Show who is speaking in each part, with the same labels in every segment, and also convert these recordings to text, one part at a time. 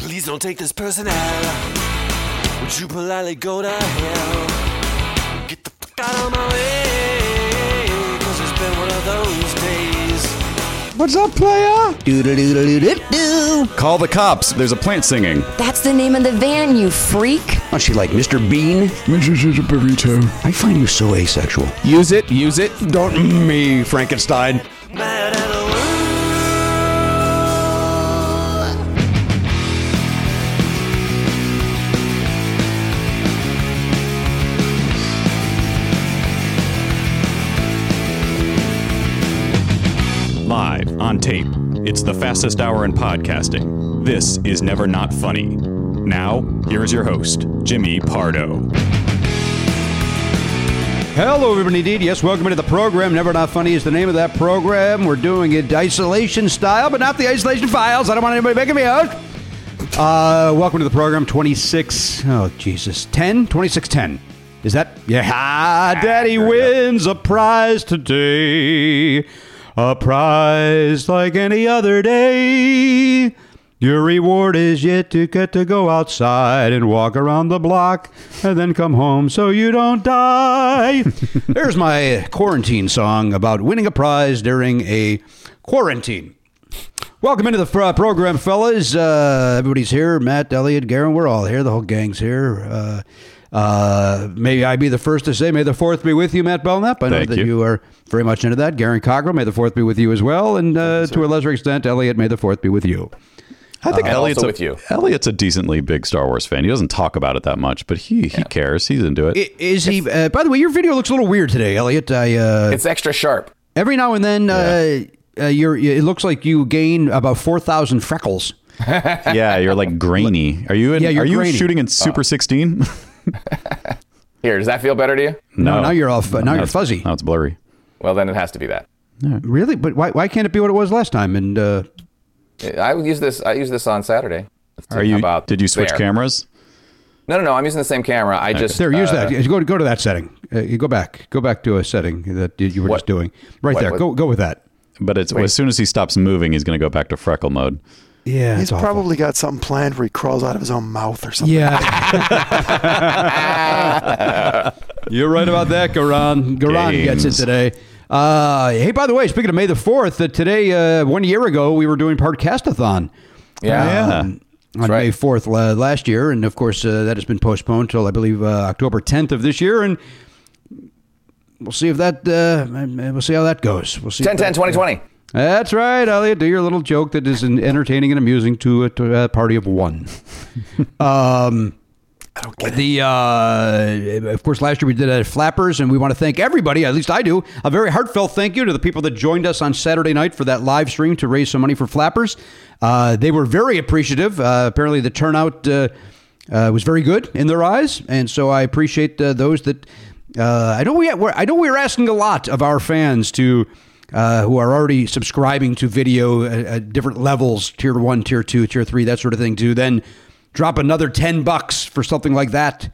Speaker 1: Please don't take this person out. Would you politely go to hell? Get the fuck out of my way. Cause it's been one of those days.
Speaker 2: What's up, player?
Speaker 3: Doo-doo-doo-doo-doo-doo.
Speaker 4: Call the cops. There's a plant singing.
Speaker 3: That's the name of the van, you freak.
Speaker 2: What's she like, Mr. Bean?
Speaker 4: Mrs. a burrito.
Speaker 2: I find you so asexual.
Speaker 4: Use it. Use it.
Speaker 2: Don't mm me, Frankenstein.
Speaker 1: Mad
Speaker 4: It's the fastest hour in podcasting. This is Never Not Funny. Now, here's your host, Jimmy Pardo.
Speaker 2: Hello, everybody. Indeed, yes, welcome into the program. Never Not Funny is the name of that program. We're doing it isolation style, but not the isolation files. I don't want anybody making me out. Uh, welcome to the program 26. Oh, Jesus. 10? 2610. Is that? Yeah. Daddy wins a prize today. A prize like any other day. Your reward is yet to get to go outside and walk around the block and then come home so you don't die. There's my quarantine song about winning a prize during a quarantine. Welcome into the fr- program, fellas. Uh, everybody's here. Matt, Elliot, Garen, we're all here. The whole gang's here. Uh, uh, may I be the first to say, may the fourth be with you, Matt Belknap. I know
Speaker 4: Thank
Speaker 2: that
Speaker 4: you.
Speaker 2: you are very much into that. Garen Cockrell, may the fourth be with you as well. And uh, to a lesser extent, Elliot, may the fourth be with you.
Speaker 4: I think Elliot's a,
Speaker 5: with you.
Speaker 4: Elliot's a decently big Star Wars fan. He doesn't talk about it that much, but he he cares. He's into it.
Speaker 2: I- Is he? Uh, by the way, your video looks a little weird today, Elliot. I uh,
Speaker 5: It's extra sharp.
Speaker 2: every now and then uh, uh, you're. It looks like you gain about four thousand freckles.
Speaker 4: yeah, you're like grainy. Are you? In,
Speaker 2: Yeah, you're
Speaker 4: are you
Speaker 2: grainy.
Speaker 4: shooting in Super 16?
Speaker 5: Here, does that feel better to you?
Speaker 2: No, now you're off. now you're
Speaker 4: it's-
Speaker 2: fuzzy.
Speaker 4: Now it's blurry.
Speaker 5: Well, then it has to be that.
Speaker 2: Really? But why? Why can't it be what it was last time? And uh,
Speaker 5: I use this. I use this on Saturday. Let's see
Speaker 4: Are you?
Speaker 5: about
Speaker 4: Did you switch
Speaker 5: there.
Speaker 4: cameras?
Speaker 5: No, no, no. I'm using the same camera. I just
Speaker 2: there, use
Speaker 5: uh,
Speaker 2: that. Go to go to that setting. Uh, you go back. Go back to a setting that you were
Speaker 5: What?
Speaker 2: just doing. Right
Speaker 5: What-
Speaker 2: there.
Speaker 5: what-
Speaker 2: Go go with that.
Speaker 4: But it's as soon as he stops moving, he's going to go back to freckle mode.
Speaker 2: Yeah,
Speaker 6: He's
Speaker 2: it's awful.
Speaker 6: probably got something planned where he crawls out of his own mouth or something.
Speaker 2: Yeah. You're right about that, Garen. Garen gets it today. Uh, hey, by the way, speaking of May the 4th, uh, today, uh, one year ago, we were doing part Podcastathon.
Speaker 5: Yeah.
Speaker 2: Um, on
Speaker 5: right.
Speaker 2: May 4th la- last year. And of course, uh, that has been postponed till I believe uh, October 10th of this year. And we'll see if that, uh, we'll see how that goes. We'll see.
Speaker 5: 10, 10,
Speaker 2: that,
Speaker 5: 2020.
Speaker 2: That's right, Elliot. Do your little joke that is entertaining and amusing to a, to a party of one. um, the uh, of course, last year we did at Flappers, and we want to thank everybody. At least I do. A very heartfelt thank you to the people that joined us on Saturday night for that live stream to raise some money for Flappers. Uh, they were very appreciative. Uh, apparently, the turnout uh, uh, was very good in their eyes, and so I appreciate uh, those that. Uh, I know we we're, I know we are asking a lot of our fans to uh, who are already subscribing to video at, at different levels, tier one, tier two, tier three, that sort of thing, to then drop another ten bucks for something like that.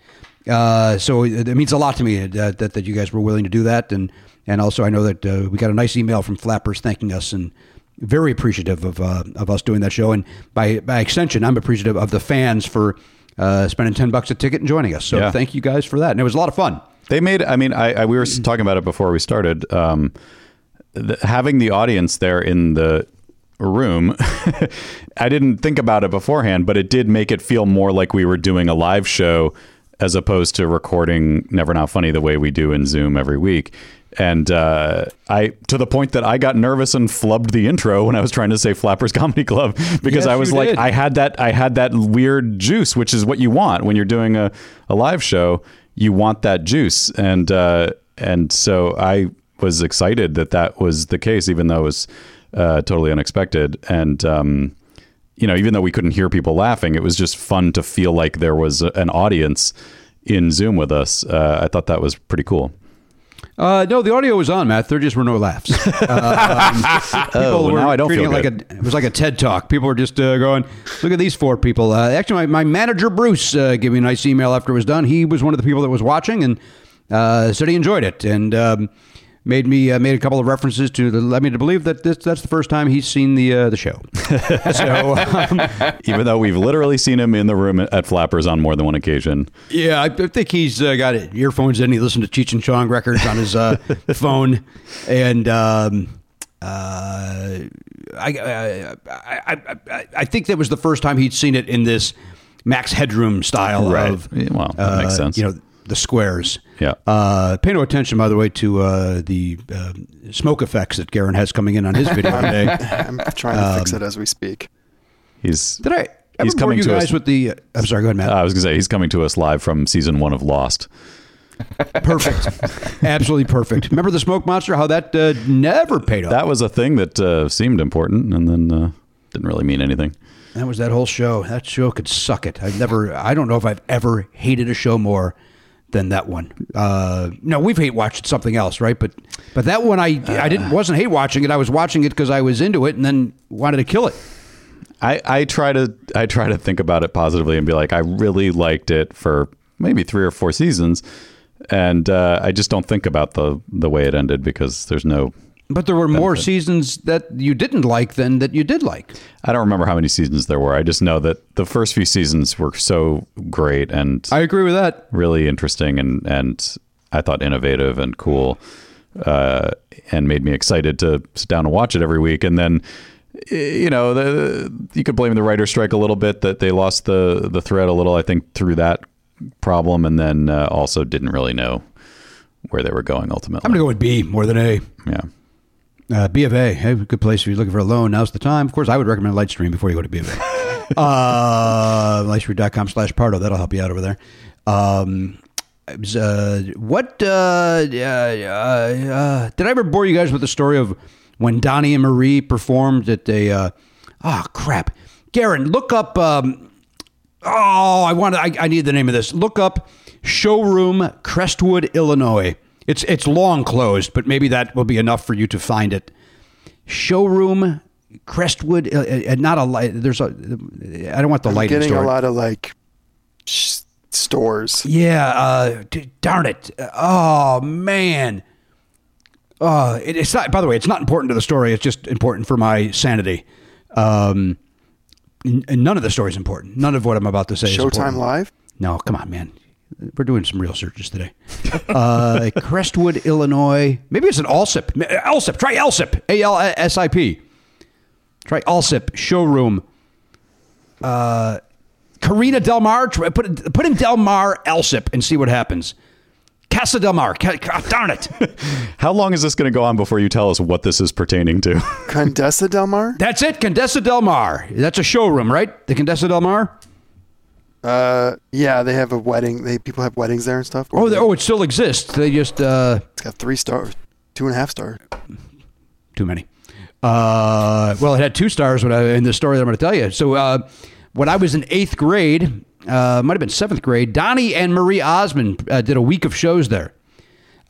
Speaker 2: Uh, so it, it means a lot to me that, that that you guys were willing to do that, and and also I know that uh, we got a nice email from Flappers thanking us and very appreciative of uh, of us doing that show, and by by extension, I'm appreciative of the fans for uh, spending ten bucks a ticket and joining us. So
Speaker 4: Yeah.
Speaker 2: thank you guys for that, and it was a lot of fun.
Speaker 4: They made. I mean, I, I we were talking about it before we started. Um, the, having the audience there in the room. I didn't think about it beforehand, but it did make it feel more like we were doing a live show as opposed to recording Never Not Funny the way we do in Zoom every week. And uh, I, to the point that I got nervous and flubbed the intro when I was trying to say Flappers Comedy Club because
Speaker 2: Yes,
Speaker 4: I was like,
Speaker 2: did.
Speaker 4: I had that, I had that weird juice, which is what you want when you're doing a, a live show. You want that juice, and uh, and so I was excited that that was the case, even though it was uh, totally unexpected. And um, you know, even though we couldn't hear people laughing, it was just fun to feel like there was an audience in Zoom with us. Uh, I thought that was pretty cool.
Speaker 2: Uh, no, the audio was on, Matt. There just were no laughs. Uh, um, people
Speaker 4: Oh,
Speaker 2: were
Speaker 4: now I don't
Speaker 2: treating
Speaker 4: feel
Speaker 2: it like a, it was like a TED talk. People were just uh, going, "Look at these four people." Uh, actually, my, my manager Bruce uh, gave me a nice email after it was done. He was one of the people that was watching and uh, said he enjoyed it and um, made me uh, made a couple of references to the, led me to believe that this, that's the first time he's seen the uh, the show. so um,
Speaker 4: even though we've literally seen him in the room at Flappers on more than one occasion.
Speaker 2: Yeah, I I think he's uh, got earphones in. He listened to Cheech and Chong records on his uh, phone, and um, uh, I, I, I, I, I think that was the first time he'd seen it in this Max Headroom style
Speaker 4: Right.
Speaker 2: of
Speaker 4: well, that makes
Speaker 2: uh,
Speaker 4: sense.
Speaker 2: You know the squares.
Speaker 4: Yeah.
Speaker 2: Uh, pay no attention, by the way, to uh, the uh, smoke effects that Garen has coming in on his video today.
Speaker 6: I'm trying to fix it as we speak.
Speaker 4: He's
Speaker 2: Did I?
Speaker 4: He's
Speaker 2: bore
Speaker 4: coming
Speaker 2: you
Speaker 4: to
Speaker 2: guys
Speaker 4: us-
Speaker 2: with the. Uh, I'm sorry. Go ahead, Matt.
Speaker 4: I was gonna say he's coming to us live from season one of Lost.
Speaker 2: Perfect. Absolutely perfect. Remember the smoke monster? How that uh, never paid off.
Speaker 4: That was a thing that uh, seemed important, and then uh, didn't really mean anything.
Speaker 2: That was that whole show. That show could suck it. I've never. I don't know if I've ever hated a show more than that one. Uh, no, we've hate watched something else, right? But but that one, I I didn't wasn't hate watching it. I was watching it because I was into it, and then wanted to kill it.
Speaker 4: I, I try to I try to think about it positively and be like I really liked it for maybe three or four seasons, and uh, I just don't think about the the way it ended because there's no
Speaker 2: But there were more seasons that you didn't like than that you did like.
Speaker 4: I don't remember how many seasons there were. I just know that the first few seasons were so great and
Speaker 2: I agree with that.
Speaker 4: really interesting and and I thought innovative and cool, uh, and made me excited to sit down and watch it every week. And then, you know, the, you could blame the writer strike a little bit that they lost the the thread a little. I think through that problem, and then uh, also didn't really know where they were going ultimately.
Speaker 2: I'm gonna go with B more than A.
Speaker 4: yeah.
Speaker 2: Uh, B of A, hey, good place if you're looking for a loan. Now's the time. Of course, I would recommend LightStream before you go to B of A. uh, LightStream.com slash Pardo. That'll help you out over there. Um, uh, what uh, uh, uh, did I ever bore you guys with the story of when Donny and Marie performed at a? Uh, oh crap, Garen, look up. Um, oh, I want. I, I need the name of this. Look up showroom Crestwood, Illinois. It's it's long closed, but maybe that will be enough for you to find it. Showroom Crestwood, uh, uh, not a light. There's a. I don't want the
Speaker 6: I'm
Speaker 2: lighting
Speaker 6: getting
Speaker 2: store.
Speaker 6: a lot of like sh- stores.
Speaker 2: Yeah, uh, d- darn it. Oh, man. Uh, it, it's not, by the way, it's not important to the story. It's just important for my sanity. Um, n- and none of the story is important. None of what I'm about to say is
Speaker 6: Showtime. Live.
Speaker 2: No, come on, man. We're doing some real searches today. Uh, Crestwood, Illinois. Maybe it's an Alsip. Alsip. Try Alsip. A L S I P. Try Alsip showroom. Uh, Karina Del Mar. Try, put put in Del Mar Alsip and see what happens. Casa Del Mar. Ca- ca- darn it.
Speaker 4: How long is this going to go on before you tell us what this is pertaining to?
Speaker 6: Condesa Del Mar.
Speaker 2: That's it. Condesa Del Mar. That's a showroom, right? The Condesa Del Mar.
Speaker 6: Uh, yeah, they have a wedding. They people have weddings there and stuff.
Speaker 2: Oh, they- oh, it still exists. They just. Uh,
Speaker 6: it's got three stars, two and a half star.
Speaker 2: too many. Uh, well, it had two stars when I, in the story that I'm going to tell you. So, uh, when I was in eighth grade, uh, might have been seventh grade, Donny and Marie Osmond uh, did a week of shows there.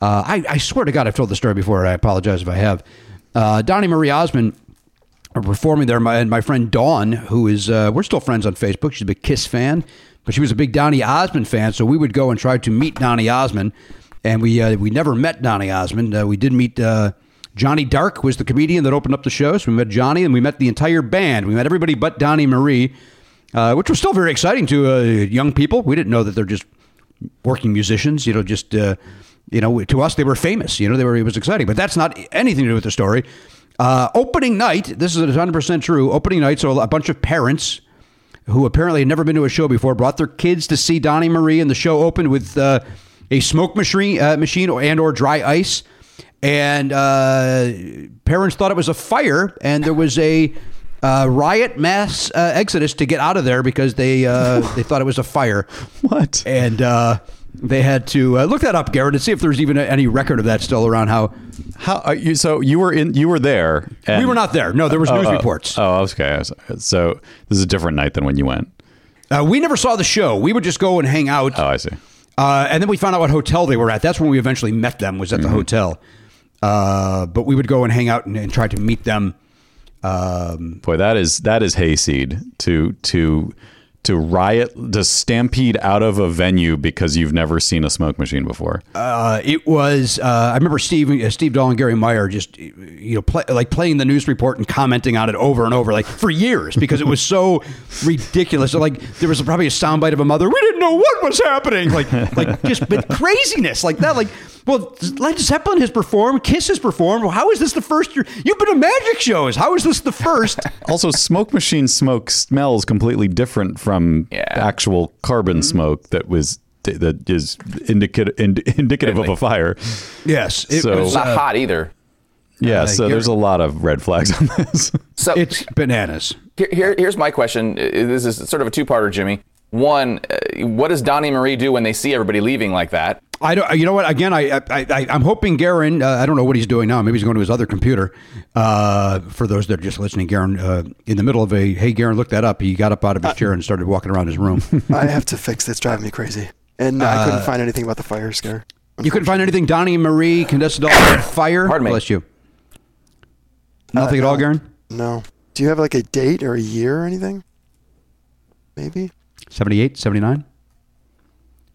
Speaker 2: Uh, I, I swear to God, I've told the story before. I apologize if I have. Uh, Donny Marie Osmond performing there. My, and my friend Dawn, who is, uh, we're still friends on Facebook. She's a big Kiss fan, but she was a big Donny Osmond fan. So we would go and try to meet Donny Osmond. And we, uh, we never met Donny Osmond. Uh, we did meet uh, Johnny Dark, was the comedian that opened up the show. So we met Johnny and we met the entire band. We met everybody but Donny Marie, uh, which was still very exciting to uh, young people. We didn't know that they're just working musicians, you know, just, you know, to us, they were famous, you know, they were, it was exciting, but that's not anything to do with the story. Uh, opening night, this is 100% true. Opening night, so a bunch of parents who apparently had never been to a show before brought their kids to see Donny Marie, and the show opened with uh, a smoke machine, uh, machine or, and or dry ice. And uh, parents thought it was a fire, and there was a uh, riot mass uh, exodus to get out of there because they uh, they thought it was a fire.
Speaker 4: What?
Speaker 2: And uh, they had to uh, look that up, Garrett, and see if there's even any record of that still around. How
Speaker 4: How are you? So you were in? You were there? and-
Speaker 2: we were not there. No, there was
Speaker 4: Oh,
Speaker 2: news
Speaker 4: oh,
Speaker 2: reports.
Speaker 4: Oh, okay. So this is a different night than when you went.
Speaker 2: Uh, we never saw the show. We would just go and hang out.
Speaker 4: Oh, I see.
Speaker 2: Uh, and then we found out what hotel they were at. That's when we eventually met them. Was at the hotel. Uh, but we would go and hang out and, and try to meet them. Um,
Speaker 4: Boy, that is that is hayseed to to to riot to stampede out of a venue because you've never seen a smoke machine before.
Speaker 2: uh, it was. Uh, I remember Steve, uh, Steve Dahl and Garry Meier just you know play, like playing the news report and commenting on it over and over, like for years because it was so ridiculous. So, like there was probably a soundbite of a mother. We didn't know what was happening. Like like just craziness like that. Like well, Led Zeppelin has performed, Kiss has performed. Well, how is this the first year? You've been to magic shows. How is this the first?
Speaker 4: Also, smoke machine smoke smells completely different from
Speaker 5: Yeah.
Speaker 4: actual carbon smoke that was that is indicative indicative of a fire.
Speaker 2: yes, it
Speaker 4: So-
Speaker 5: It's
Speaker 2: was.
Speaker 5: not
Speaker 2: uh,
Speaker 5: hot either.
Speaker 4: Yeah,
Speaker 2: Uh,
Speaker 4: so there's a lot of red flags on this.
Speaker 5: So
Speaker 2: it's bananas.
Speaker 5: Here, here, here's my question. This is sort of a two-parter, Jimmy. One, uh, what does Donny Marie do when they see everybody leaving like that?
Speaker 2: I don't. You know what? Again, I, I, I I'm hoping Garen. Uh, I don't know what he's doing now. Maybe he's going to his other computer. Uh, for those that are just listening, Garen, uh, in the middle of a hey, Garen, look that up. He got up out of his chair and started walking around his room.
Speaker 6: I have to fix this. Driving me crazy. And I couldn't find anything about the fire scare.
Speaker 2: you couldn't find anything. Donny Marie condensed all on fire.
Speaker 5: Pardon me.
Speaker 2: Bless you. Nothing at all, Garen.
Speaker 6: No. Do you have like a date or a year or anything? Maybe.
Speaker 2: 78, 79?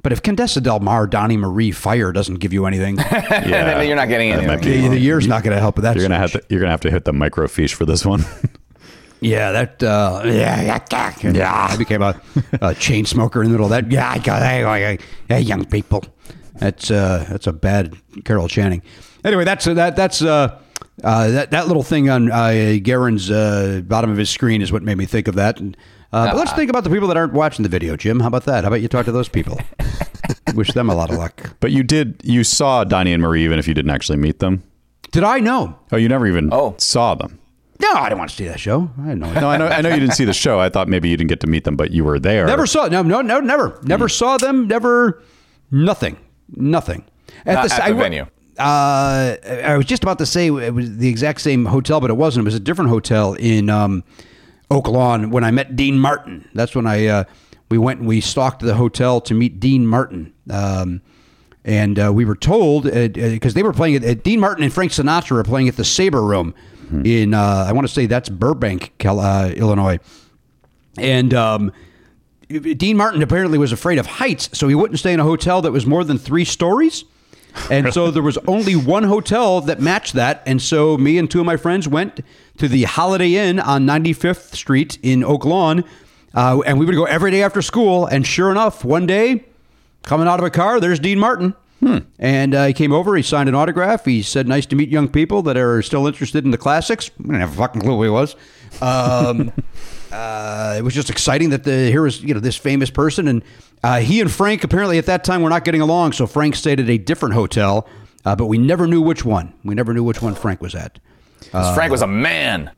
Speaker 2: But if Condesa Del Mar, Donny Marie, fire doesn't give you anything,
Speaker 4: yeah,
Speaker 5: You're not getting
Speaker 4: that
Speaker 5: anything.
Speaker 2: the, the year's not going to help with that.
Speaker 4: You're gonna have to you're gonna have to hit the microfiche for this one.
Speaker 2: Yeah, that. Uh, yeah, yeah, yeah, yeah. I became a, a chain smoker in the middle of that. Yeah, I got. Hey, hey, hey, young people. That's uh, that's a bad Carol Channing. Anyway, that's uh, that that's uh, uh, that that little thing on uh, Garen's uh, bottom of his screen is what made me think of that. And, uh, but let's think about the people that aren't watching the video, Jim. How about that? How about you talk to those people? Wish them a lot of luck.
Speaker 4: but you did you saw Donny and Marie even if you didn't actually meet them.
Speaker 2: Did I know?
Speaker 4: Oh, you never even
Speaker 5: Oh.
Speaker 4: saw them.
Speaker 2: No, I didn't want to see that show. I had no idea.
Speaker 4: No, I know I know you didn't see the show. I thought maybe you didn't get to meet them, but you were there.
Speaker 2: Never saw no no no never never saw them never nothing nothing
Speaker 5: Not
Speaker 2: s-
Speaker 5: at the
Speaker 2: I wa-
Speaker 5: venue.
Speaker 2: Uh, I was just about to say it was the exact same hotel, but it wasn't. It was a different hotel in um, Oak Lawn when I met Dean Martin. That's when I uh, we went and we stalked the hotel to meet Dean Martin. Um, and uh, we were told because they were playing at, at Dean Martin and Frank Sinatra were playing at the Sabre Room in uh, I want to say that's Burbank, Cal- uh, Illinois, and um, Dean Martin apparently was afraid of heights, so he wouldn't stay in a hotel that was more than three stories. And so there was only one hotel that matched that. And so me and two of my friends went to the Holiday Inn on 95th Street in Oak Lawn. Uh, and we would go every day after school. And sure enough, one day, coming out of a car, there's Dean Martin. And uh, he came over, he signed an autograph. He said, Nice to meet young people that are still interested in the classics. I didn't have a fucking clue who he was. Um, uh, it was just exciting that the here was you know this famous person, and uh, he and Frank apparently at that time were not getting along. So Frank stayed at a different hotel, uh, but we never knew which one. We never knew which one Frank was at.
Speaker 5: 'Cause Frank was a man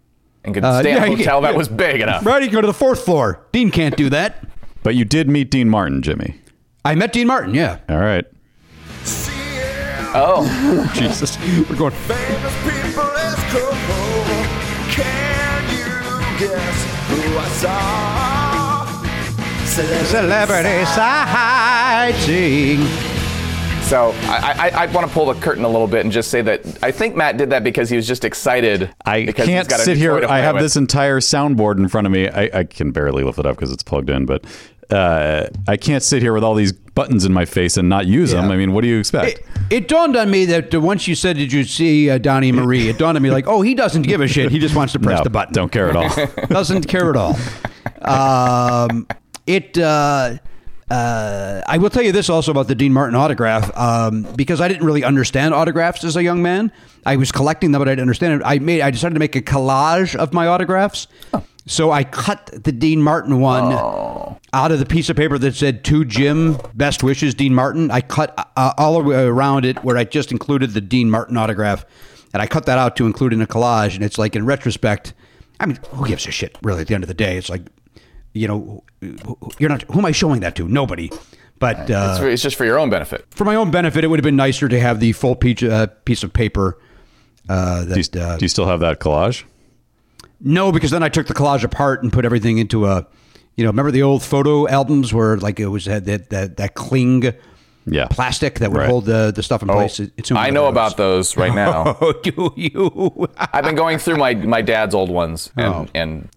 Speaker 5: and could
Speaker 2: Uh,
Speaker 5: stay in
Speaker 2: yeah,
Speaker 5: a
Speaker 2: he-
Speaker 5: hotel that
Speaker 2: yeah.
Speaker 5: was big enough.
Speaker 2: Right, you go to the fourth floor. Dean can't do that.
Speaker 4: But you did meet Dean Martin, Jimmy.
Speaker 2: I met Dean Martin. Yeah.
Speaker 4: All right.
Speaker 5: Oh,
Speaker 2: Jesus, we're going.
Speaker 1: Famous people as Coco. Can you guess saw?
Speaker 2: Celebrity sightseeing.
Speaker 5: so I, I, I want to pull the curtain a little bit and just say that I think Matt did that because he was just excited.
Speaker 4: I
Speaker 5: because he's
Speaker 4: can't
Speaker 5: got
Speaker 4: sit here. I have
Speaker 5: with.
Speaker 4: this entire soundboard in front of me. I, I can barely lift it up because it's plugged in, but uh, I can't sit here with all these buttons in my face and not use them. I mean, what do you expect?
Speaker 2: It, it dawned on me that uh, once you said, "Did you see uh, Donny Marie?" It dawned on me like, "Oh, he doesn't give a shit. He just wants to press
Speaker 4: no,
Speaker 2: the button.
Speaker 4: don't care at all.
Speaker 2: doesn't care at all." Um, it uh, uh, uh, I will tell you this also about the Dean Martin autograph um, because I didn't really understand autographs as a young man. I was collecting them, but I didn't understand it. I made I decided to make a collage of my autographs. So I cut the Dean Martin one out of the piece of paper that said "To Jim, best wishes, Dean Martin." I cut uh, all around it where I just included the Dean Martin autograph, and I cut that out to include in a collage. And it's like in retrospect, I mean, who gives a shit? Really, at the end of the day, it's like, you know, you're not. Who am I showing that to? Nobody. But uh,
Speaker 5: It's, for- it's just for your own benefit.
Speaker 2: for my own benefit, it would have been nicer to have the full piece, uh, piece of paper. Uh, that,
Speaker 4: Do you,
Speaker 2: uh,
Speaker 4: do you still have that collage?
Speaker 2: No, because then I took the collage apart and put everything into a, you know, remember the old photo albums where like it was had that that, that cling
Speaker 4: Yeah.
Speaker 2: plastic that would
Speaker 4: Right.
Speaker 2: hold the, the stuff in place. It's
Speaker 5: I know
Speaker 2: those.
Speaker 5: about those right now.
Speaker 2: Oh, do you?
Speaker 5: I've been going through my, my dad's old ones, and,
Speaker 2: Oh.
Speaker 5: and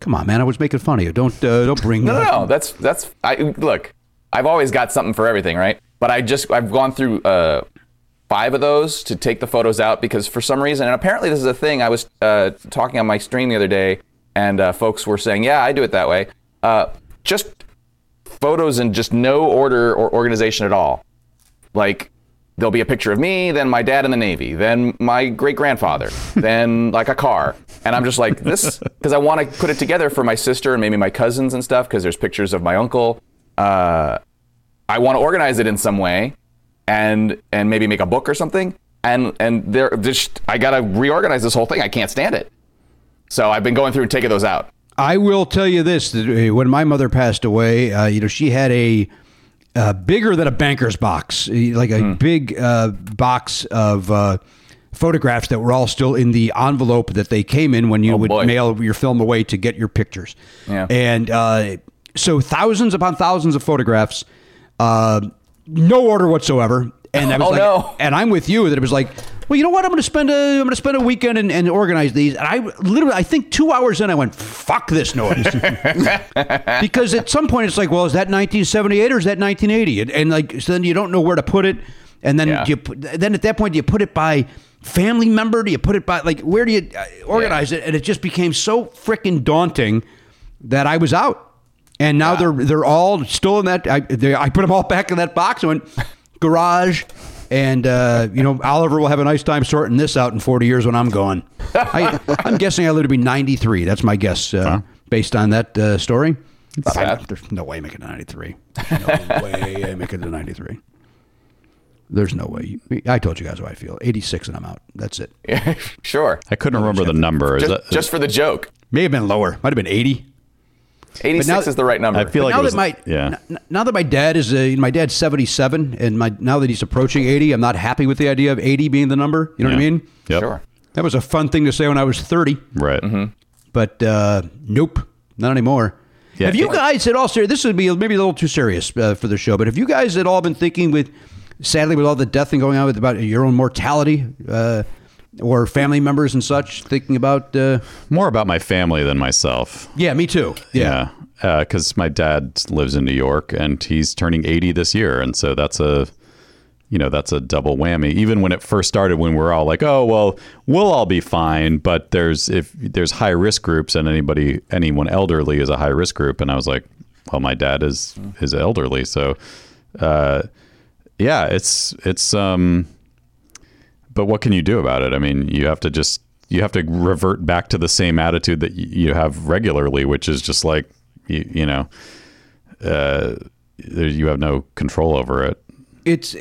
Speaker 2: Come on, man! I was making fun of you. Don't uh, don't bring
Speaker 5: no, no, no. That's that's. I look. I've always got something for everything, right? But I just I've gone through uh, five of those to take the photos out because for some reason, and apparently this is a thing. I was uh, talking on my stream the other day, and uh, folks were saying, "Yeah, I do it that way." Uh, just photos in just no order or organization at all. Like there'll be a picture of me, then my dad in the Navy, then my great grandfather, then like a car. And I'm just like, this, because I want to put it together for my sister and maybe my cousins and stuff, because there's pictures of my uncle. Uh, I want to organize it in some way and and maybe make a book or something. And and there just I gotta reorganize this whole thing. I can't stand it. So I've been going through and taking those out.
Speaker 2: I will tell you this: that uh, when my mother passed away, uh, you know, she had a uh, bigger than a banker's box, uh, like a big uh, box of uh, photographs that were all still in the envelope that they came in when you
Speaker 5: Oh,
Speaker 2: would
Speaker 5: boy.
Speaker 2: mail your film away to get your pictures.
Speaker 5: Yeah.
Speaker 2: And uh, so thousands upon thousands of photographs, uh, no order whatsoever. And I was
Speaker 5: Oh,
Speaker 2: like,
Speaker 5: no.
Speaker 2: and I'm with you that it was like, well, you know what? I'm going to spend a, I'm going to spend a weekend and, and organize these. And I literally, I think two hours in, I went, fuck this noise, because at some point it's like, well, is that 1978 or is that 1980? And, and like, so then you don't know where to put it, and then
Speaker 5: Yeah.
Speaker 2: you then at that point do you put it by family member? Do you put it by like where do you uh, organize it? And it just became so freaking daunting that I was out. And now they're they're all still in that. I they, I put them all back in that box. I went garage, and uh, you know Oliver will have a nice time sorting this out in forty years when I'm gone. I, I'm guessing I live to be ninety three. That's my guess uh, based on that uh, story. I- there's no way I make it to ninety three. No way I make it to ninety three. There's no way. I told you guys how I feel. Eighty six and I'm out. That's it.
Speaker 5: Yeah, sure.
Speaker 4: I couldn't remember the number.
Speaker 5: Just,
Speaker 4: that,
Speaker 5: just for the joke.
Speaker 2: May have been lower. Might have been eighty.
Speaker 5: 86
Speaker 2: now-
Speaker 5: is the right number.
Speaker 4: I feel like
Speaker 2: now
Speaker 4: it was,
Speaker 2: that my
Speaker 4: yeah.
Speaker 2: n- now that my dad is uh, my dad's 77 and my now that he's approaching 80 I'm not happy with the idea of 80 being the number you know what I mean
Speaker 4: Yep.
Speaker 5: Sure.
Speaker 2: that was a fun thing to say when I was 30
Speaker 4: Right.
Speaker 2: but uh, nope not anymore
Speaker 4: Yeah.
Speaker 2: have you guys at all ser- this would be maybe a little too serious uh, for the show but have you guys at all been thinking with sadly with all the death and going on with about your own mortality uh, or family members and such thinking about uh,
Speaker 4: More about my family than myself.
Speaker 2: yeah me too
Speaker 4: Yeah. Because my dad lives in New York and he's turning 80 this year. And so that's a, you know, that's a double whammy. Even when it first started, when we're all like, oh, well, we'll all be fine. But there's, if there's high risk groups and anybody, anyone elderly is a high risk group. And I was like, well, my dad is, is elderly. So, uh, yeah, it's, it's, um, but what can you do about it? I mean, you have to just, you have to revert back to the same attitude that you have regularly, which is just like, you, you know, uh, you have no control over it.
Speaker 2: it's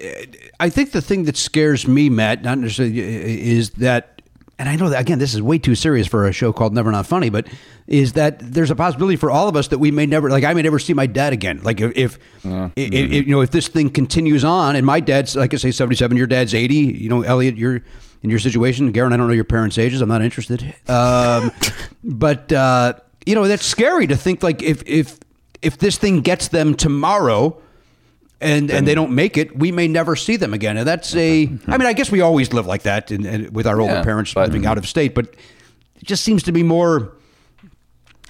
Speaker 2: i think the thing that scares me matt not necessarily is that and i know that again this is way too serious for a show called never not funny but is that there's a possibility for all of us that we may never like i may never see my dad again. Like if, if, i- if- you know if this thing continues on and my dad's like i say 77 your dad's 80 you know elliot you're in your situation. Garen, i don't know your parents ages. I'm not interested. Um, but uh, you know that's scary to think like if if if this thing gets them tomorrow and and they don't make it, we may never see them again. And that's a. I mean, I guess we always live like that, and, and with our older
Speaker 5: Yeah,
Speaker 2: parents
Speaker 5: but-
Speaker 2: living out of state. But it just seems to be more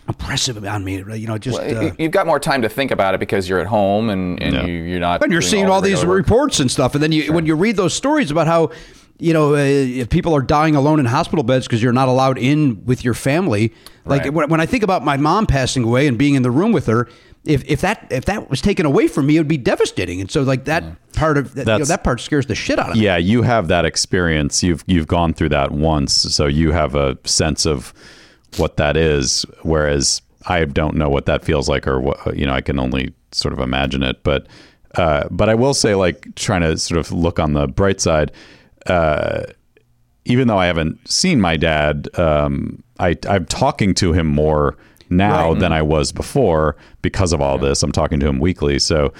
Speaker 2: oppressive on me. You know, just.
Speaker 5: Well,
Speaker 2: uh,
Speaker 5: you- You've got more time to think about it because you're at home and, and
Speaker 4: Yeah.
Speaker 5: you, you're not.
Speaker 2: and you're
Speaker 5: doing
Speaker 2: seeing
Speaker 5: all
Speaker 2: all
Speaker 5: the
Speaker 2: these
Speaker 5: regular work.
Speaker 2: reports and stuff, and then you when you read those stories about how. You know, uh, if people are dying alone in hospital beds because you're not allowed in with your family. Like
Speaker 5: Right.
Speaker 2: when, when I think about my mom passing away and being in the room with her, if if that if that was taken away from me, it would be devastating. And so like that part of that, you know, that part scares the shit out of me.
Speaker 4: yeah, you have that experience. You've you've gone through that once, so you have a sense of what that is. Whereas I don't know what that feels like, or what you know, I can only sort of imagine it. But uh, but I will say, like trying to sort of look on the bright side. Uh, even though I haven't seen my dad, um, I, I'm talking to him more now than I was before because of all this. I'm talking to him weekly, so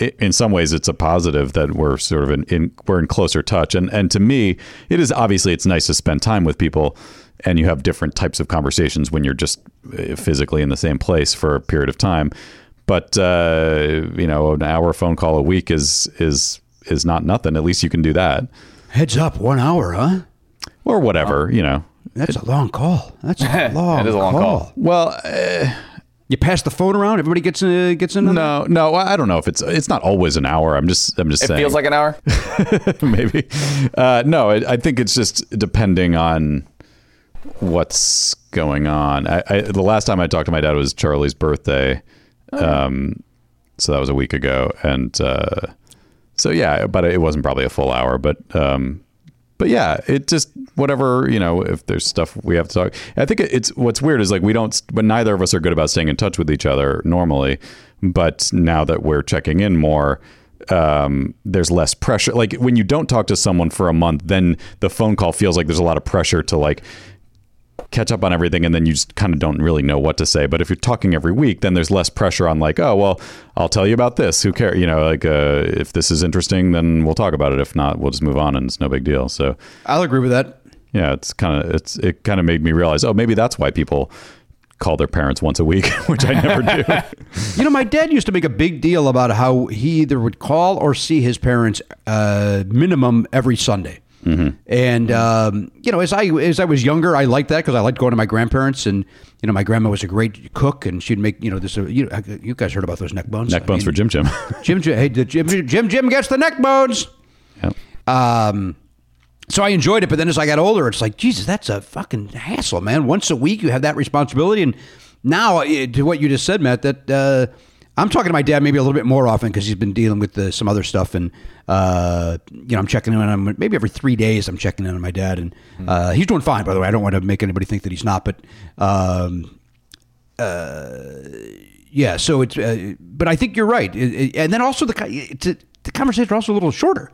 Speaker 4: i in some ways it's a positive that we're sort of in, in we're in closer touch. And and to me, it is obviously it's nice to spend time with people, and you have different types of conversations when you're just uh, physically in the same place for a period of time. But uh, you know, an hour phone call a week is is is not nothing. At least you can do that,
Speaker 2: Heads up, one hour, huh?
Speaker 4: or whatever. You know.
Speaker 2: That's a long call. That's a long.
Speaker 5: It is a long call.
Speaker 4: Well, uh,
Speaker 2: You pass the phone around. Everybody gets uh, gets in. on that?
Speaker 4: no, no, I don't know if it's it's not always an hour. I'm just I'm just saying
Speaker 5: It
Speaker 4: saying.
Speaker 5: feels like an hour.
Speaker 4: maybe. Uh, no, I, I think it's just depending on what's going on. I, I, the last time I talked to my dad was Charlie's birthday, um, so that was a week ago, and uh, so yeah, but it wasn't probably a full hour, but. Um, but yeah, it just whatever you know. If there's stuff we have to talk, I think it's what's weird is like we don't, but neither of us are good about staying in touch with each other normally. But now that we're checking in more, um, there's less pressure. Like when you don't talk to someone for a month, then the phone call feels like there's a lot of pressure to like catch up on everything and then you just kind of don't really know what to say. But if you're talking every week then there's less pressure on like oh well i'll tell you about this. Who cares you know like uh, if this is interesting then we'll talk about it. If not we'll just move on and it's no big deal. So
Speaker 2: I'll agree with that.
Speaker 4: yeah it's kind of it's it kind of made me realize oh maybe that's why people call their parents once a week which i never do.
Speaker 2: You know, my dad used to make a big deal about how he either would call or see his parents uh, minimum every Sunday. And um, you know, as I as I was younger, I liked that because I liked going to my grandparents, and you know, my grandma was a great cook, and she'd make you know this. Uh, you, you guys heard about those neck bones?
Speaker 4: neck bones for jim jim
Speaker 2: Jim. Jim, hey, the Jim, Jim, Jim gets the neck bones.
Speaker 4: Yep.
Speaker 2: Um, so I enjoyed it, but then as I got older, it's like, Jesus, that's a fucking hassle, man. Once a week, you have that responsibility, and now eh, to what you just said, Matt, that uh, I'm talking to my dad maybe a little bit more often because he's been dealing with uh, some other stuff, and uh, you know, I'm checking in on him maybe every three days. I'm checking in on my dad, and uh, he's doing fine, by the way. I don't want to make anybody think that he's not, but. Um, yeah, so it's, uh, but I think you're right, It- it- and then also the it's a, the conversations are also a little shorter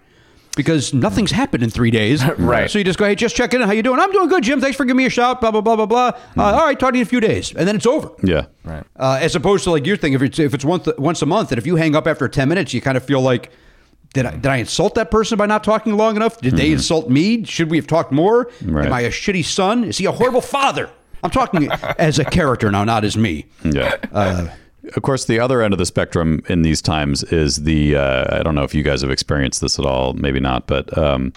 Speaker 2: because nothing's happened in three days.
Speaker 5: Right.
Speaker 2: So you just go, hey, just check in. How you doing? I'm doing good, Jim. Thanks for giving me a shout. Blah blah blah blah blah. Uh, all right, talk to you in a few days, and then it's over.
Speaker 4: yeah
Speaker 5: Right.
Speaker 2: Uh, as opposed to like your thing, if it's if it's once once a month, and if you hang up after ten minutes, you kind of feel like. Did I, did I insult that person by not talking long enough? Did they insult me? Should we have talked more?
Speaker 4: Right.
Speaker 2: Am I a shitty son? Is he a horrible father? I'm talking as a character now, not as me.
Speaker 4: Yeah. Of course, the other end of the spectrum in these times is the uh, I don't know if you guys have experienced this at all, maybe not, but um,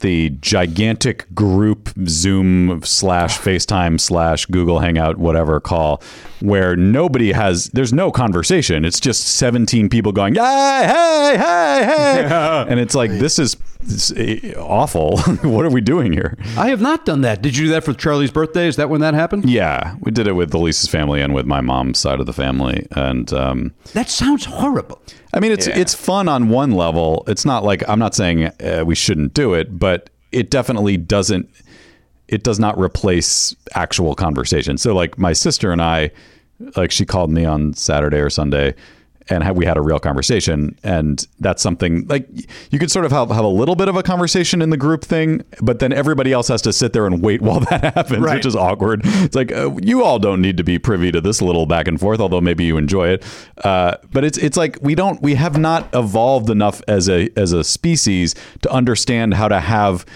Speaker 4: the gigantic group Zoom slash FaceTime slash Google Hangout whatever call where nobody has there's no conversation. It's just 17 people going, "Hey, hey, hey, hey," and it's like this is, this is awful. what are we doing here?
Speaker 2: I have not done that. Did you do that for Charlie's birthday? Is that when that happened?
Speaker 4: Yeah, we did it with Elise's family and with my mom's side of the family, and. Um,
Speaker 2: That sounds horrible.
Speaker 4: I mean, it's it's fun on one level. It's not like I'm not saying uh, we shouldn't do it, but it definitely doesn't. It does not replace actual conversation. So, like my sister and I, like she called me on Saturday or Sunday, and we had a real conversation. And that's something like you could sort of have, have a little bit of a conversation in the group thing, but then everybody else has to sit there and wait while that happens,
Speaker 2: Right.
Speaker 4: which is awkward. It's like uh, you all don't need to be privy to this little back and forth, although maybe you enjoy it. Uh, but it's it's like we don't we have not evolved enough as a as a species to understand how to have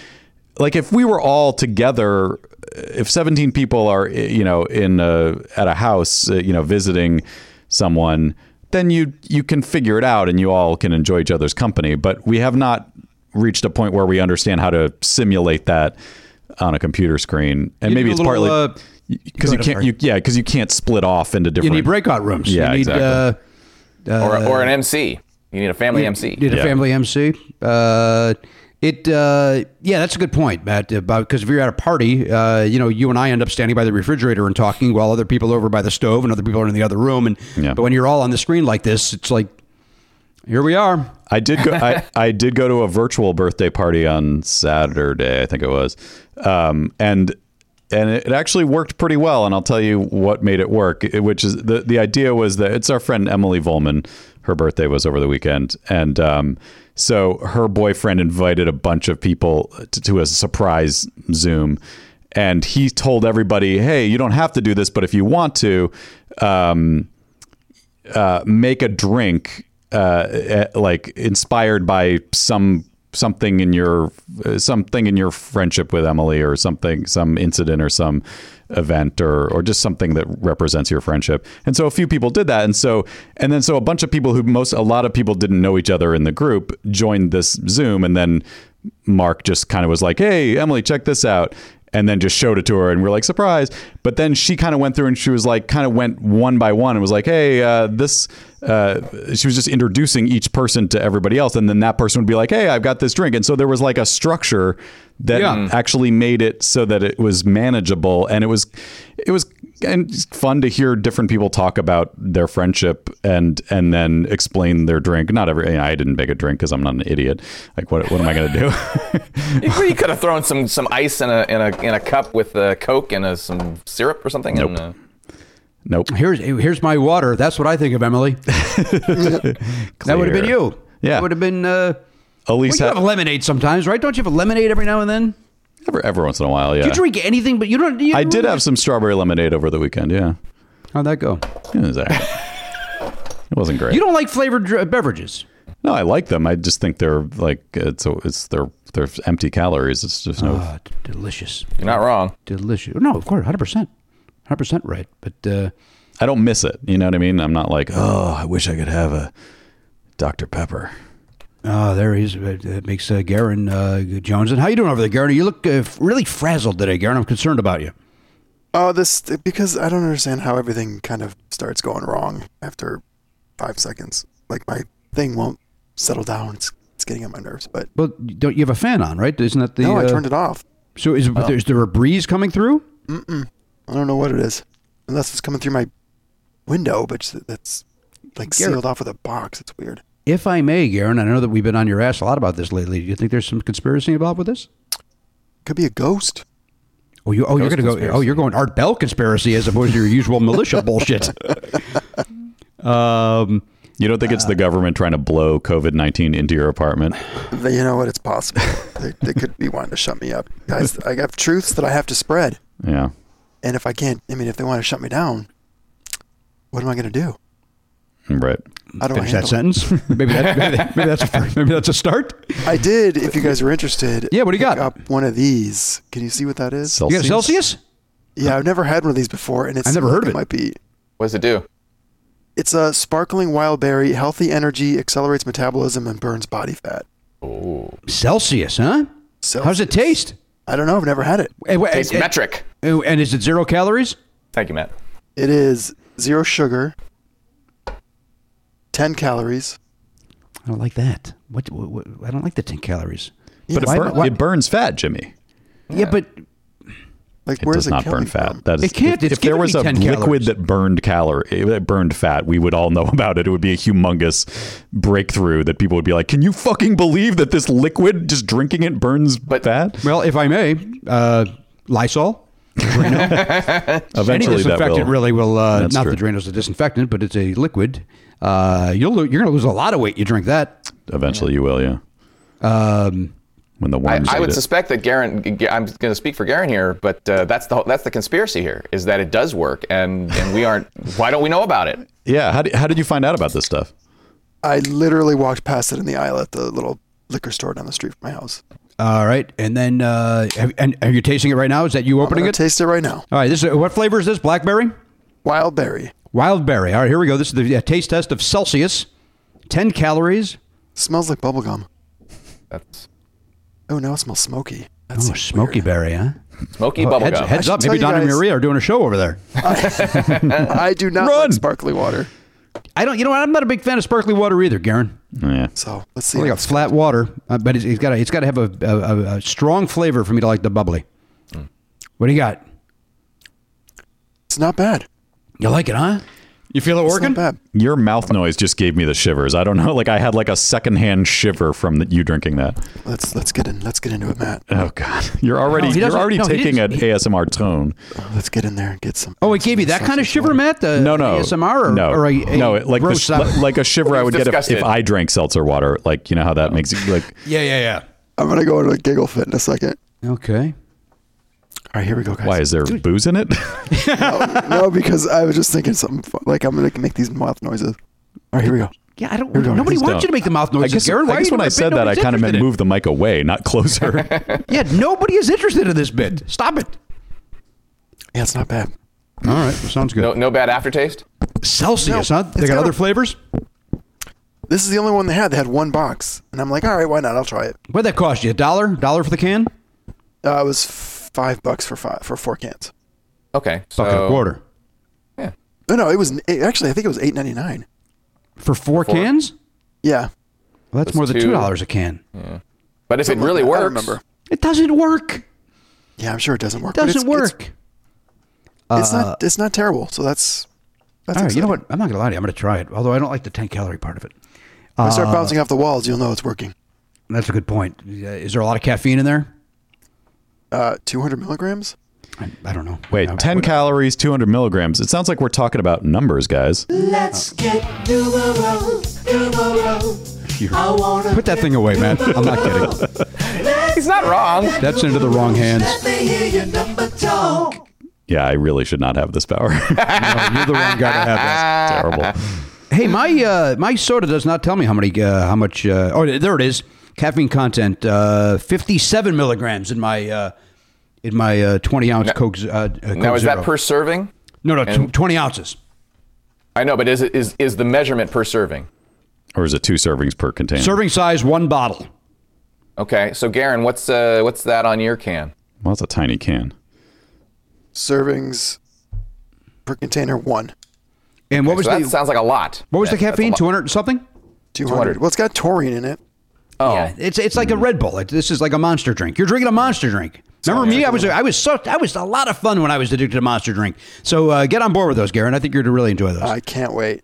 Speaker 4: like if we were all together if 17 people are you know in a, at a house uh, you know visiting someone then you you can figure it out and you all can enjoy each other's company but we have not reached a point where we understand how to simulate that on a computer screen and
Speaker 2: You
Speaker 4: maybe it's
Speaker 2: little,
Speaker 4: partly
Speaker 2: uh,
Speaker 4: because
Speaker 2: go
Speaker 4: you can't you yeah because you can't split off into different
Speaker 2: You
Speaker 4: different
Speaker 2: need breakout rooms.
Speaker 4: Yeah,
Speaker 2: you need,
Speaker 4: exactly.
Speaker 2: uh,
Speaker 5: or, or an MC. You need a family MC.
Speaker 2: Need a
Speaker 4: Yeah.
Speaker 2: family MC. It uh, yeah, that's a good point, Matt. About because if you're at a party, uh, you know, you and I end up standing by the refrigerator and talking while other people are over by the stove and other people are in the other room. And
Speaker 4: Yeah.
Speaker 2: but when you're all on the screen like this, it's like here we are.
Speaker 4: I did go. I, I did go to a virtual birthday party on Saturday. I think it was, um, and and it actually worked pretty well. And I'll tell you what made it work. Which is the the idea was that it's our friend Emily Volman. Her birthday was over the weekend, and um, so her boyfriend invited a bunch of people to, to a surprise Zoom. And he told everybody, "Hey, you don't have to do this, but if you want to, um, uh, make a drink uh, eh, like inspired by some something in your uh, something in your friendship with Emily or something some incident or some event or or just something that represents your friendship. And so a few people did that and so and then so a bunch of people who most a lot of people didn't know each other in the group joined this Zoom and then Mark just kind of was like, "Hey, Emily, check this out." And then just showed it to her and we're like surprise but then she kind of went through and she was like kind of went one by one and was like hey uh, this uh, she was just introducing each person to everybody else and then that person would be like hey i've got this drink and so there was like a structure that
Speaker 2: Yeah.
Speaker 4: actually made it so that it was manageable and it was it was and it's fun to hear different people talk about their friendship and and then explain their drink not every you know, i didn't make a drink because i'm not an idiot like what, what am i going to do
Speaker 5: You, you could have thrown some, some ice in a in a in a cup with a Coke and uh, some syrup or something. And, uh,
Speaker 4: nope
Speaker 2: Here's here's my water. That's what I think of Emily. that would have been you.
Speaker 4: Yeah.
Speaker 2: that would have been. Uh,
Speaker 4: elise
Speaker 2: well, you
Speaker 4: had,
Speaker 2: have lemonade sometimes, right? Don't you have a lemonade every now and then?
Speaker 4: Every, every once in a while yeah
Speaker 2: You drink anything, but you don't. You
Speaker 4: I did have some strawberry lemonade over the weekend. Yeah,
Speaker 2: How'd that go?
Speaker 4: it was all right. It wasn't great.
Speaker 2: You don't like flavored dr- beverages.
Speaker 4: no, I like them. I just think they're like it's it's they're they're empty calories. It's just no.
Speaker 2: D- delicious,
Speaker 5: you're not wrong.
Speaker 2: delicious. No, of course, hundred percent, hundred percent right. But uh,
Speaker 4: I don't miss it. You know what I mean? I'm not like oh, I wish I could have a Dr Pepper.
Speaker 2: Oh, there he is. It makes uh, Garen uh, Jones. And how you doing over there, Garen? You look uh, really frazzled today, Garen. I'm concerned about you.
Speaker 6: Oh, this because I don't understand how everything kind of starts going wrong after five seconds. Like my thing won't settle down. It's it's getting on my nerves. But
Speaker 2: Well, don't you have a fan on, right? Isn't that the?
Speaker 6: no, I
Speaker 2: uh,
Speaker 6: turned it off.
Speaker 2: So is, is there a breeze coming through? Mm-mm.
Speaker 6: I don't know what it is, unless it's coming through my window, but that's like
Speaker 2: Garrett.
Speaker 6: sealed off with a box. It's weird.
Speaker 2: If I may, Garen, I know that we've been on your ass a lot about this lately. Do you think there's some conspiracy involved with this?
Speaker 6: Could be a ghost.
Speaker 2: Oh, you oh you're gonna go.
Speaker 5: conspiracy.
Speaker 2: Oh, you're going Art Bell conspiracy as opposed to your usual militia bullshit. Um,
Speaker 4: You don't think it's the government trying to blow COVID nineteen into your apartment?
Speaker 6: They- You know what? It's possible. they, they could be wanting to shut me up, guys. I have truths that I have to spread,
Speaker 4: Yeah.
Speaker 6: and if I can't, I mean, if they want to shut me down, what am I going to do?
Speaker 4: Right.
Speaker 6: How do
Speaker 2: finish
Speaker 6: I
Speaker 2: that
Speaker 6: handle
Speaker 2: sentence. Maybe, that, maybe, that- maybe that's a, first, maybe that's a start.
Speaker 6: I did. If you guys are interested,
Speaker 2: Yeah, what do you
Speaker 6: pick
Speaker 2: got?
Speaker 6: Up one of these. Can you see what that is?
Speaker 2: You got a Celsius?
Speaker 6: Yeah, I've never had one of these before, and it's
Speaker 2: I've never heard of it.
Speaker 6: Might be.
Speaker 5: What does it do?
Speaker 6: It's a sparkling wild berry, healthy energy, accelerates metabolism, and burns body fat. Oh.
Speaker 2: Celsius, huh? How's it taste?
Speaker 6: I don't know. I've never had it.
Speaker 2: Eh, wait,
Speaker 5: Tastes
Speaker 2: eh,
Speaker 5: metric.
Speaker 2: eh, And is it zero calories?
Speaker 5: Thank you, Matt.
Speaker 6: It is zero sugar, ten calories.
Speaker 2: I don't like that. What, what, what I don't like the ten calories.
Speaker 4: But it,
Speaker 2: Why-
Speaker 4: burn,
Speaker 2: why-
Speaker 4: it burns fat, Jimmy.
Speaker 2: Yeah, but
Speaker 6: Like,
Speaker 4: It
Speaker 6: where
Speaker 4: does
Speaker 6: does it
Speaker 4: not burn fat.
Speaker 6: from?
Speaker 4: That is,
Speaker 2: It can't.
Speaker 4: If,
Speaker 2: It's
Speaker 4: if there was
Speaker 2: me
Speaker 4: a
Speaker 2: 10
Speaker 4: liquid
Speaker 2: calories.
Speaker 4: that burned calorie, that burned fat, we would all know about it. It would be a humongous breakthrough that people would be like, "Can you fucking believe that this liquid, just drinking it, burns
Speaker 5: But-
Speaker 4: fat?"
Speaker 2: well, if I may, uh, Lysol. Any
Speaker 4: Eventually, that
Speaker 2: disinfectant
Speaker 4: will.
Speaker 2: really will. Uh, not
Speaker 4: true.
Speaker 2: the Drano's a disinfectant, but it's a liquid. Uh, you'll lo- you're going to lose a lot of weight. You drink that.
Speaker 4: Eventually, you will. Yeah.
Speaker 2: Um,
Speaker 4: When the
Speaker 5: I,
Speaker 4: worms
Speaker 5: I
Speaker 4: eat
Speaker 5: would
Speaker 4: it.
Speaker 5: suspect that Garen. I'm going to speak for Garen here, but uh, that's the that's the conspiracy here is that it does work, and and we aren't. Why don't we know about it?
Speaker 4: Yeah. How did, how did you find out about this stuff?
Speaker 6: I literally walked past it in the aisle at the little liquor store down the street from my house.
Speaker 2: all right, and then uh, have, and are you tasting it right now? Is that you
Speaker 6: I'm
Speaker 2: opening it?
Speaker 6: taste it right now.
Speaker 2: all right. This is, what flavor is this? Blackberry,
Speaker 6: Wild berry
Speaker 2: wild berry. All right, here we go. This is the uh, taste test of Celsius. Ten calories.
Speaker 6: smells like bubblegum.
Speaker 5: That's
Speaker 6: Oh, now it smells smoky. That
Speaker 2: Oh, smoky
Speaker 6: weird.
Speaker 2: berry, huh?
Speaker 5: smoky
Speaker 2: Oh,
Speaker 5: bubble
Speaker 2: heads,
Speaker 5: gum.
Speaker 2: heads up. Maybe
Speaker 6: tell you
Speaker 2: Don and Maria are doing a show over there.
Speaker 6: I do not
Speaker 4: Run!
Speaker 6: like sparkly water.
Speaker 2: I don't. You know what? I'm not a big fan of sparkly water either, Garen.
Speaker 4: Yeah.
Speaker 6: So let's see.
Speaker 2: Well,
Speaker 6: how
Speaker 2: like a
Speaker 6: this
Speaker 2: flat water, uh, but it's, it's got to it's got to have a, a, a, a strong flavor for me to like the bubbly. What do you got?
Speaker 6: It's not bad.
Speaker 2: You like it, huh? You feel it
Speaker 6: It's
Speaker 2: working?
Speaker 6: not bad.
Speaker 4: Your mouth noise just gave me the shivers. I don't know. Like I had like a secondhand shiver from the, you drinking that.
Speaker 6: Let's let's get in. Let's get into it, Matt.
Speaker 4: Oh God, you're already
Speaker 2: No, he
Speaker 4: you're
Speaker 2: doesn't-
Speaker 4: already
Speaker 2: no, he
Speaker 4: taking an
Speaker 2: didn't-
Speaker 4: ASMR tone.
Speaker 6: Let's get in there and get some.
Speaker 2: Oh, it gave you that kind of shiver, Matt? The
Speaker 4: No, no,
Speaker 2: ASMR or,
Speaker 4: no,
Speaker 2: or a, a
Speaker 4: no. It, like the,
Speaker 2: gross
Speaker 4: sh-
Speaker 2: sound?
Speaker 4: like a shiver I would get if,
Speaker 5: disgusted.
Speaker 4: if I drank seltzer water. Like you know how that makes you like.
Speaker 2: yeah, yeah, yeah.
Speaker 6: I'm gonna go into a giggle fit in a second.
Speaker 2: Okay.
Speaker 6: All right, here we go, guys.
Speaker 4: Why is there booze in it?
Speaker 6: no, because I was just thinking something fu- like I'm gonna make these mouth noises. All right, here we go.
Speaker 2: Yeah, I don't.
Speaker 6: Here we go.
Speaker 2: Nobody
Speaker 6: Please
Speaker 2: wants you to make the mouth
Speaker 4: I
Speaker 2: noises,
Speaker 4: guess,
Speaker 2: Garen. Why
Speaker 4: I guess when I said that, I kind of meant
Speaker 2: in?
Speaker 4: move the mic away, not closer.
Speaker 2: Yeah, nobody is interested in this bit. Stop it.
Speaker 6: Yeah, it's not bad.
Speaker 2: All right, well, sounds good.
Speaker 5: No, no bad aftertaste.
Speaker 2: Celsius,
Speaker 6: No,
Speaker 2: huh? They got
Speaker 6: got
Speaker 2: other
Speaker 6: a-
Speaker 2: flavors.
Speaker 6: This is the only one they had. They had one box, and I'm like, all right, why not? I'll try it.
Speaker 2: What'd that cost you? A dollar? Dollar for the can?
Speaker 6: Uh, it was f- five bucks for five for four cans.
Speaker 5: Okay, so
Speaker 2: Buck and a quarter
Speaker 6: No, no, it was it, actually I think it was eight ninety nine.
Speaker 2: for four,
Speaker 5: Four.
Speaker 2: cans.
Speaker 6: Yeah,
Speaker 2: Well, that's
Speaker 5: That's
Speaker 2: more than
Speaker 5: two.
Speaker 2: two dollars a can.
Speaker 5: But if it
Speaker 6: Something like
Speaker 5: really
Speaker 6: that. I
Speaker 5: works,
Speaker 6: remember.
Speaker 2: It doesn't work.
Speaker 6: Yeah, I'm sure it doesn't work.
Speaker 2: It doesn't
Speaker 6: it's-
Speaker 2: work.
Speaker 6: It's, it's not. It's not terrible. So that's. That's
Speaker 2: All right, you know what? I'm not gonna lie to you. I'm gonna try it. Although I don't like the 10 calorie part of it.
Speaker 6: When I start
Speaker 2: Uh,
Speaker 6: bouncing off the walls, you'll know it's working.
Speaker 2: That's a good point. Uh, Is there a lot of caffeine in there?
Speaker 6: Uh, 200 milligrams.
Speaker 2: I, I don't know.
Speaker 4: Wait,
Speaker 2: I-
Speaker 4: 10 calories, 200 milligrams. It sounds like we're talking about numbers, guys.
Speaker 7: Let's get numero, numero. I wanna
Speaker 2: Put that thing away, man. I'm not kidding.
Speaker 5: he's not wrong.
Speaker 2: That's into the wrong hands.
Speaker 7: let me hear your number talk.
Speaker 4: Yeah, I really should not have this power.
Speaker 2: No, you're the wrong guy to have that.
Speaker 4: Terrible.
Speaker 2: Hey, my uh, my soda does not tell me how many uh, how much. Uh, oh, there it is. Caffeine content: uh, fifty-seven milligrams in my uh, in my uh, twenty ounce Coke. Uh, uh, Coke
Speaker 5: Now is
Speaker 2: Zero.
Speaker 5: that per serving?
Speaker 2: No, no, tw-
Speaker 5: and-
Speaker 2: twenty ounces.
Speaker 5: I know, but is it is is the measurement per serving?
Speaker 4: Or is it two servings per container?
Speaker 2: Serving size, one bottle.
Speaker 5: Okay, so Garen, what's uh what's that on your can?
Speaker 4: Well, it's a tiny can.
Speaker 6: Servings per container one.
Speaker 2: And what was
Speaker 5: So
Speaker 2: the
Speaker 5: that sounds like a lot.
Speaker 2: what was the
Speaker 5: That- that's
Speaker 2: caffeine? Two hundred something.
Speaker 6: 200. Well, it's got taurine in it.
Speaker 5: Oh,
Speaker 2: Yeah, it's it's like a Red Bull. It, this is like a monster drink. You're drinking a monster drink. Remember me? I was I was so I was a lot of fun when I was addicted to monster drink. So uh, get on board with those, Garen. I think you're going to really enjoy those.
Speaker 6: I can't wait.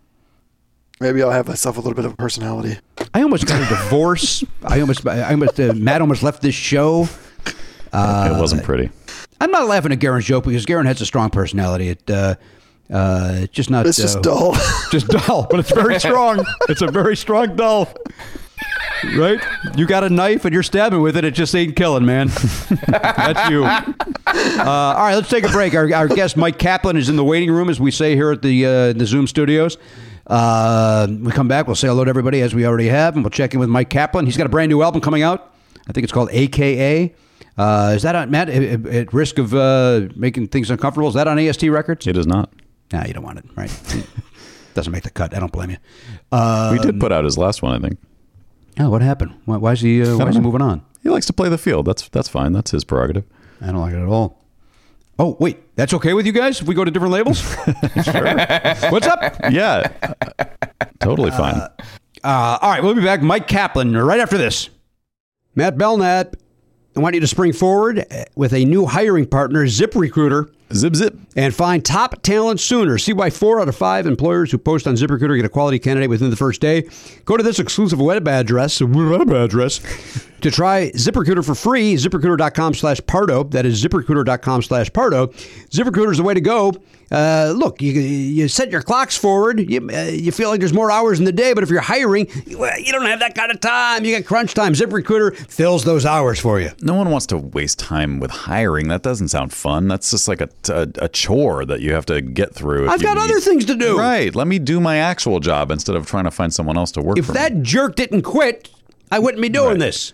Speaker 6: Maybe I'll have myself a little bit of a personality.
Speaker 2: I almost got a divorce. I almost I almost uh, Matt almost left this show. Uh,
Speaker 4: it wasn't pretty.
Speaker 2: I'm not laughing at Garen's joke because Garen has a strong personality. It uh, uh, it's just not.
Speaker 6: It's just
Speaker 2: uh,
Speaker 6: dull.
Speaker 2: just dull, but it's very strong. it's a very strong dull. Right? You got a knife and you're stabbing with it. It just ain't killing, man. That's you. Uh, all right, let's take a break. Our, our guest Myq Kaplan is in the waiting room, as we say here at the uh, the Zoom studios. Uh, we come back. We'll say hello to everybody as we already have, and we'll check in with Myq Kaplan. He's got a brand new album coming out. I think it's called AKA. Uh, is that on Matt? At, at risk of uh, making things uncomfortable, is that on AST Records?
Speaker 4: It is not.
Speaker 2: Nah, you don't want it, right? Doesn't make the cut. I don't blame you. Uh,
Speaker 4: we did put out his last one, I think.
Speaker 2: Oh, what happened? Why, why is he? Uh, why is he moving on?
Speaker 4: He likes to play the field. That's that's fine. That's his prerogative.
Speaker 2: I don't like it at all. Oh, wait, that's okay with you guys if we go to different labels? Sure. What's up?
Speaker 4: Yeah, totally fine.
Speaker 2: Uh, all right, we'll be back. Myq Kaplan right after this. Matt Belknap, I want you to spring forward uh, with a new hiring partner, ZipRecruiter,
Speaker 4: zip zip.
Speaker 2: and find top talent sooner. See why four out of five employers who post on ZipRecruiter get a quality candidate within the first day. Go to this exclusive web address, web address, to try ZipRecruiter for free. ZipRecruiter.com slash Pardo. That is ZipRecruiter.com slash Pardo. ZipRecruiter is the way to go. Uh, look, you, you set your clocks forward. You, uh, you feel like there's more hours in the day, but if you're hiring, well, you don't have that kind of time. You got crunch time. ZipRecruiter fills those hours for you.
Speaker 4: No one wants to waste time with hiring. That doesn't sound fun. That's just like a, a, a chore that you have to get through.
Speaker 2: I've got
Speaker 4: need-
Speaker 2: other things to do.
Speaker 4: Right. Let me do my actual job instead of trying to find someone else to work
Speaker 2: If
Speaker 4: for
Speaker 2: that
Speaker 4: me.
Speaker 2: jerk didn't quit, I wouldn't be doing
Speaker 4: Right.
Speaker 2: this.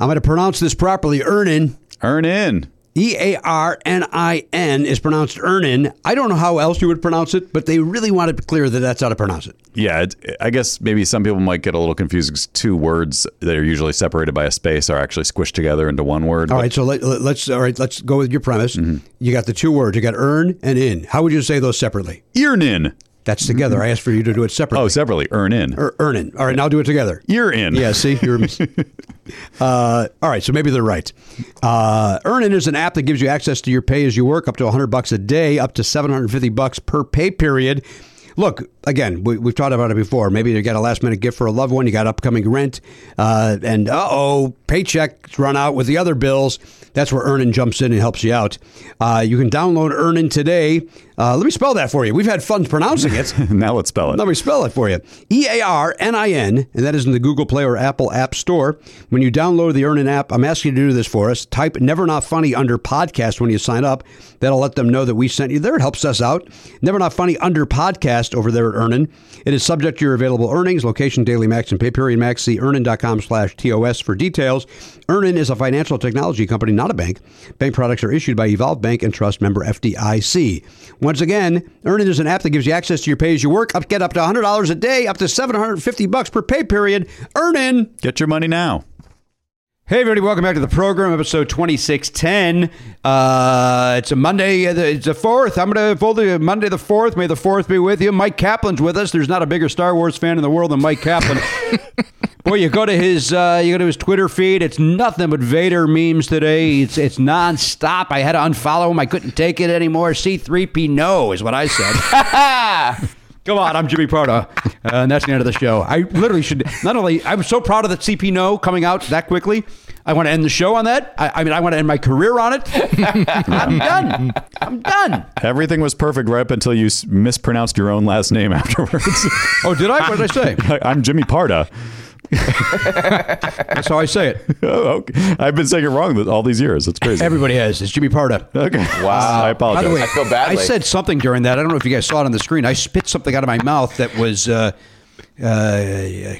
Speaker 2: I'm going to pronounce this properly. Earnin,
Speaker 4: Earn in.
Speaker 2: E A R N I N, is pronounced Earnin. I don't know how else you would pronounce it, but they really want it clear that that's how to pronounce it.
Speaker 4: Yeah, it, I guess maybe some people might get a little confused because two words that are usually separated by a space are actually squished together into one word.
Speaker 2: All
Speaker 4: But
Speaker 2: right, so let, us all right. Let's go with your premise.
Speaker 4: Mm-hmm.
Speaker 2: You got the two words. You got earn and in. How would you say those separately?
Speaker 4: Earn in.
Speaker 2: That's together. I asked for you to do it separately.
Speaker 4: Oh, separately. Earn in.
Speaker 2: Er, earnin. All right, now do it together.
Speaker 4: You're in.
Speaker 2: Yeah, see, you're. uh, all right, so maybe they're right. Uh, Earnin is an app that gives you access to your pay as you work, up to 100 bucks a day, up to 750 bucks per pay period. Look, again, we, we've talked about it before. Maybe you got a last minute gift for a loved one, you got upcoming rent, uh, and uh oh, paycheck's run out with the other bills. That's where Earnin jumps in and helps you out. Uh, you can download Earnin today. Uh, let me spell that for you. We've had fun pronouncing it.
Speaker 4: now let's spell it.
Speaker 2: Let me spell it for you. E A R N I N, and that is in the Google Play or Apple App Store. When you download the Earnin app, I'm asking you to do this for us. Type Never Not Funny under podcast when you sign up. That'll let them know that we sent you there. It helps us out. Never Not Funny under podcast over there at Earnin. It is subject to your available earnings, location, daily max, and pay period max. See earnin.com slash TOS for details. Earnin is a financial technology company, not a bank. Bank products are issued by Evolve Bank and Trust member FDIC. Once again, Earnin is an app that gives you access to your pay as you work. Up get up to $100 a day, up to 750 bucks per pay period. Earnin.
Speaker 4: Get your money now.
Speaker 2: Hey, everybody, welcome back to the program, episode 2610. Uh, it's a Monday, uh, it's a 4th. I'm going to fold the Monday the 4th. May the 4th be with you. Myq Kaplan's with us. There's not a bigger Star Wars fan in the world than Myq Kaplan. Boy, you go to his uh, you go to his Twitter feed. It's nothing but Vader memes today. It's it's nonstop. I had to unfollow him. I couldn't take it anymore. C3P no is what I said. Come on, I'm Jimmy Pardo, uh, and that's the end of the show. I literally should not only I'm so proud of that CP no coming out that quickly. I want to end the show on that. I, I mean, I want to end my career on it. I'm done. I'm done.
Speaker 4: Everything was perfect right up until you mispronounced your own last name afterwards.
Speaker 2: Oh, did I? What did I say?
Speaker 4: I'm Jimmy Parda.
Speaker 2: That's how I say it.
Speaker 4: Oh, okay. I've been saying it wrong all these years. It's crazy.
Speaker 2: Everybody has. It's Jimmy Pardo.
Speaker 4: okay.
Speaker 5: Wow.
Speaker 4: I apologize.
Speaker 2: By the way,
Speaker 5: I feel badly.
Speaker 2: I said something during that. I don't know if you guys saw it on the screen. I spit something out of my mouth that was uh, uh,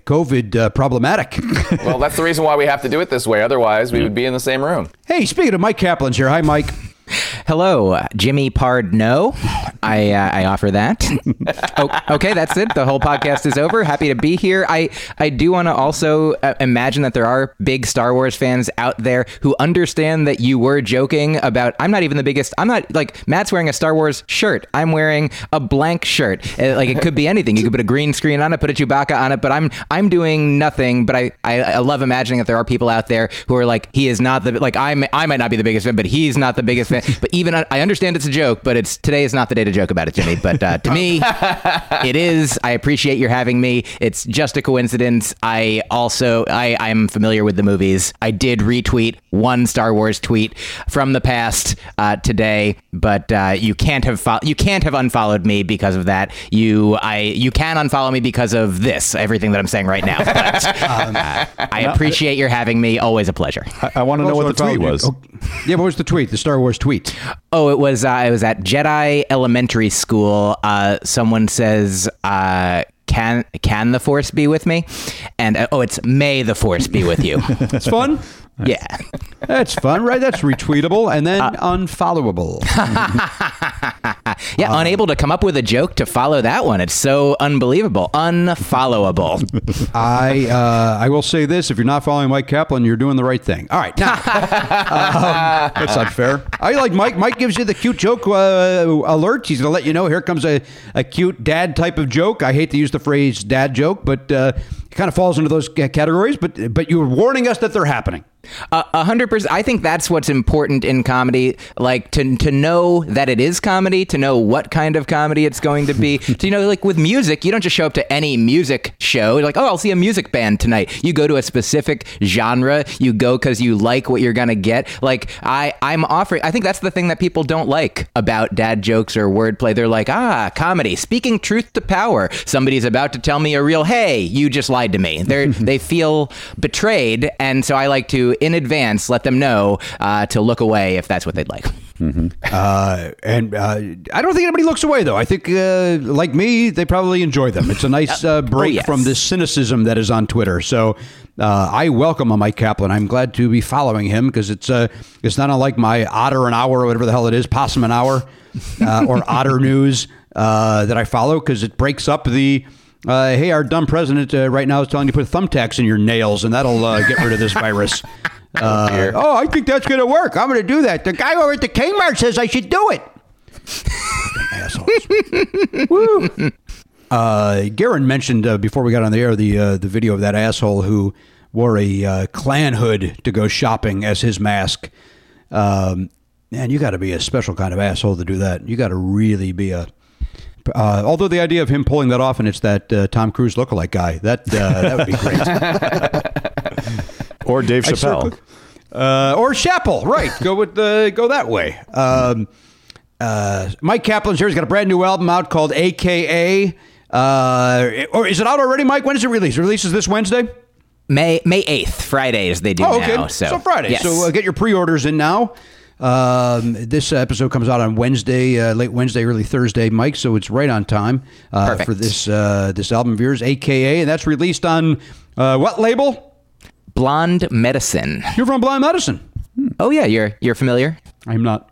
Speaker 2: COVID uh, problematic.
Speaker 5: Well, that's the reason why we have to do it this way. Otherwise, we would be in the same room.
Speaker 2: hey, speaking of Myq Kaplan's here. Hi, Mike.
Speaker 8: Hello, Jimmy Pard. No, I uh, I offer that. oh, okay, that's it. The whole podcast is over. Happy to be here. I I do want to also uh, imagine that there are big Star Wars fans out there who understand that you were joking about. I'm not even the biggest. I'm not like Matt's wearing a Star Wars shirt. I'm wearing a blank shirt. Uh, like it could be anything. You could put a green screen on it, put a Chewbacca on it. But I'm I'm doing nothing. But I I, I love imagining that there are people out there who are like he is not the like I'm I might not be the biggest fan, but he's not the biggest fan. But even I understand it's a joke, but it's today is not the day to joke about it, Jimmy. But uh, to me, it is. I appreciate your having me. It's just a coincidence. I also I I'm familiar with the movies. I did retweet one Star Wars tweet from the past uh, today, but uh, you can't have fo- you can't have unfollowed me because of that. You I you can unfollow me because of this everything that I'm saying right now. But um, I appreciate your having me. Always a pleasure.
Speaker 4: I, I want to know what the
Speaker 2: Also,
Speaker 4: tweet
Speaker 2: I
Speaker 4: was.
Speaker 2: Oh, yeah, what was the tweet? The Star Wars tweet.
Speaker 8: Oh, it was uh, it was at Jedi Elementary School. Uh, someone says, uh, "Can can the Force be with me?" And uh, oh, it's May the Force be with you.
Speaker 2: It's fun.
Speaker 8: Yeah.
Speaker 2: That's fun, right? That's retweetable and then unfollowable.
Speaker 8: Yeah, unable to come up with a joke to follow that one. It's so unbelievable. Unfollowable.
Speaker 2: I uh, I will say this: if you're not following Myq Kaplan, you're doing the right thing. All right, now um, that's not fair. I like Mike. Mike gives you the cute joke uh, alert. He's going to let you know here comes a, a cute dad type of joke. I hate to use the phrase dad joke, but uh, it kind of falls into those categories. But but you're warning us that they're happening.
Speaker 8: A hundred percent. I think that's what's important in comedy, like to to know that it is comedy, to know what kind of comedy it's going to be. to you know, like with music, you don't just show up to any music show. You're like, oh, I'll see a music band tonight. You go to a specific genre. You go because you like what you're gonna get. Like I, I'm offering. I think that's the thing that people don't like about dad jokes or wordplay. They're like, ah, comedy, speaking truth to power. Somebody's about to tell me a real, hey, you just lied to me. They they feel betrayed, and so I like to in advance let them know uh, to look away if that's what they'd like.
Speaker 2: Uh, and uh, I don't think anybody looks away, though. I think, uh, like me, they probably enjoy them. It's a nice uh, break
Speaker 8: yes.
Speaker 2: from this cynicism that is on Twitter. So uh, I welcome a Myq Kaplan. I'm glad to be following him because it's uh, it's not unlike my Otter an hour or whatever the hell it is, Possum an hour, uh, or Otter News uh, that I follow because it breaks up the. Uh, hey, our dumb president uh, right now is telling you to put thumbtacks in your nails, and that'll uh, get rid of this virus. Uh, oh, I think that's going to work. I'm going to do that. The guy over at the Kmart says I should do it. assholes. Woo. Uh, Garen mentioned uh, before we got on the air the uh, the video of that asshole who wore a uh, Klan hood to go shopping as his mask. Um, man, you got to be a special kind of asshole to do that. You got to really be a. Uh, although the idea of him pulling that off and it's that uh, Tom Cruise lookalike guy, that uh, that would be great.
Speaker 4: Or Dave Chappelle.
Speaker 2: circled- Uh, or Chappell, right? Go with the go that way. Um, uh, Myq Kaplan's here. He's got a brand new album out called AKA. Uh, or is it out already, Mike? When is it released? It releases this Wednesday.
Speaker 8: May May eighth, Fridays they do
Speaker 2: Oh, okay.
Speaker 8: now. So,
Speaker 2: Friday.
Speaker 8: Yes.
Speaker 2: So uh, get your pre-orders in now. Um, this episode comes out on Wednesday, uh, late Wednesday, early Thursday, Mike. So it's right on time uh, for this uh, this album of yours, AKA, and that's released on uh, what label?
Speaker 8: Blonde Medicine.
Speaker 2: You're from Blonde Medicine.
Speaker 8: Oh yeah, you're you're familiar.
Speaker 2: I'm not.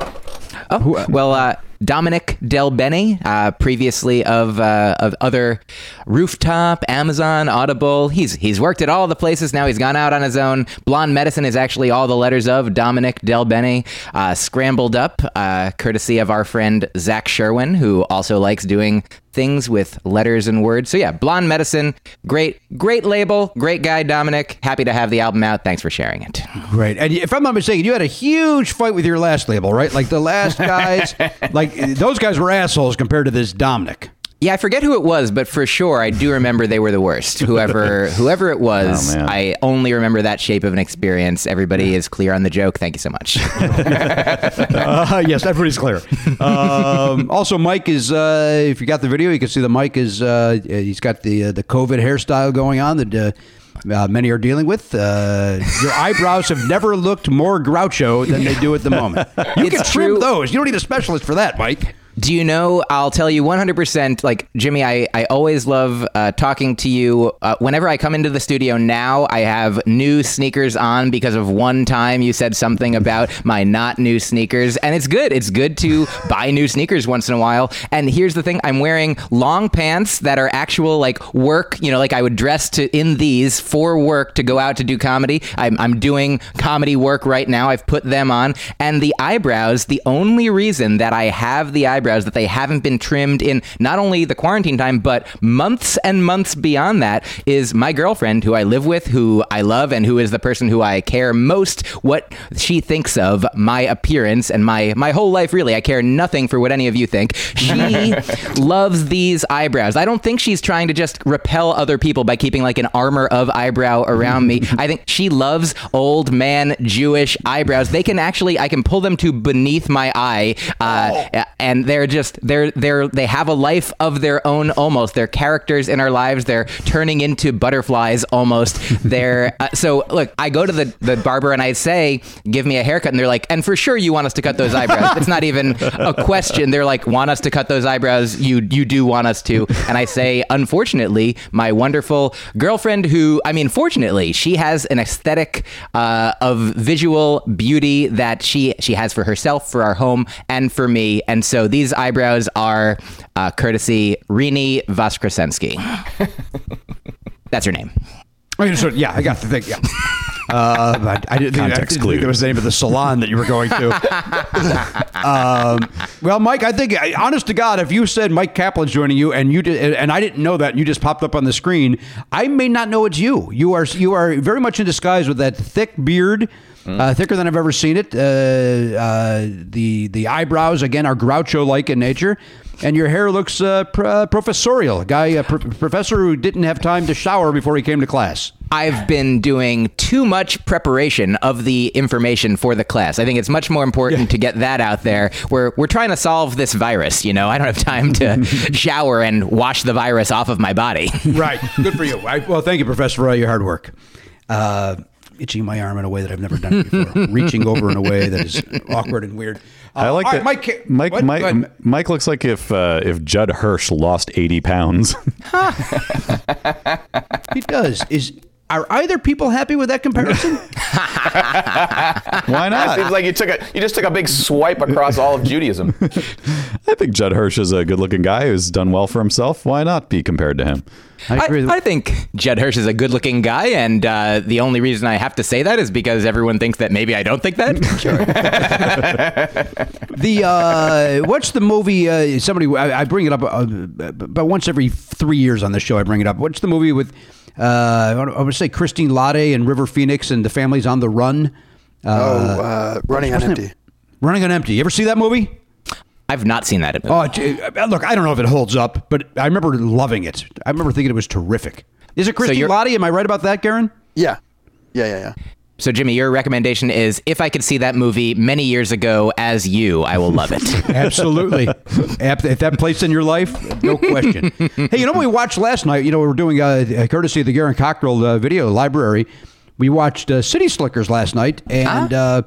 Speaker 8: Oh well, uh, Dominic Del Bene, uh, previously of uh, of other Rooftop, Amazon, Audible. He's he's worked at all the places. Now he's gone out on his own. Blonde Medicine is actually all the letters of Dominic Del Bene, uh, scrambled up, uh, courtesy of our friend Zach Sherwin, who also likes doing things with letters and words. So yeah, Blonde Medicine, great great label, great guy Dominic. Happy to have the album out. Thanks for sharing it.
Speaker 2: Great. And if I'm not mistaken, you had a huge fight with your last label, right? Like the last guys, like those guys were assholes compared to this Dominic.
Speaker 8: Yeah, I forget who it was, but for sure I do remember they were the worst. Whoever whoever it was,
Speaker 4: Oh.
Speaker 8: I only remember that shape of an experience. Everybody is clear on the joke. Thank you so much.
Speaker 2: Uh, yes, everybody's clear. Um, also, Mike is. Uh, if you got the video, you can see the Mike is. Uh, he's got the uh, the COVID hairstyle going on that uh, many are dealing with. Uh, your eyebrows have never looked more Groucho than they do at the moment. You
Speaker 8: It's
Speaker 2: can trim
Speaker 8: true.
Speaker 2: those. You don't need a specialist for that, Mike.
Speaker 8: Do you know? I'll tell you 100%. Like, Jimmy, I, I always love uh, talking to you. Uh, whenever I come into the studio now, I have new sneakers on because of one time you said something about my not new sneakers. And it's good. It's good to buy new sneakers once in a while. And here's the thing I'm wearing long pants that are actual, like, work. You know, like I would dress to in these for work to go out to do comedy. I'm, I'm doing comedy work right now. I've put them on. And the eyebrows, the only reason that I have the eyebrows that they haven't been trimmed in not only the quarantine time, but months and months beyond that is my girlfriend who I live with, who I love, and who is the person who I care most what she thinks of my appearance and my, my whole life, really. I care nothing for what any of you think. She loves these eyebrows. I don't think she's trying to just repel other people by keeping like an armor of eyebrow around me. I think she loves old man Jewish eyebrows. They can actually, I can pull them to beneath my eye, uh, and they're just they're they're they have a life of their own almost. They're characters in our lives. They're turning into butterflies almost. They're uh, so look. I go to the the barber and I say, "Give me a haircut," and they're like, "And for sure you want us to cut those eyebrows." it's not even a question. They're like, "Want us to cut those eyebrows?" You you do want us to, and I say, unfortunately, my wonderful girlfriend, who I mean, fortunately, she has an aesthetic uh, of visual beauty that she she has for herself, for our home, and for me. And so these eyebrows are uh, courtesy Rini Voskresensky. That's her name.
Speaker 2: I mean, so, yeah, I got the thing. Yeah. Uh, but I didn't, think, I
Speaker 4: Context
Speaker 2: didn't
Speaker 4: clue.
Speaker 2: think that was the name of the salon that you were going to. um, well, Mike, I think, honest to God, if you said Myq Kaplan's joining you and you did, and I didn't know that, and you just popped up on the screen, I may not know it's you. You are you are very much in disguise with that thick beard. Uh, thicker than I've ever seen it. Uh, uh, the the eyebrows again are Groucho-like in nature, and your hair looks uh, pr- uh, professorial. A guy, a pr- professor who didn't have time to shower before he came to class.
Speaker 8: I've been doing too much preparation of the information for the class. I think it's much more important to get that out there. We're we're trying to solve this virus, you know. I don't have time to shower and wash the virus off of my body.
Speaker 2: Right. Good for you. I, well, thank you, Professor, for all your hard work. Uh, itching my arm in a way that I've never done before, reaching over in a way that is awkward and weird.
Speaker 4: I
Speaker 2: Uh,
Speaker 4: like that.
Speaker 2: right, Mike.
Speaker 4: Mike. Mike, Mike looks like if uh, if Judd Hirsch lost eighty pounds.
Speaker 2: He does. Is are either people happy with that comparison?
Speaker 4: Why
Speaker 5: It
Speaker 4: not?
Speaker 5: seems like you took a you just took a big swipe across all of Judaism.
Speaker 4: I think Judd Hirsch is a good-looking guy who's done well for himself. Why not be compared to him?
Speaker 2: I agree.
Speaker 8: I, I think Judd Hirsch is a good looking guy, and uh, the only reason I have to say that is because everyone thinks that maybe I don't think that.
Speaker 2: The uh, what's the movie? Uh, somebody I, I bring it up uh, about once every three years on the show. I bring it up. What's the movie with? Uh, I would say Christine Lahti and River Phoenix and the family's on the run.
Speaker 6: oh, uh, running on empty.
Speaker 2: it- Running on empty. You ever see that movie?
Speaker 8: I've not seen that.
Speaker 2: Oh, gee, uh, look, I don't know if it holds up, but I remember loving it. I remember thinking it was terrific. Is it Christine
Speaker 8: you're-
Speaker 2: Lahti? Am I right about that, Garen?
Speaker 6: Yeah, yeah, yeah, yeah.
Speaker 8: So, Jimmy, your recommendation is if I could see that movie many years ago as you, I will love it.
Speaker 2: Absolutely. Ap- if that place in your life, no question. hey, you know what we watched last night? You know, we were doing, uh, courtesy of the Garen Cockrell uh, video library, we watched uh, City Slickers last night, and uh,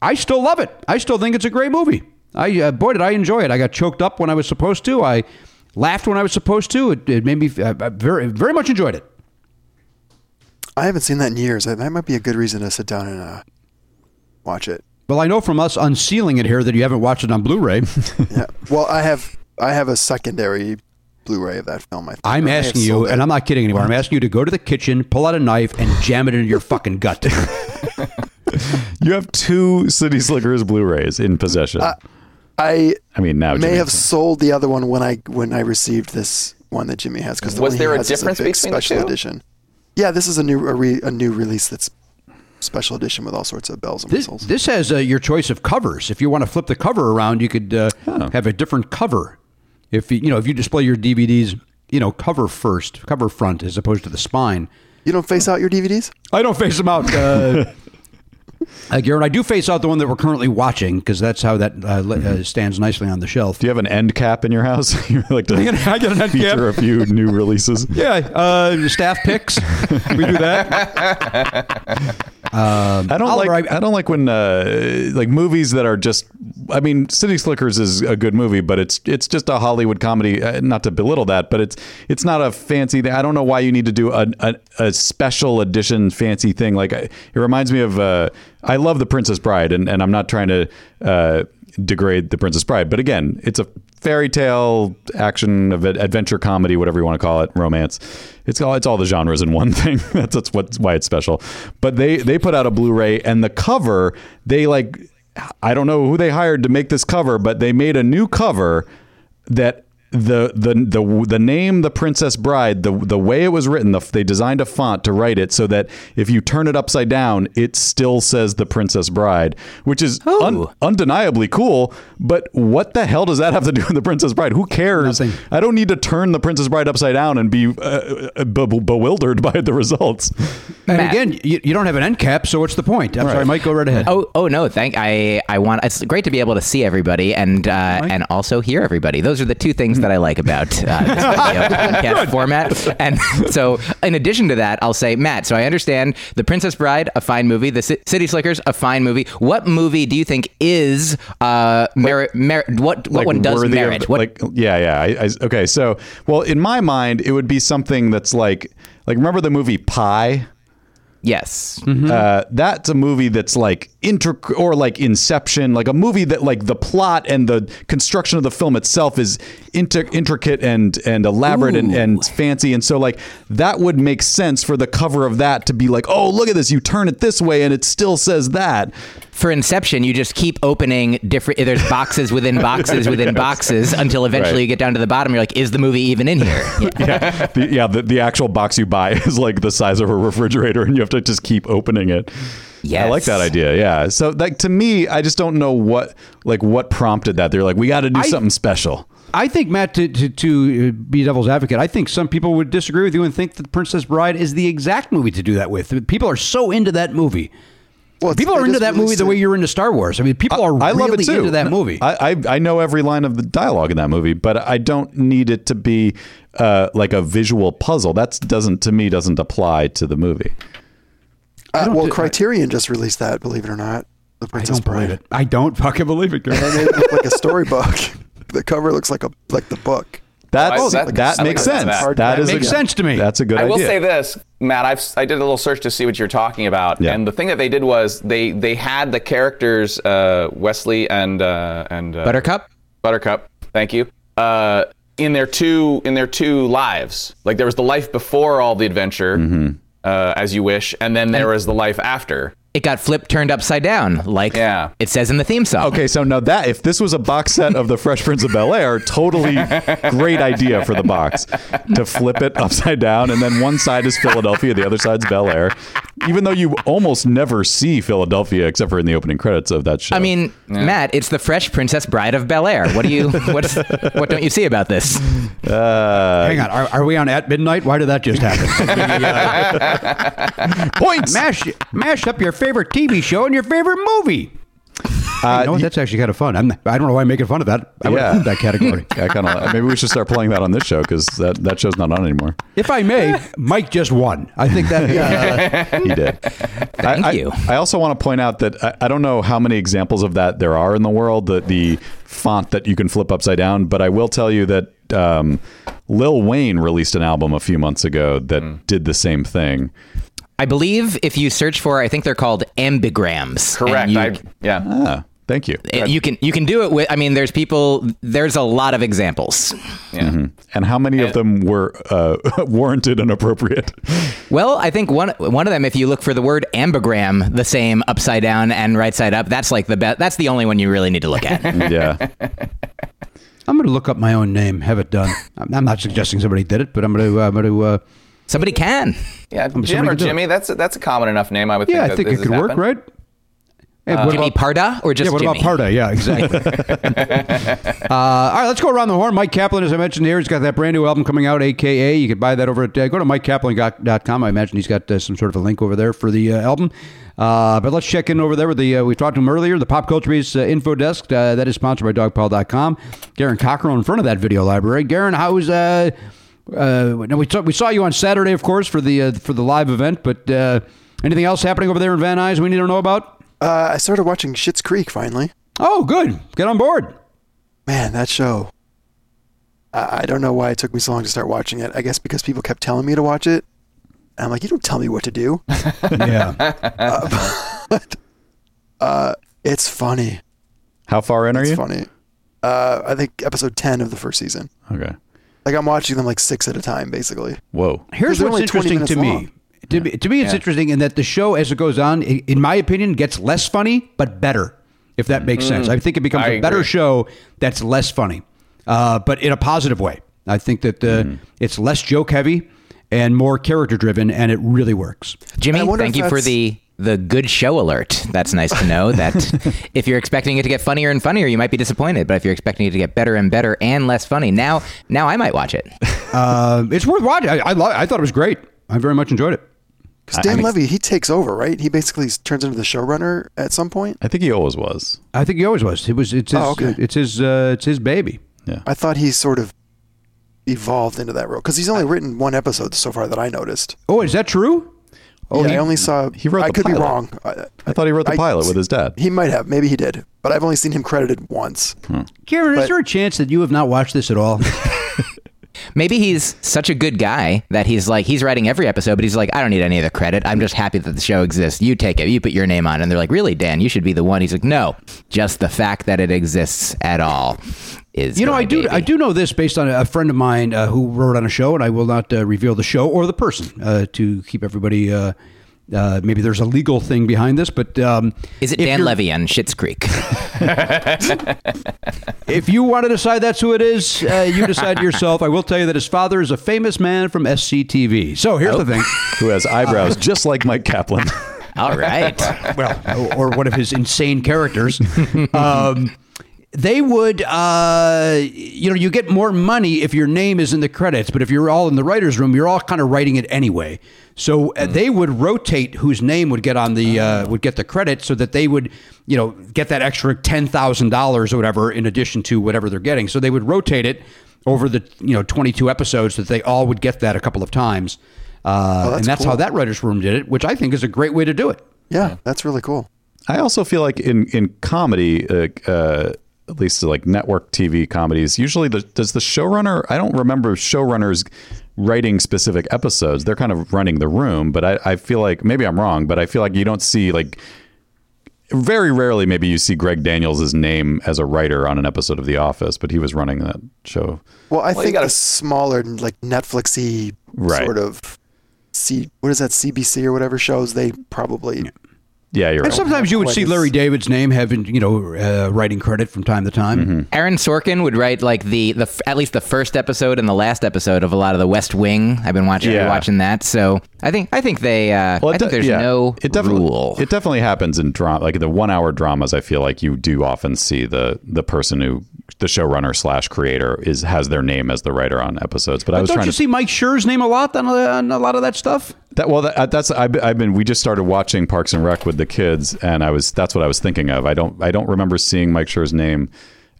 Speaker 2: I still love it. I still think it's a great movie. I uh, Boy, did I enjoy it. I got choked up when I was supposed to. I laughed when I was supposed to. It, it made me uh, I very, very much enjoyed it.
Speaker 6: I haven't seen that in years. That that might be a good reason to sit down and uh, watch it.
Speaker 2: Well, I know from us unsealing it here that you haven't watched it on Blu-ray.
Speaker 6: Yeah. Well, I have I have a secondary Blu-ray of that film. I think.
Speaker 2: I'm
Speaker 6: I
Speaker 2: asking you, and I'm not kidding anymore. I'm asking you to go to the kitchen, pull out a knife, and jam it into your fucking gut.
Speaker 4: You have two City Slickers Blu-rays in possession.
Speaker 6: I
Speaker 4: I mean, now
Speaker 6: may
Speaker 4: Jimmy
Speaker 6: have
Speaker 4: can-
Speaker 6: sold the other one when I when I received this one that Jimmy has because the
Speaker 5: Was
Speaker 6: one
Speaker 5: there
Speaker 6: he
Speaker 5: a
Speaker 6: has is
Speaker 5: difference
Speaker 6: big
Speaker 5: between the
Speaker 6: special
Speaker 5: two?
Speaker 6: edition. Yeah, this is a new a, re, a new release that's special edition with all sorts of bells and
Speaker 2: This,
Speaker 6: whistles.
Speaker 2: this has uh, your choice of covers. If you want to flip the cover around, you could uh, have a different cover. If you, you know, if you display your DVDs, you know, cover first, cover front, as opposed to the spine.
Speaker 6: you don't face out your DVDs?
Speaker 2: I don't face them out. Uh, uh, Garrett, I do face out the one that we're currently watching because that's how that uh, li- uh, stands nicely on the shelf.
Speaker 4: Do you have an end cap in your house? like to
Speaker 2: I get- I get an end
Speaker 4: feature
Speaker 2: cap.
Speaker 4: a few new releases.
Speaker 2: Yeah, uh, staff picks. we do that. Um,
Speaker 4: I don't
Speaker 2: Oliver,
Speaker 4: like. I, don't like when uh, like movies that are just. I mean, City Slickers is a good movie, but it's it's just a Hollywood comedy. Uh, not to belittle that, but it's it's not a fancy. thing. I don't know why you need to do a a, a special edition fancy thing. Like I- it reminds me of. I love The Princess Bride, and and I'm not trying to. Uh, degrade the princess bride but again it's a fairy tale action adventure comedy whatever you want to call it romance it's all it's all the genres in one thing that's that's what's why it's special but they they put out a blu-ray and the cover they like i don't know who they hired to make this cover but they made a new cover that the the the the name the princess bride the the way it was written the, they designed a font to write it so that if you turn it upside down it still says the princess bride which is un- undeniably cool but what the hell does that have to do with the princess bride who cares
Speaker 2: Nothing.
Speaker 4: i don't need to turn the princess bride upside down and be uh, be- bewildered by the results
Speaker 2: And
Speaker 8: Matt.
Speaker 2: again, you, you don't have an end cap, so what's the point? I'm sorry, Mike. Go right ahead.
Speaker 8: Oh, oh no! Thank I. I want. It's great to be able to see everybody and uh, and also hear everybody. Those are the two things that I like about uh, this video podcast format. And so, in addition to that, I'll say, Matt. So I understand the Princess Bride, a fine movie. The C- City Slickers, a fine movie. What movie do you think is uh, merit? Merit? What what
Speaker 4: like,
Speaker 8: one does
Speaker 4: worthy of-
Speaker 8: merit? what
Speaker 4: like yeah yeah I, I, okay so well in my mind it would be something that's like like remember the movie pie
Speaker 8: yes.
Speaker 4: uh, that's a movie that's like inter or like Inception, like a movie that like the plot and the construction of the film itself is inter- intricate and and elaborate and, and fancy, and so like that would make sense for the cover of that to be like, oh look at this, you turn it this way and it still says that.
Speaker 8: For Inception, you just keep opening different. There's boxes within boxes within boxes until eventually
Speaker 4: Right.
Speaker 8: you get down to the bottom. You're like, is the movie even in here? Yeah.
Speaker 4: yeah, the, yeah. The, the actual box you buy is like the size of a refrigerator, and you have to just keep opening it. I like that idea. Yeah. So like to me, I just don't know what like what prompted that. They're like, we got to do
Speaker 2: I-
Speaker 4: something special.
Speaker 2: I think Matt, to, to to be devil's advocate, I think some people would disagree with you and think that Princess Bride is the exact movie to do that with. People are so into that movie.
Speaker 6: Well,
Speaker 2: People are into
Speaker 6: just
Speaker 2: that movie the way you're into Star Wars. I mean, people are
Speaker 4: I
Speaker 2: really
Speaker 4: love it too.
Speaker 2: into that movie.
Speaker 4: I, I I know every line of the dialogue in that movie, but I don't need it to be uh, like a visual puzzle. That doesn't to me doesn't apply to the movie.
Speaker 6: Uh, well,
Speaker 2: thi-
Speaker 6: Criterion just released that. Believe it or not, The
Speaker 2: I
Speaker 6: Princess
Speaker 2: don't believe it. I don't fucking believe it. Gary.
Speaker 6: They it look like a storybook. the cover looks like a like the book.
Speaker 4: That's,
Speaker 5: Oh, that-
Speaker 4: that,
Speaker 5: I
Speaker 4: makes sense.
Speaker 5: That
Speaker 4: that is
Speaker 2: makes
Speaker 4: a,
Speaker 2: sense to me.
Speaker 4: That's a good
Speaker 5: I
Speaker 4: idea.
Speaker 5: will say this, Matt. I've I did a little search to see what you're talking about,
Speaker 4: Yeah.
Speaker 5: and the thing that they did was they they had the characters uh, Wesley and uh, and uh,
Speaker 8: Buttercup?
Speaker 5: Buttercup. Thank you. Uh, in their two in their two lives, like there was the life before all the adventure,
Speaker 4: Mm-hmm.
Speaker 5: Uh, as you wish, and then there was the life after.
Speaker 8: It got flipped, turned upside down, like
Speaker 5: Yeah.
Speaker 8: it says in the theme song.
Speaker 4: Okay, so now that if this was a box set of the Fresh Prince of Bel Air, totally great idea for the box to flip it upside down, and then one side is Philadelphia, the other side's Bel Air. Even though you almost never see Philadelphia except for in the opening credits of that show.
Speaker 8: I mean, Matt, it's the Fresh Princess Bride of Bel Air. What do you what's what don't you see about this?
Speaker 4: uh,
Speaker 2: Hang on, are, are we on at midnight? Why did that just happen?
Speaker 4: points.
Speaker 2: mash, mash up your favorite TV show and your favorite movie.
Speaker 4: Uh,
Speaker 2: you know what? That's actually kind of fun. I'm, I don't know why I'm making fun of that. I
Speaker 4: Yeah.
Speaker 2: include that category.
Speaker 4: I kind of maybe we should start playing that on this show because that, that show's not on anymore.
Speaker 2: if I may, Mike just won. I think that. Uh,
Speaker 4: He did.
Speaker 8: Thank
Speaker 4: I,
Speaker 8: you.
Speaker 4: I, I also want to point out that I, I don't know how many examples of that there are in the world. The the font that you can flip upside down, but I will tell you that um, Lil Wayne released an album a few months ago that
Speaker 5: Hmm.
Speaker 4: did the same thing.
Speaker 8: I believe if you search for, I think they're called ambigrams.
Speaker 5: Correct.
Speaker 8: You,
Speaker 5: I, yeah.
Speaker 4: Ah, thank you.
Speaker 8: and you can you can do it with. I mean, there's people. There's a lot of examples.
Speaker 5: yeah.
Speaker 4: And how many of them were uh, warranted and appropriate?
Speaker 8: Well, I think one one of them, if you look for the word ambigram, the same upside down and right side up, that's like the best. That's the only one you really need to look at.
Speaker 4: yeah.
Speaker 2: I'm going to look up my own name. Have it done. I'm I'm not suggesting somebody did it, but I'm going to. Uh, I'm going to. Uh,
Speaker 8: Somebody can.
Speaker 5: Yeah, Jim
Speaker 2: somebody
Speaker 5: or
Speaker 2: can it.
Speaker 5: Jimmy. That's a, that's a common enough name. I would
Speaker 2: yeah,
Speaker 5: think.
Speaker 2: I think it could
Speaker 5: has
Speaker 2: work,
Speaker 5: happened.
Speaker 2: right? Hey, what
Speaker 8: Jimmy
Speaker 2: about-
Speaker 8: Parda or just
Speaker 2: yeah, what
Speaker 8: Jimmy?
Speaker 2: about Parda? Yeah, exactly. uh, all right, let's go around the horn. Myq Kaplan, as I mentioned here, he's got that brand new album coming out, AKA. You can buy that over at, uh, go to myqkaplan.com. I imagine he's got uh, some sort of a link over there for the uh, album. Uh, but let's check in over there with the, uh, we talked to him earlier, the Pop Culture's uh, info desk. Uh, that is sponsored by dogpile.com. Garen Cockrell in front of that video library. Garen, how's, uh, uh, now we, saw, we saw you on Saturday, of course, for the, uh, for the live event, but uh, anything else happening over there in Van Nuys we need to know about?
Speaker 6: Uh, I started watching Schitt's Creek finally.
Speaker 2: Oh, good. Get on board.
Speaker 6: Man, that show. I I don't know why it took me so long to start watching it. I guess because people kept telling me to watch it. And I'm like, you don't tell me what to do.
Speaker 2: Yeah.
Speaker 6: but uh, it's funny.
Speaker 4: How far in are
Speaker 6: It's
Speaker 4: you?
Speaker 6: funny. Uh, I think episode 10 of the first season.
Speaker 4: Okay.
Speaker 6: Like I'm watching them like six at a time, basically.
Speaker 4: Whoa.
Speaker 2: Here's
Speaker 6: they're
Speaker 2: what's
Speaker 6: only 20
Speaker 2: interesting to me.
Speaker 6: minutes
Speaker 2: To, me. to me, it's interesting in that the show, as it goes on, in my opinion, gets less funny but better. If that makes sense, I think it becomes
Speaker 5: I
Speaker 2: a better show that's less funny, uh, but in a positive way. I think that uh, it's less joke heavy and more character driven, and it really works.
Speaker 8: Jimmy, thank you for the the good show alert. That's nice to know that if you're expecting it to get funnier and funnier, you might be disappointed. But if you're expecting it to get better and better and less funny, now now I might watch it.
Speaker 2: Uh, it's worth watching. I, I, lo- I thought it was great. I very much enjoyed it.
Speaker 6: Because Dan Levy, he takes over, right? He basically turns into the showrunner at some point.
Speaker 4: I think he always was.
Speaker 2: I think he always was. It was. It's his.
Speaker 6: Oh, okay.
Speaker 2: It's his. Uh, it's his baby. Yeah.
Speaker 6: I thought he sort of evolved into that role because he's only written one episode so far that I noticed.
Speaker 2: Oh, is that true?
Speaker 6: Oh, yeah,
Speaker 4: he-
Speaker 6: I only saw.
Speaker 4: he wrote
Speaker 6: I
Speaker 4: the
Speaker 6: could be wrong. I,
Speaker 4: I thought he wrote the
Speaker 6: I-
Speaker 4: pilot with his dad.
Speaker 6: He might have. Maybe he did. But I've only seen him credited once. Hmm.
Speaker 2: Karen, is
Speaker 6: But-
Speaker 2: there a chance that you have not watched this at all?
Speaker 8: Maybe he's such a good guy that he's like he's writing every episode, but he's like, I don't need any of the credit. I'm just happy that the show exists. You take it. You put your name on, it. and they're like, Really, Dan? You should be the one. He's like, No, just the fact that it exists at all is.
Speaker 2: You know, I do.
Speaker 8: baby."
Speaker 2: I do know this based on a friend of mine uh, who wrote on a show, and I will not uh, reveal the show or the person uh, to keep everybody. Uh, uh, maybe there's a legal thing behind this, but um,
Speaker 8: Is it Dan Levy on Schitt's Creek?
Speaker 2: If you want to decide that's who it is, uh, you decide yourself. I will tell you that his father is a famous man from SCTV. So here's the thing.
Speaker 4: Who has eyebrows just like Myq Kaplan.
Speaker 8: all right.
Speaker 2: well, or one of his insane characters. Um, they would, uh, you know, you get more money if your name is in the credits, but if you're all in the writers' room, you're all kind of writing it anyway. So uh, they would rotate whose name would get on the uh, would get the credit, so that they would, you know, get that extra ten thousand dollars or whatever in addition to whatever they're getting. So they would rotate it over the you know 22 episodes that they all would get that a couple of times. Uh,
Speaker 6: that's
Speaker 2: and that's how that writers' room did it, which I think is a great way to do it.
Speaker 6: Yeah, that's really cool.
Speaker 4: I also feel like in in comedy, uh, uh, at least like network TV comedies, usually the, does the showrunner? I don't remember showrunners writing specific episodes. They're kind of running the room, but I, I feel like maybe I'm wrong, but I feel like you don't see like very rarely maybe you see Greg Daniels' name as a writer on an episode of The Office, but he was running that show.
Speaker 6: Well, I
Speaker 5: you
Speaker 6: think
Speaker 5: gotta-
Speaker 6: the smaller, like Netflixy
Speaker 4: Right.
Speaker 6: sort of C, what is that CBC or whatever shows they probably
Speaker 4: Yeah, you're
Speaker 2: And
Speaker 4: right.
Speaker 2: sometimes you would
Speaker 6: Quite
Speaker 2: see
Speaker 6: as-
Speaker 2: Larry David's name having, you know, uh, writing credit from time to time.
Speaker 4: Mm-hmm.
Speaker 8: Aaron Sorkin would write like the the at least the first episode and the last episode of a lot of the West Wing. I've been watching
Speaker 4: Yeah.
Speaker 8: watching that. So I think I think they uh,
Speaker 4: Well,
Speaker 8: I
Speaker 4: it
Speaker 8: think
Speaker 4: de-
Speaker 8: there's
Speaker 4: yeah.
Speaker 8: no
Speaker 4: it definitely,
Speaker 8: rule.
Speaker 4: It definitely happens in drama, like the one-hour dramas. I feel like you do often see the the person who the showrunner slash creator is has their name as the writer on episodes. But I
Speaker 2: But
Speaker 4: was
Speaker 2: don't
Speaker 4: trying
Speaker 2: you
Speaker 4: to
Speaker 2: see Mike Schur's name a lot on, uh, on a lot of that stuff?
Speaker 4: That. Well, that, that's I've, I've been. We just started watching Parks and Rec with the kids, and I was that's what I was thinking of. I don't I don't remember seeing Mike Schur's name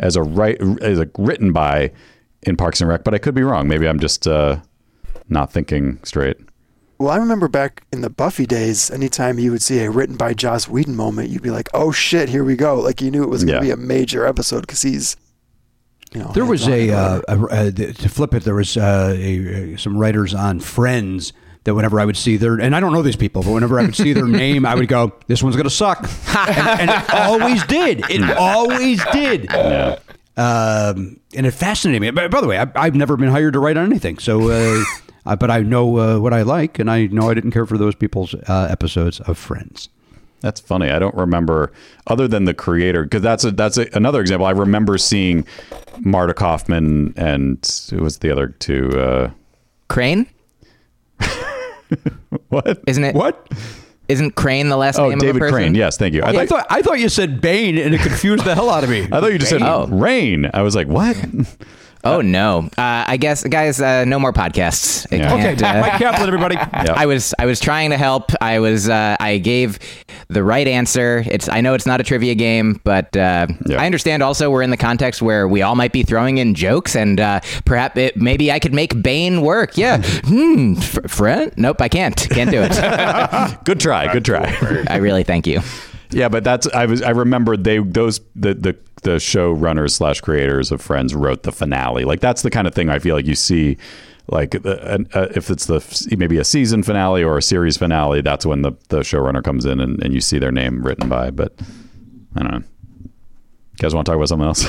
Speaker 4: as a right as a written by in Parks and Rec, but I could be wrong. Maybe I'm just uh, not thinking straight.
Speaker 6: Well, I remember back in the Buffy days, anytime you would see a written by Joss Whedon moment, you'd be like, "Oh shit, here we go!" Like you knew it was going
Speaker 4: Yeah.
Speaker 6: to be a major episode because he's, you know,
Speaker 2: There was a, uh, a, a to flip it. There was uh, a, some writers on Friends that whenever I would see their and I don't know these people, but whenever I would see their name, I would go, "This one's going to suck," and, and it always did. It always did.
Speaker 4: Yeah.
Speaker 2: Um, and it fascinated me. By, by the way, I, I've never been hired to write on anything, so. Uh, uh, but I know uh, what I like, and I know I didn't care for those people's uh, episodes of Friends.
Speaker 4: That's funny. I don't remember other than the creator because that's a that's a, another example. I remember seeing Marta Kauffman and who was the other two? Uh,
Speaker 8: Crane,
Speaker 4: what?
Speaker 8: isn't it?
Speaker 2: What?
Speaker 8: Isn't Crane the last
Speaker 4: Oh,
Speaker 8: name
Speaker 4: David
Speaker 8: of a person?
Speaker 4: Crane. Yes, thank you. I,
Speaker 2: I
Speaker 4: thought,
Speaker 2: thought I thought you said Bane, and it confused the hell out of me.
Speaker 4: I thought you just said
Speaker 8: Oh.
Speaker 4: rain. I was like, what?
Speaker 8: Oh no! Uh, I guess, guys, uh, no more podcasts. I
Speaker 4: Yeah.
Speaker 2: Okay,
Speaker 8: can't, uh,
Speaker 2: Myq Kaplan, everybody.
Speaker 8: I was I was trying to help. I was uh, I gave the right answer. It's I know it's not a trivia game, but uh,
Speaker 4: Yeah.
Speaker 8: I understand. Also, we're in the context where we all might be throwing in jokes, and uh, perhaps it, maybe I could make Bane work. Yeah. hmm. F- friend? Nope, I can't. Can't do it.
Speaker 4: good try. Good try.
Speaker 8: I really thank you.
Speaker 4: yeah, but that's I was I remember they those the the the showrunners slash creators of Friends wrote the finale. Like that's the kind of thing I feel like you see. Like uh, uh, if it's the maybe a season finale or a series finale, that's when the, the showrunner comes in and, and you see their name written by. But I don't know. You guys want to talk about something else?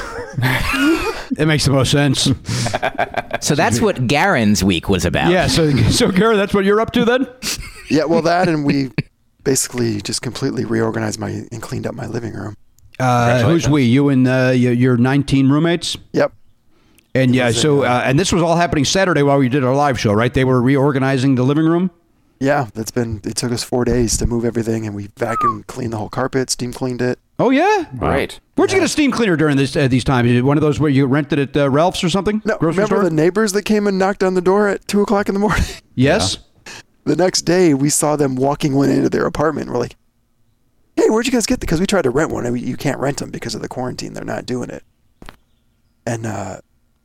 Speaker 2: It makes the most sense.
Speaker 8: So that's what Garen's week was about.
Speaker 2: yeah. So, so Gary, that's what you're up to then?
Speaker 6: yeah, well, that and we basically just completely reorganized my and cleaned up my living room.
Speaker 2: Uh, who's we? You and uh, your, your 19 roommates?
Speaker 6: Yep.
Speaker 2: And yeah, so
Speaker 6: uh,
Speaker 2: and this was all happening Saturday while we did our live show, right? They were reorganizing the living room.
Speaker 6: Yeah, that's been. It took us four days to move everything, and we vacuumed, cleaned the whole carpet, steam cleaned it.
Speaker 2: Oh yeah,
Speaker 5: Great.
Speaker 2: Where'd you get a steam cleaner during this uh, these times? One of those where you rented at uh, Ralph's or something?
Speaker 6: No,
Speaker 2: grocery
Speaker 6: remember
Speaker 2: store.
Speaker 6: the neighbors that came and knocked on the door at two o'clock in the morning?
Speaker 2: yes.
Speaker 6: the next day, we saw them walking one into their apartment. We're like, "Hey, where'd you guys get?" The? Because we tried to rent one, and we, you can't rent them because of the quarantine. They're not doing it. And uh,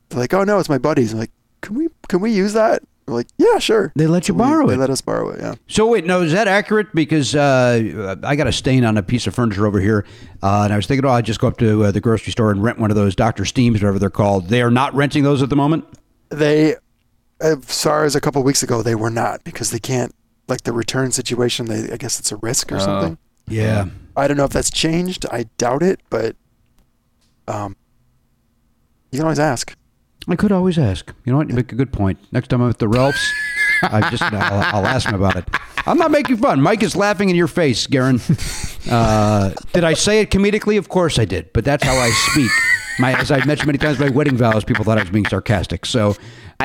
Speaker 6: they're like, "Oh no, it's my buddies." I'm like, "Can we can we use that?" We're like, "Yeah, sure."
Speaker 2: They let you
Speaker 6: So we-
Speaker 2: borrow
Speaker 6: They let us borrow it. Yeah.
Speaker 2: So wait, no, is that accurate? Because uh, I got a stain on a piece of furniture over here, uh, and I was thinking, oh, I'd just go up to uh, the grocery store and rent one of those Doctor Steams, whatever they're called. They are not renting those at the moment.
Speaker 6: They, as far as a couple weeks ago, they were not because they can't like the return situation. They, I guess it's a risk or something.
Speaker 2: Yeah.
Speaker 6: I don't know if that's changed. I doubt it, but um, you can always ask.
Speaker 2: I could always ask. You know what? You make a good point. Next time I'm at the Ralphs, I just I'll, I'll ask him about it. I'm not making fun. Mike is laughing in your face, Garen. Uh, did I say it comedically? Of course I did, but that's how I speak. My, as I've mentioned many times, my wedding vows, people thought I was being sarcastic. So,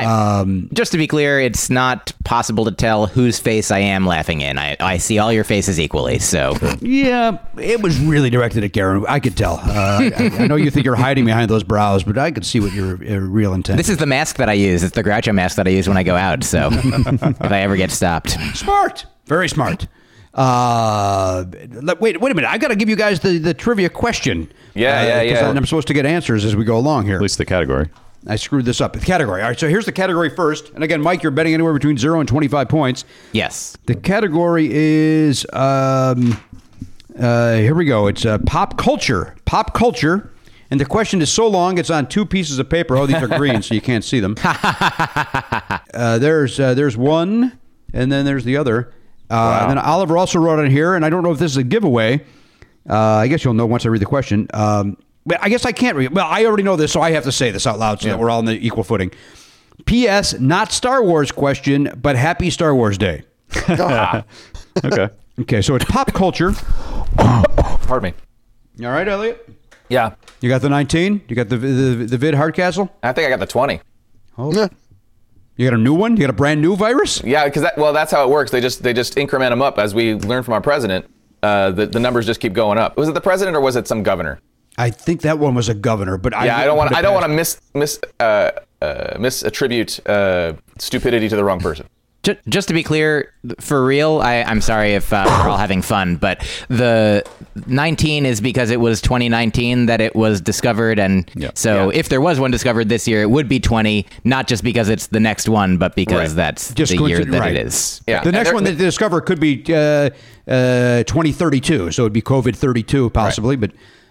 Speaker 2: um,
Speaker 8: Just to be clear, it's not possible to tell whose face I am laughing in. I, I see all your faces equally. So
Speaker 2: yeah, it was really directed at Garen. I could tell. Uh, I, I know you think you're hiding behind those brows, but I could see what your uh, real intent.
Speaker 8: this is the mask that I use. It's the Groucho mask that I use when I go out. So if I ever get stopped.
Speaker 2: Smart. Very smart. Uh, wait, wait a minute. I got to give you guys the, the trivia question.
Speaker 5: Yeah,
Speaker 2: Uh,
Speaker 5: yeah,
Speaker 2: 'cause
Speaker 5: yeah.
Speaker 2: I'm supposed to get answers as we go along here.
Speaker 4: At least the category.
Speaker 2: I screwed this up. The category. All right, so here's the category first. And again, Mike, you're betting anywhere between zero and 25 points.
Speaker 8: Yes.
Speaker 2: The category is um, uh, here we go. It's uh, pop culture. Pop culture. And the question is so long, it's on two pieces of paper. Oh, these are green, so you can't see them. uh, there's uh, there's one, and then there's the other. Uh, And then Oliver also wrote on here, and I don't know if this is a giveaway. Uh, I guess you'll know once I read the question. Um, but I guess I can't read. Well, I already know this, so I have to say this out loud so that we're all on the equal footing. P.S. Not Star Wars question, but Happy Star Wars Day.
Speaker 4: Okay.
Speaker 2: Okay, so it's pop culture.
Speaker 5: Pardon me.
Speaker 2: All right, Elliot.
Speaker 5: Yeah.
Speaker 2: You got the 19? You got the the, the vid Hardcastle?
Speaker 5: I think I got the 20.
Speaker 2: Oh. You got a new one? You got a brand new virus?
Speaker 5: Yeah, because that, well, that's how it works. They just they just increment them up as we learned from our president. Uh, the the numbers just keep going up. Was it the president or was it some governor?
Speaker 2: I think that one was a governor, but
Speaker 5: yeah, I, don't want I don't want to mis mis uh, uh, misattribute uh, stupidity to the wrong person.
Speaker 8: Just, just to be clear, for real, I, I'm sorry if uh, we're all having fun, but the 19 is because it was 2019 that it was discovered, and so if there was one discovered this year, it would be 20, not just because it's the next one, but because
Speaker 2: Right.
Speaker 8: that's
Speaker 2: Just
Speaker 8: the year that
Speaker 2: right.
Speaker 8: it is.
Speaker 2: the next one that they discover could be uh, uh, 2032, so it'd be COVID 32 possibly, but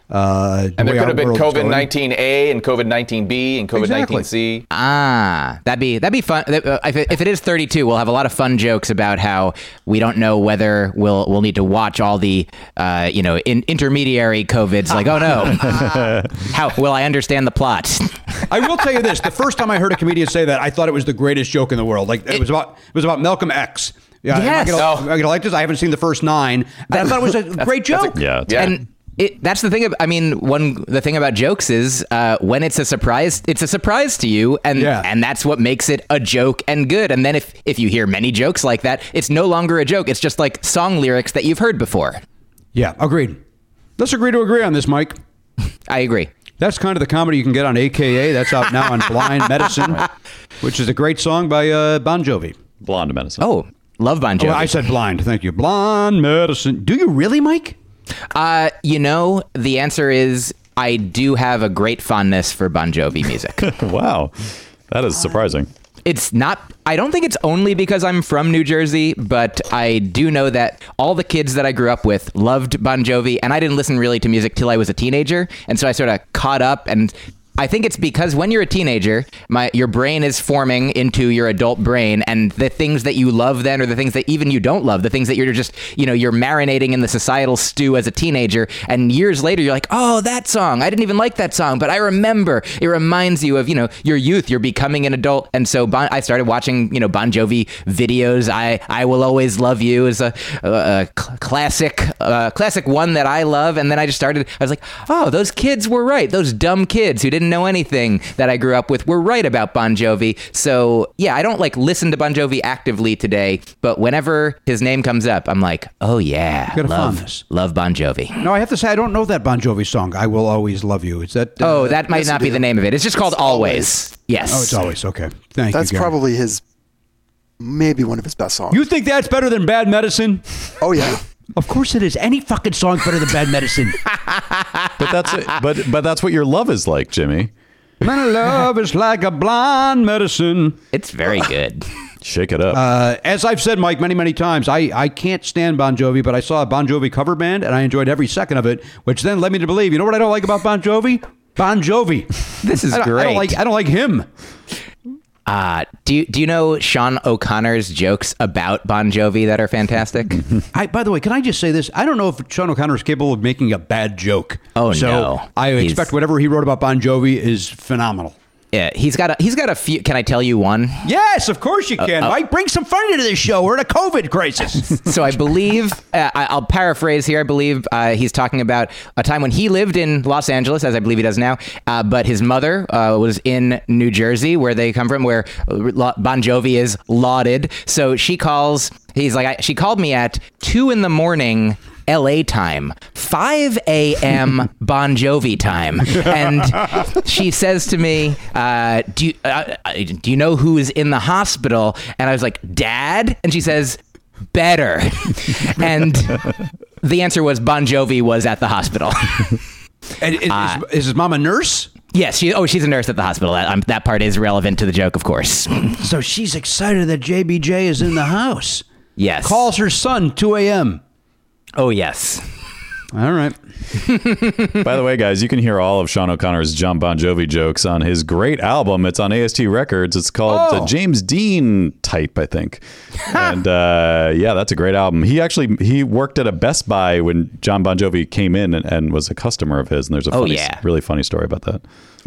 Speaker 2: uh,
Speaker 5: And there could have been COVID nineteen A and COVID nineteen B and COVID nineteen C.
Speaker 8: Ah, that'd be that'd be fun. Uh, If it, if it is 32, we'll have a lot of fun jokes about how we don't know whether we'll we'll need to watch all the uh, you know in, intermediary covids. Like, oh no, how will I understand the plot?
Speaker 2: I will tell you this: the first time I heard a comedian say that, I thought it was the greatest joke in the world. Like it, was about it was about Malcolm X. Yeah,
Speaker 8: Yes.
Speaker 2: am I gonna, am I gonna like this? I haven't seen the first nine, but I thought it was a great joke.
Speaker 8: Yeah, and it, that's the thing. ab- I mean, one the thing about jokes is uh, when it's a surprise, it's a surprise to you, and and that's what makes it a joke and good. And then if if you hear many jokes like that, it's no longer a joke. It's just like song lyrics that you've heard before.
Speaker 2: Yeah, agreed. Let's agree to agree on this, Mike.
Speaker 8: I agree.
Speaker 2: That's kind of the comedy you can get on AKA. That's out now on Blind Medicine, which is a great song by uh, Bon Jovi.
Speaker 4: Blonde Medicine.
Speaker 8: Oh, love Bon Jovi.
Speaker 2: Oh, I said blind. Thank you. Blonde Medicine. Do you really, Mike?
Speaker 8: Uh, you know, the answer is I do have a great fondness for Bon Jovi music.
Speaker 4: wow. That is surprising.
Speaker 8: It's not, I don't think it's only because I'm from New Jersey, but I do know that all the kids that I grew up with loved Bon Jovi, and I didn't listen really to music till I was a teenager. And so I sort of caught up and I think it's because when you're a teenager, my your brain is forming into your adult brain, and the things that you love then, or the things that even you don't love, the things that you're just you know you're marinating in the societal stew as a teenager, and years later you're like, oh, that song, I didn't even like that song, but I remember. It reminds you of you know your youth. You're becoming an adult, and so bon, I started watching you know Bon Jovi videos. I I will always love you is a, a, a classic uh, classic one that I love, and then I just started. I was like, oh, those kids were right. Those dumb kids who didn't know anything that I grew up with were right about Bon Jovi. So yeah, I don't like listen to Bon Jovi actively today, but whenever his name comes up, I'm like, oh yeah, love,
Speaker 2: fondness.
Speaker 8: love Bon Jovi.
Speaker 2: No, I have to say I don't know that Bon Jovi song. I will always love you. Is that? uh,
Speaker 8: Oh, that might not be the name of it. It's just called Always. Yes.
Speaker 2: Oh, it's always okay. Thank
Speaker 6: That's
Speaker 2: you. Gary.
Speaker 6: probably his, maybe one of his best songs.
Speaker 2: You think that's better than Bad Medicine?
Speaker 6: Oh yeah.
Speaker 2: Of course it is. Any fucking song better than Bad Medicine.
Speaker 4: But that's it. but but that's what your love is like, Jimmy.
Speaker 2: My love is like a blind medicine.
Speaker 8: It's very good.
Speaker 4: Shake it up.
Speaker 2: Uh, as I've said, Mike, many, many times, I, I can't stand Bon Jovi, but I saw a Bon Jovi cover band and I enjoyed every second of it, which then led me to believe, you know what I don't like about Bon Jovi? Bon Jovi.
Speaker 8: This is
Speaker 2: I don't, I don't like I don't like him.
Speaker 8: Uh, do you, do you know Sean O'Connor's jokes about Bon Jovi that are fantastic?
Speaker 2: I, by the way, can I just say this? I don't know if Sean O'Connor is capable of making a bad joke.
Speaker 8: Oh,
Speaker 2: so
Speaker 8: no.
Speaker 2: I
Speaker 8: He's-
Speaker 2: expect whatever he wrote about Bon Jovi is phenomenal.
Speaker 8: Yeah, he's got a he's got a few. Can I tell you one?
Speaker 2: Yes, of course you can.
Speaker 8: uh,
Speaker 2: Mike, bring some fun into this show. We're in a COVID crisis.
Speaker 8: so I believe uh, I'll paraphrase here. I believe uh, he's talking about a time when he lived in Los Angeles, as I believe he does now. Uh, but his mother uh, was in New Jersey, where they come from, where uh, Bon Jovi is lauded. So she calls. He's like, I, she called me at two in the morning. LA time, 5 a.m. Bon Jovi time. And she says to me, uh, do, you, uh, uh, do you know who is in the hospital? And I was like, Dad? And she says, better. and the answer was Bon Jovi was at the hospital.
Speaker 2: and is, is, is his mom a nurse?
Speaker 8: Yes, she. Oh, she's a nurse at the hospital. That, um, that part is relevant to the joke, of course.
Speaker 2: So she's excited that JBJ is in the house.
Speaker 8: yes.
Speaker 2: Calls her son 2 a.m.
Speaker 8: Oh, yes.
Speaker 2: All right.
Speaker 4: By the way, guys, you can hear all of Sean O'Connor's John Bon Jovi jokes on his great album. It's on AST Records. It's called
Speaker 2: Oh.
Speaker 4: uh, James Dean Type, I think. and uh, yeah, that's a great album. He actually he worked at a Best Buy when John Bon Jovi came in and, and was a customer of his. And there's a
Speaker 8: Oh, yeah.
Speaker 4: really funny story about that.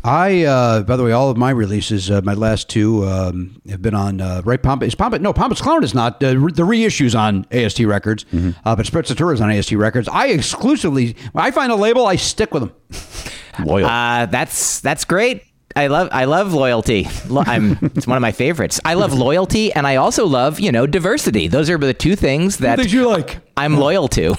Speaker 2: I, uh, by the way, all of my releases, uh, my last two, um, have been on uh, right Pompous. Is Pompous? No, Pompous Clown is not. Uh, re- the reissues on AST Records, uh, but Sprezzatura is on AST Records. I exclusively, when I find a label, I stick with them.
Speaker 4: Loyal.
Speaker 8: Uh, that's that's great. I love I love loyalty. I'm it's one of my favorites. I love loyalty, and I also love you know diversity. Those are the two things that
Speaker 2: things you like.
Speaker 8: I'm loyal to.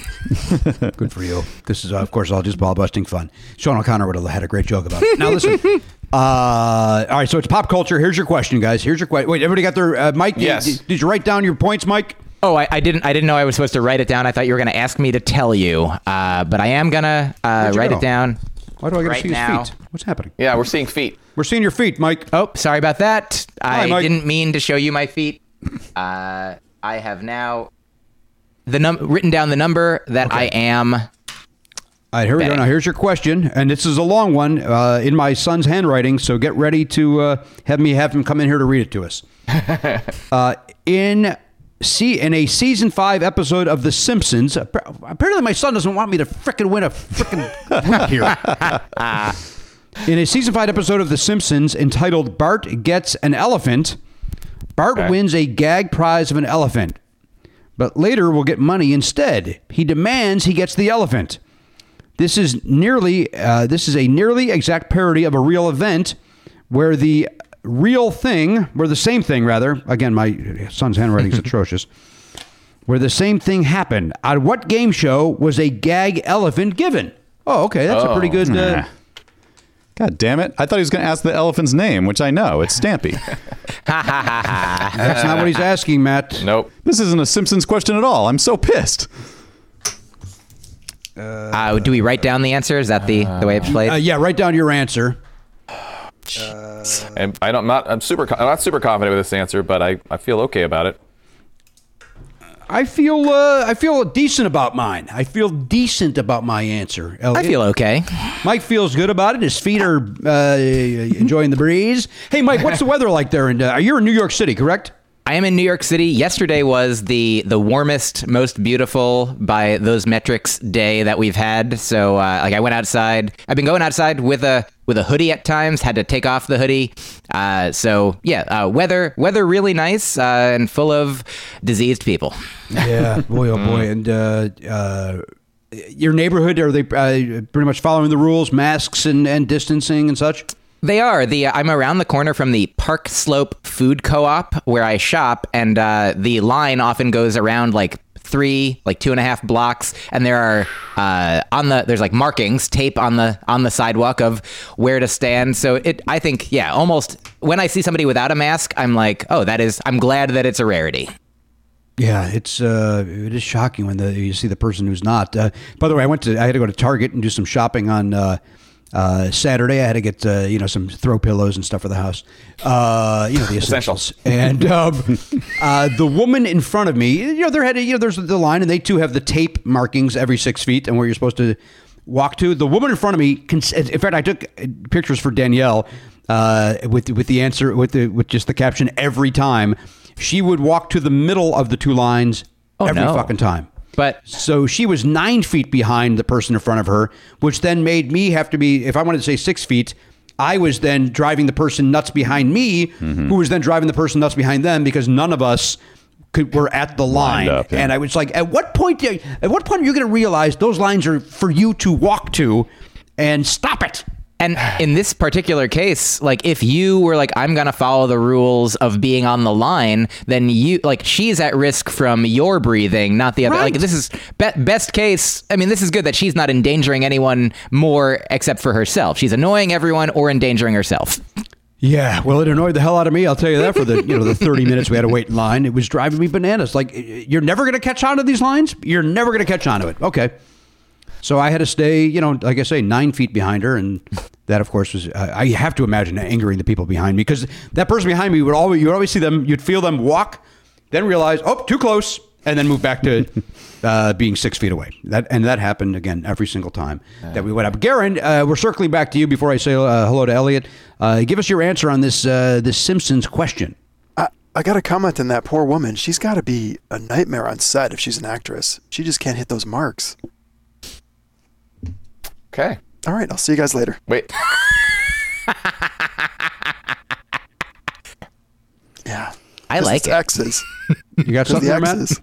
Speaker 2: Good for you. This is, uh, of course, all just ball busting fun. Sean O'Connor would have had a great joke about it. Now, listen. uh, all right, so it's pop culture. Here's your question, guys. Here's your question. Wait, everybody got their uh, Mike? did-
Speaker 5: Yes.
Speaker 2: Did, did you write down your points, Mike?
Speaker 8: Oh, I, I didn't I didn't know I was supposed to write it down. I thought you were going to ask me to tell you, uh, but I am gonna uh, write
Speaker 2: go?
Speaker 8: it down.
Speaker 2: Why do I get to see
Speaker 8: now.
Speaker 2: his feet? What's happening?
Speaker 5: Yeah, we're seeing feet.
Speaker 2: We're seeing your feet, Mike.
Speaker 8: Oh, sorry about that.
Speaker 2: Hi,
Speaker 8: I
Speaker 2: Mike.
Speaker 8: didn't mean to show you my feet. Uh, I have now the num written down the number that I am.
Speaker 2: All right, here we go. Now, here's your question, and this is a long one uh, in my son's handwriting. So get ready to uh, have me have him come in here to read it to us. uh, in see in a season five episode of The Simpsons. Apparently, my son doesn't want me to frickin' win a frickin' week here. in a season five episode of The Simpsons entitled "Bart Gets an Elephant," Bart
Speaker 5: Okay.
Speaker 2: wins a gag prize of an elephant, but later will get money instead. He demands he gets the elephant. This is nearly uh, this is a nearly exact parody of a real event where the real thing, where the same thing rather, again my son's handwriting is atrocious, where the same thing happened. On what game show was a gag elephant given? Oh, okay, that's a pretty good. Uh,
Speaker 4: God damn it. I thought he was going to ask the elephant's name, which I know. It's Stampy.
Speaker 2: that's not what he's asking, Matt.
Speaker 5: Nope.
Speaker 4: this isn't a Simpsons question at all. I'm so pissed.
Speaker 8: Uh, do we write down the answer? Is that the the way it's played?
Speaker 2: Uh, yeah, write down your answer.
Speaker 5: And I don't not I'm super I'm not super confident with this answer, but I, I feel okay about it.
Speaker 2: I feel uh, I feel decent about mine. I feel decent about my answer.
Speaker 8: I feel okay.
Speaker 2: Mike feels good about it. His feet are uh, enjoying the breeze. Hey, Mike, what's the weather like there? And uh, you're in New York City, correct?
Speaker 8: I am in New York City. Yesterday was the the warmest, most beautiful by those metrics day that we've had. So, uh, like, I went outside. I've been going outside with a with a hoodie at times. Had to take off the hoodie. Uh, so, yeah, uh, weather weather really nice uh, and full of diseased people.
Speaker 2: Yeah, boy, oh boy. And uh, uh, your neighborhood are they uh, pretty much following the rules, masks and, and distancing and such?
Speaker 8: They are the. Uh, I'm around the corner from the Park Slope Food Co-op where I shop, and uh, the line often goes around like three, like two and a half blocks, and there are uh, on the there's like markings, tape on the on the sidewalk of where to stand. So it, I think, yeah, almost when I see somebody without a mask, I'm like, oh, that is. I'm glad that it's a rarity.
Speaker 2: Yeah, it's uh, it is shocking when the, you see the person who's not. Uh, by the way, I went to I had to go to Target and do some shopping on uh, uh, Saturday. I had to get uh, you know some throw pillows and stuff for the house. Uh, you know the essentials. and um, uh, the woman in front of me, you know, there had you know there's the line, and they too have the tape markings every six feet and where you're supposed to walk to. The woman in front of me, cons- in fact, I took uh, pictures for Danielle uh, with with the answer with the with just the caption every time. She would walk to the middle of the two lines
Speaker 8: Oh,
Speaker 2: every
Speaker 8: no.
Speaker 2: fucking time.
Speaker 8: But
Speaker 2: So she was nine feet behind the person in front of her, which then made me have to be, if I wanted to say six feet, I was then driving the person nuts behind me, mm-hmm. who was then driving the person nuts behind them because none of us could were at the line.
Speaker 4: up, yeah.
Speaker 2: And I was like, at what point? do- At what point are you going to realize those lines are for you to walk to, and stop it?
Speaker 8: And in this particular case, like if you were like, I'm gonna follow the rules of being on the line, then you like she's at risk from your breathing, not the other.
Speaker 2: Right.
Speaker 8: Like this is be- best case. I mean, this is good that she's not endangering anyone more except for herself. She's annoying everyone or endangering herself.
Speaker 2: Yeah, well, it annoyed the hell out of me. I'll tell you that for the you know the thirty minutes we had to wait in line, it was driving me bananas. Like you're never going to catch on to these lines. You're never going to catch on to it. Okay, so I had to stay, you know, like I say, nine feet behind her, and That of course was uh, I have to imagine angering the people behind me because that person behind me would always you would always see them you'd feel them walk, then realize oh too close, and then move back to uh, being six feet away. That and that happened again every single time that we went up. Garen, uh, we're circling back to you before I say uh, hello to Elliot. Uh, give us your answer on this uh, this Simpsons question.
Speaker 6: I, I got to comment on that poor woman. She's got to be a nightmare on set if she's an actress. She just can't hit those marks.
Speaker 5: Okay.
Speaker 6: All right, I'll see you guys later.
Speaker 5: Wait.
Speaker 6: Yeah.
Speaker 8: I like it.
Speaker 6: X's.
Speaker 2: You got something
Speaker 6: the
Speaker 2: Matt?
Speaker 6: X's.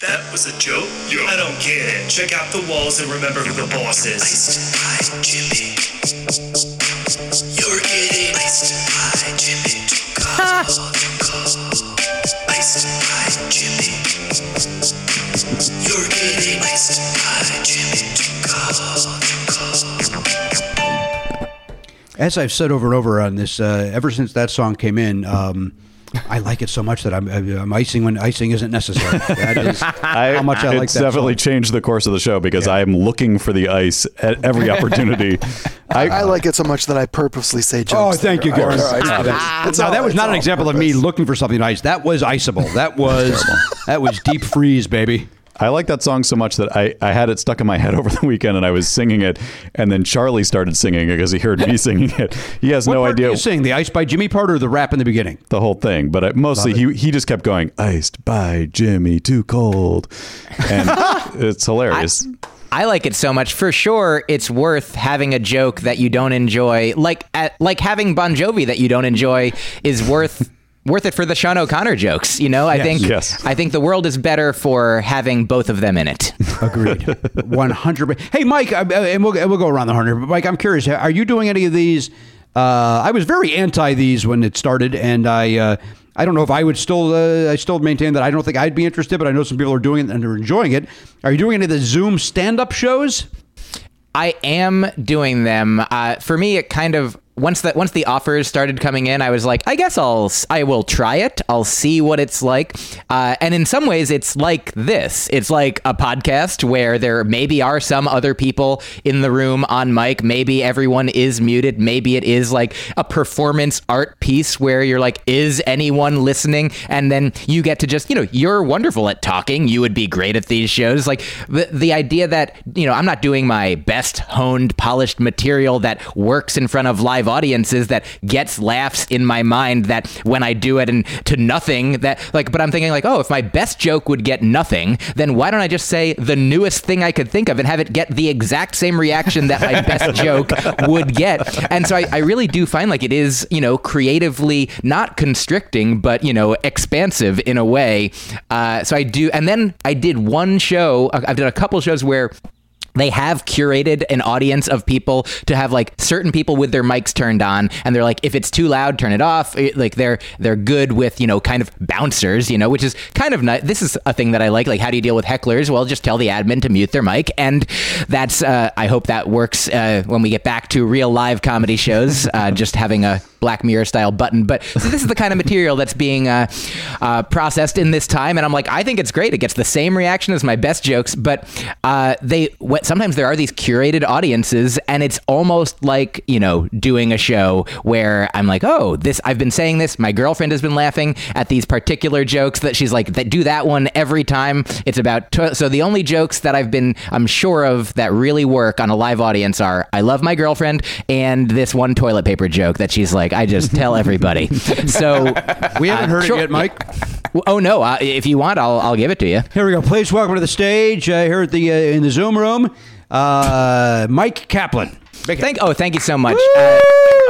Speaker 9: That was a joke? I don't get it. Check out the walls and remember who the boss is. Iced by Jimmy. You're getting iced by Jimmy. Call, call. Iced by Jimmy. You're getting iced by Jimmy.
Speaker 2: As I've said over and over on this, uh, ever since that song came in, um, I like it so much that I'm, I'm icing when icing isn't necessary. That is how much I like
Speaker 4: it's
Speaker 2: that.
Speaker 4: definitely
Speaker 2: song.
Speaker 4: changed the course of the show because I am looking for the ice at every opportunity.
Speaker 6: I, I like it so much that I purposely say
Speaker 2: Oh,
Speaker 6: jokes.
Speaker 2: thank you,
Speaker 6: there.
Speaker 2: Garen.
Speaker 6: All right,
Speaker 2: now that was not an
Speaker 6: all
Speaker 2: example of me looking for something nice. That was iceable. That was that was deep freeze, baby.
Speaker 4: I like that song so much that I, I had it stuck in my head over the weekend and I was singing it. And then Charlie started singing it because he heard me singing it. He has
Speaker 2: What
Speaker 4: no
Speaker 2: part
Speaker 4: idea
Speaker 2: did you sing the Ice by Jimmy part or the rap in the beginning?
Speaker 4: the whole thing, but I, mostly he, he just kept going, iced by Jimmy, too cold. And it's hilarious.
Speaker 8: I like it so much. For sure, it's worth having a joke that you don't enjoy. Like at, like having Bon Jovi that you don't enjoy is worth worth it for the Sean O'Connor jokes. You know, I
Speaker 2: Yes.
Speaker 8: think
Speaker 4: Yes.
Speaker 8: I think the world is better for having both of them in it.
Speaker 2: Agreed. One hundred. Hey, Mike, uh, and we'll and we'll go around the horn here. But Mike, I'm curious. Are you doing any of these? Uh, I was very anti these when it started, and I. Uh, I don't know if I would still. Uh, I still maintain that I don't think I'd be interested, but I know some people are doing it and are enjoying it. Are you doing any of the Zoom stand-up shows?
Speaker 8: I am doing them. Uh, for me, it kind of once that once the offers started coming in, I was like, I guess I'll I will try it. I'll see what it's like. Uh, and in some ways, it's like this. It's like a podcast where there maybe are some other people in the room on mic. Maybe everyone is muted. Maybe it is like a performance art piece where you're like, is anyone listening? And then you get to just you know you're wonderful at talking. You would be great at these shows. Like the the idea that you know I'm not doing my best honed polished material that works in front of live audiences that gets laughs in my mind that when I do it and to nothing that like but I'm thinking like oh if my best joke would get nothing then why don't I just say the newest thing I could think of and have it get the exact same reaction that my best joke would get? And so I, I really do find like it is you know creatively not constricting but you know expansive in a way. Uh, so I do and then I did one show I've done a couple shows where they have curated an audience of people to have like certain people with their mics turned on and they're like if it's too loud turn it off. Like they're they're good with you know kind of bouncers you know which is kind of nice this is a thing that i like like how do you deal with hecklers? Well just tell the admin to mute their mic and that's uh, i hope that works uh, when we get back to real live comedy shows uh, just having a black mirror style button but so this is the kind of material that's being uh, uh, processed in this time and i'm like i think it's great. It gets the same reaction as my best jokes but uh, they what sometimes there are these curated audiences and it's almost like you know doing a show where i'm like oh this i've been saying this my girlfriend has been laughing at these particular jokes that she's like that do that one every time. It's about to- so the only jokes that i've been i'm sure of that really work on a live audience are i love my girlfriend and this one toilet paper joke that she's like i just tell everybody so
Speaker 2: We haven't
Speaker 8: uh,
Speaker 2: heard
Speaker 8: sure.
Speaker 2: it yet, Mike.
Speaker 8: oh no uh, if you want i'll, I'll give it to you
Speaker 2: Here we go. Please welcome to the stage uh, here at the uh, in the Zoom room, uh, Myq Kaplan. Big
Speaker 8: Thank oh thank you so much. Uh,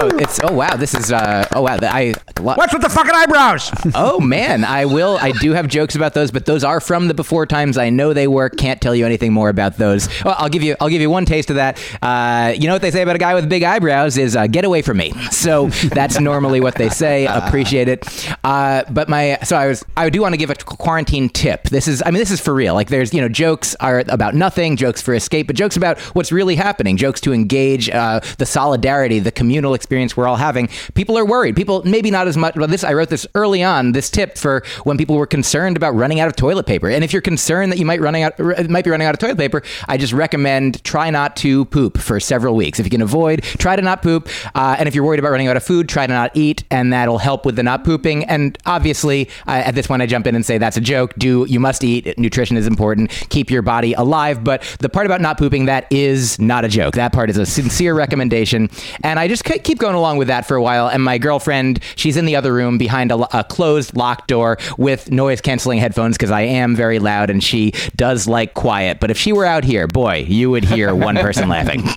Speaker 8: oh, it's oh wow this is uh oh wow I
Speaker 2: What's with the fucking eyebrows?
Speaker 8: oh man I will I do have jokes about those but those are from the before times. I know they work. Can't tell you anything more about those. Well, I'll give you I'll give you one taste of that. Uh, you know what they say about a guy with big eyebrows is uh, get away from me. So that's normally what they say. Appreciate it. Uh, but my so I was I do want to give a quarantine tip. This is I mean this is for real. Like there's you know jokes are about nothing jokes for escape but jokes about what's really happening jokes to engage uh, the solidarity, the communal experience we're all having. People are worried. People maybe not as much. But this I wrote this early on. This tip for when people were concerned about running out of toilet paper. And if you're concerned that you might running out might be running out of toilet paper, I just recommend try not to poop for several weeks. If you can avoid, try to not poop. Uh, and if you're worried about running out of food, try to not eat, and that'll help with the not pooping. And obviously, uh, at this point, I jump in and say that's a joke. Do you must eat? Nutrition is important. Keep your body alive. But the part about not pooping that is not a joke. That part is a sincere recommendation. And I just keep going along with that for a while. And my girlfriend, she's in the other room behind a, a closed locked door with noise canceling headphones because I am very loud and she does like quiet. But if she were out here, boy, you would hear one person laughing.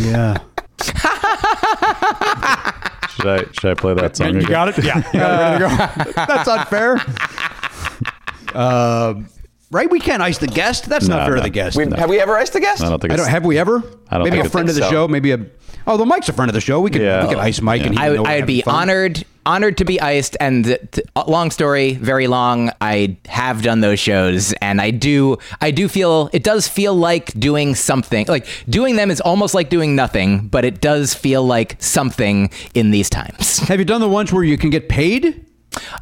Speaker 2: Yeah.
Speaker 4: Should I should I play that song?
Speaker 2: You
Speaker 4: again?
Speaker 2: got it? Yeah. You got it ready to go. That's unfair. Um, right? We can't ice the guest. That's
Speaker 4: No,
Speaker 2: not fair
Speaker 4: no.
Speaker 2: to the guest.
Speaker 5: We, Have we ever iced a guest?
Speaker 4: I don't think
Speaker 2: I don't. Have we ever?
Speaker 4: I don't
Speaker 2: maybe
Speaker 4: think
Speaker 2: a friend of the
Speaker 5: so.
Speaker 2: show. Maybe a. Oh, the Mike's a friend of the show. We could.
Speaker 4: Yeah.
Speaker 2: We could ice Mike, and he
Speaker 8: I would,
Speaker 2: know
Speaker 8: I would be
Speaker 2: fun.
Speaker 8: honored honored to be iced and th- th- uh, long story very long i have done those shows and i do i do feel it does feel like doing something like doing them is almost like doing nothing but it does feel like something in these times
Speaker 2: Have you done the ones where you can get paid?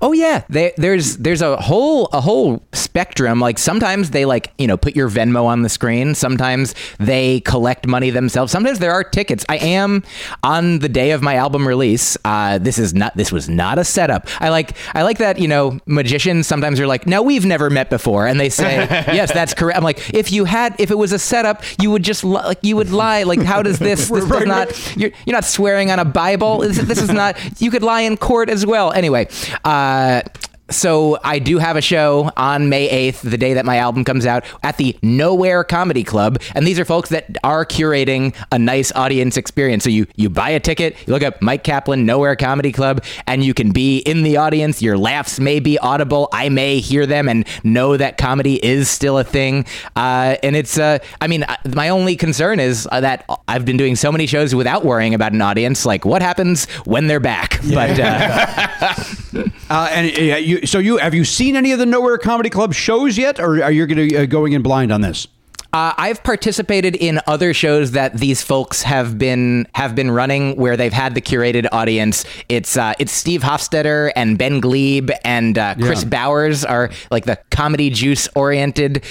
Speaker 8: Oh yeah, they, there's there's a whole a whole spectrum. Like sometimes they like you know put your Venmo on the screen. Sometimes they collect money themselves. Sometimes there are tickets. I am on the day of my album release. Uh, this is not this was not a setup. I like I like that you know magicians sometimes are like now we've never met before and they say yes that's correct. I'm like if you had if it was a setup you would just li- like you would lie. Like how does this this does not you're you're not swearing on a Bible. This, this is not you could lie in court as well. Anyway. Uh, so I do have a show on May 8th, the day that my album comes out, at the Nowhere Comedy Club. And these are folks that are curating a nice audience experience. So you you buy a ticket, you look up Myq Kaplan Nowhere Comedy Club, and you can be in the audience. Your laughs may be audible. I may hear them and know that comedy is still a thing. Uh, and it's, uh, I mean, uh, my only concern is uh, that I've been doing so many shows without worrying about an audience. Like, what happens when they're back? But uh,
Speaker 2: Uh, and you, so you have you seen any of the Nowhere Comedy Club shows yet, or are you going to uh, going in blind on this?
Speaker 8: Uh, I've participated in other shows that these folks have been have been running where they've had the curated audience. It's uh, it's Steve Hofstetter and Ben Gleib and uh, Chris
Speaker 2: Yeah.
Speaker 8: Bowers are like the comedy juice oriented.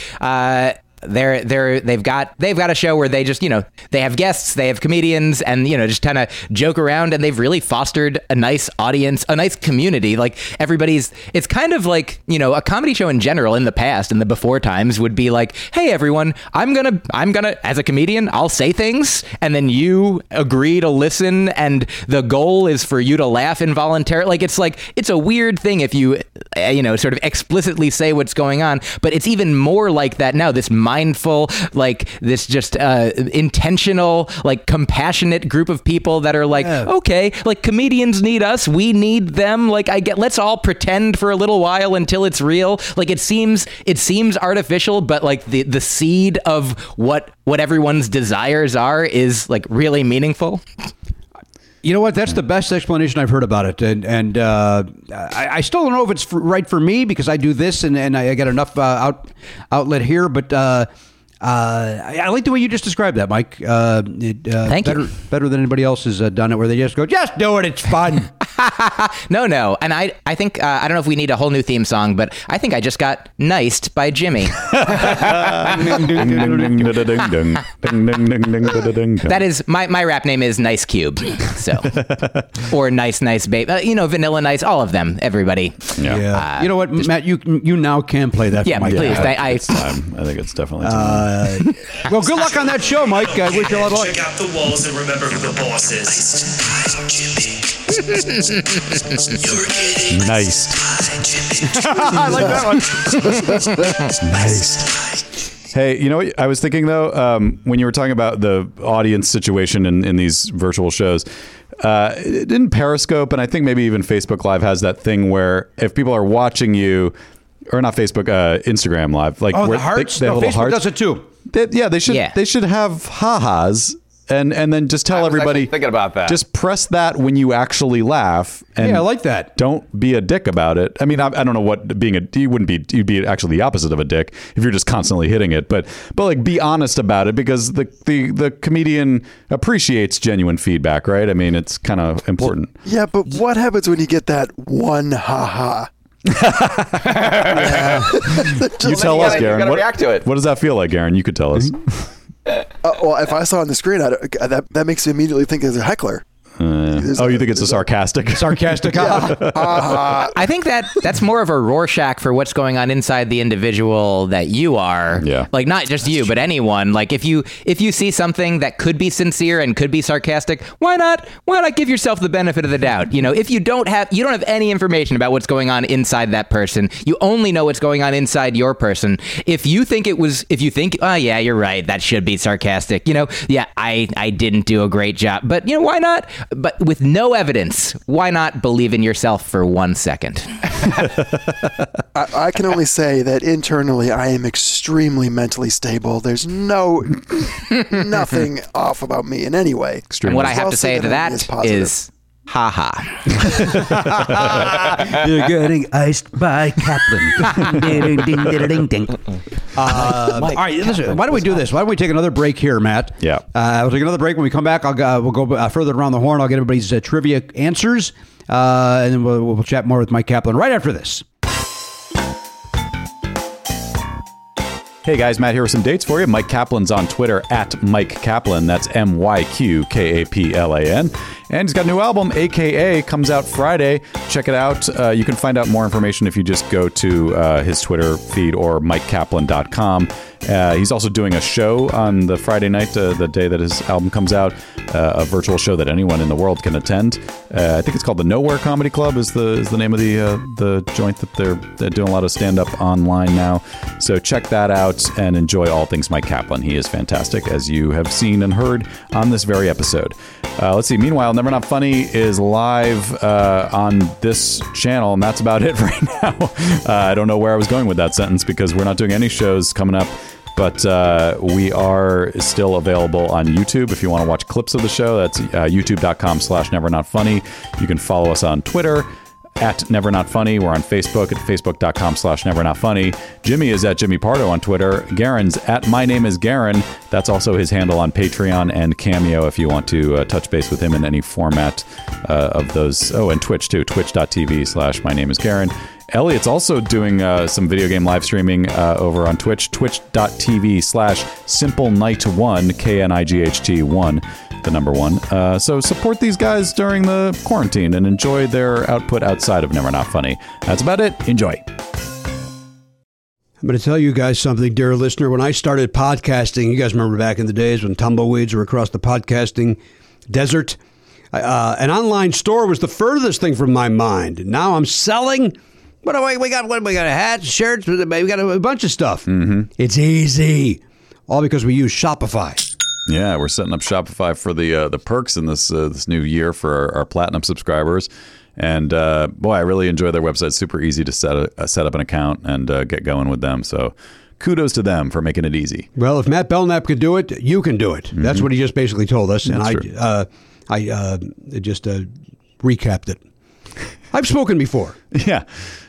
Speaker 8: They're they're they've got they've got a show where they just you know they have guests they have comedians and you know just kind of joke around and they've really fostered a nice audience a nice community. Like everybody's it's kind of like you know a comedy show in general in the past in the before times would be like hey everyone I'm gonna I'm gonna as a comedian I'll say things and then you agree to listen and the goal is for you to laugh involuntarily like it's like it's a weird thing if you uh, you know sort of explicitly say what's going on but it's even more like that now this mindful like this just uh, intentional like compassionate group of people that are like okay like comedians need us we need them like i get let's all pretend for a little while until it's real. Like it seems it seems artificial but like the the seed of what what everyone's desires are is like really meaningful
Speaker 2: You know what? That's the best explanation I've heard about it, and and uh, I, I still don't know if it's for, right for me because I do this and, and I get enough uh, out outlet here. But uh, uh, I, I like the way you just described that, Mike. Uh, it, uh,
Speaker 8: Thank you.
Speaker 2: better, Better than anybody else has uh, done it, where they just go, just do it. It's fun.
Speaker 8: no no and i i think uh, i don't know if we need a whole new theme song but i think i just got niced by jimmy That is my my rap name is Nice Cube, so or Nice Nice Babe. Uh, you know, Vanilla Nice, all of them. Everybody.
Speaker 2: yeah. you know what, Matt? You you now can play that.
Speaker 8: Yeah,
Speaker 2: for Mike.
Speaker 8: please. I, I,
Speaker 4: time. I think it's definitely time.
Speaker 2: Uh, well, good luck on that show, Mike. I wish you a lot of luck.
Speaker 9: Check out the walls and remember who the boss is. Jimmy. You're getting
Speaker 4: nice.
Speaker 2: I like that one.
Speaker 4: nice. Hey, you know what I was thinking though? Um, when you were talking about the audience situation in, in these virtual shows, uh, didn't Periscope and I think maybe even Facebook Live has that thing where if people are watching you, or not Facebook, uh, Instagram Live, like
Speaker 2: Oh, the
Speaker 4: where
Speaker 2: hearts?
Speaker 4: They, they have
Speaker 2: No,
Speaker 4: little
Speaker 2: Facebook
Speaker 4: hearts.
Speaker 2: does it too.
Speaker 4: They- yeah, they should.
Speaker 8: Yeah.
Speaker 4: They should have ha-has and and then just tell
Speaker 5: I was
Speaker 4: everybody
Speaker 5: thinking about that.
Speaker 4: Just press that when you actually laugh. And
Speaker 2: Yeah, I like that.
Speaker 4: Don't be a dick about it. I mean, I, I don't know what being a you wouldn't be you'd be actually the opposite of a dick if you're just constantly hitting it. But but like be honest about it because the the the comedian appreciates genuine feedback, right? I mean, it's kind of important.
Speaker 6: Yeah, but what happens when you get that one ha ha?
Speaker 4: You tell us,
Speaker 5: gotta- you
Speaker 4: Garen. what,
Speaker 5: react to it.
Speaker 4: what does that feel like, Garen? You could tell us.
Speaker 6: Uh, well, if I saw on the screen, I don't- that that makes me immediately think there's a heckler.
Speaker 4: Uh, oh, you think it's a sarcastic?
Speaker 2: Sarcastic.
Speaker 8: I think that that's more of a Rorschach for what's going on inside the individual that you are.
Speaker 4: Yeah.
Speaker 8: Like not just you, but anyone. Like if you if you see something that could be sincere and could be sarcastic, why not why not give yourself the benefit of the doubt? You know, if you don't have you don't have any information about what's going on inside that person, you only know what's going on inside your person. If you think it was if you think, oh yeah, you're right, that should be sarcastic. You know, yeah, I I didn't do a great job. But you know, why not? But with no evidence, why not believe in yourself for one second?
Speaker 6: I, I can only say that internally, I am extremely mentally stable. There's no nothing off about me in any way.
Speaker 8: And what I have to say to
Speaker 6: everything
Speaker 8: that
Speaker 6: is positive.
Speaker 8: is, ha ha.
Speaker 2: You're getting iced by Kaplan. ding, ding, ding, ding, ding. Uh, all right, listen. Why don't we do this? Why don't we take another break here, Matt?
Speaker 4: Yeah.
Speaker 2: Uh, we'll take another break. When we come back, I'll go, we'll go uh, further around the horn. I'll get everybody's uh, trivia answers, uh, and then we'll, we'll chat more with Myq Kaplan right after this.
Speaker 4: Hey guys, Matt here with some dates for you. Myq Kaplan's on Twitter at Myq Kaplan. That's M Y Q K A P L A N. And he's got a new album, AKA, comes out Friday. Check it out. Uh, you can find out more information if you just go to uh, his Twitter feed or myqkaplan.com. Uh, he's also doing a show on the Friday night, uh, the day that his album comes out, uh, a virtual show that anyone in the world can attend. Uh, I think it's called the Nowhere Comedy Club is the is the name of the uh, the joint that they're, they're doing a lot of stand up online now. So check that out and enjoy all things Myq Kaplan. He is fantastic, as you have seen and heard on this very episode. Uh, let's see. Meanwhile, Never Not Funny is live on this channel, and that's about it right now. I don't know where I was going with that sentence because we're not doing any shows coming up. But uh, we are still available on YouTube if you want to watch clips of the show. That's uh, youtube.com slash never not funny. You can follow us on Twitter at never not funny. We're on Facebook at facebook.com slash never not funny. Jimmy is at Jimmy Pardo on Twitter. Garen's at my name is Garen. That's also his handle on Patreon and Cameo if you want to uh, touch base with him in any format uh, of those. Oh, and Twitch too, twitch.tv slash my name is Garen. Elliot's also doing uh, some video game live streaming uh, over on Twitch, twitch.tv slash simple night one, K N I G H T one, the number one. Uh, so support these guys during the quarantine and enjoy their output outside of Never Not Funny. That's about it. Enjoy.
Speaker 2: I'm going to tell you guys something, dear listener. When I started podcasting, you guys remember back in the days when tumbleweeds were across the podcasting desert? Uh, an online store was the furthest thing from my mind. Now I'm selling. What do we, we got? What we got? Hats, shirts. We got a, a bunch of stuff. Mm-hmm. It's easy, all because we use Shopify.
Speaker 4: Yeah, we're setting up Shopify for the uh, the perks in this uh, this new year for our, our platinum subscribers. And uh, boy, I really enjoy their website. Super easy to set a, set up an account and uh, get going with them. So kudos to them for making it easy.
Speaker 2: Well, if Matt Belknap could do it, you can do it. That's what he just basically told us, and
Speaker 4: That's
Speaker 2: I, uh, I uh, just uh, recapped it. I've spoken before.
Speaker 4: Yeah.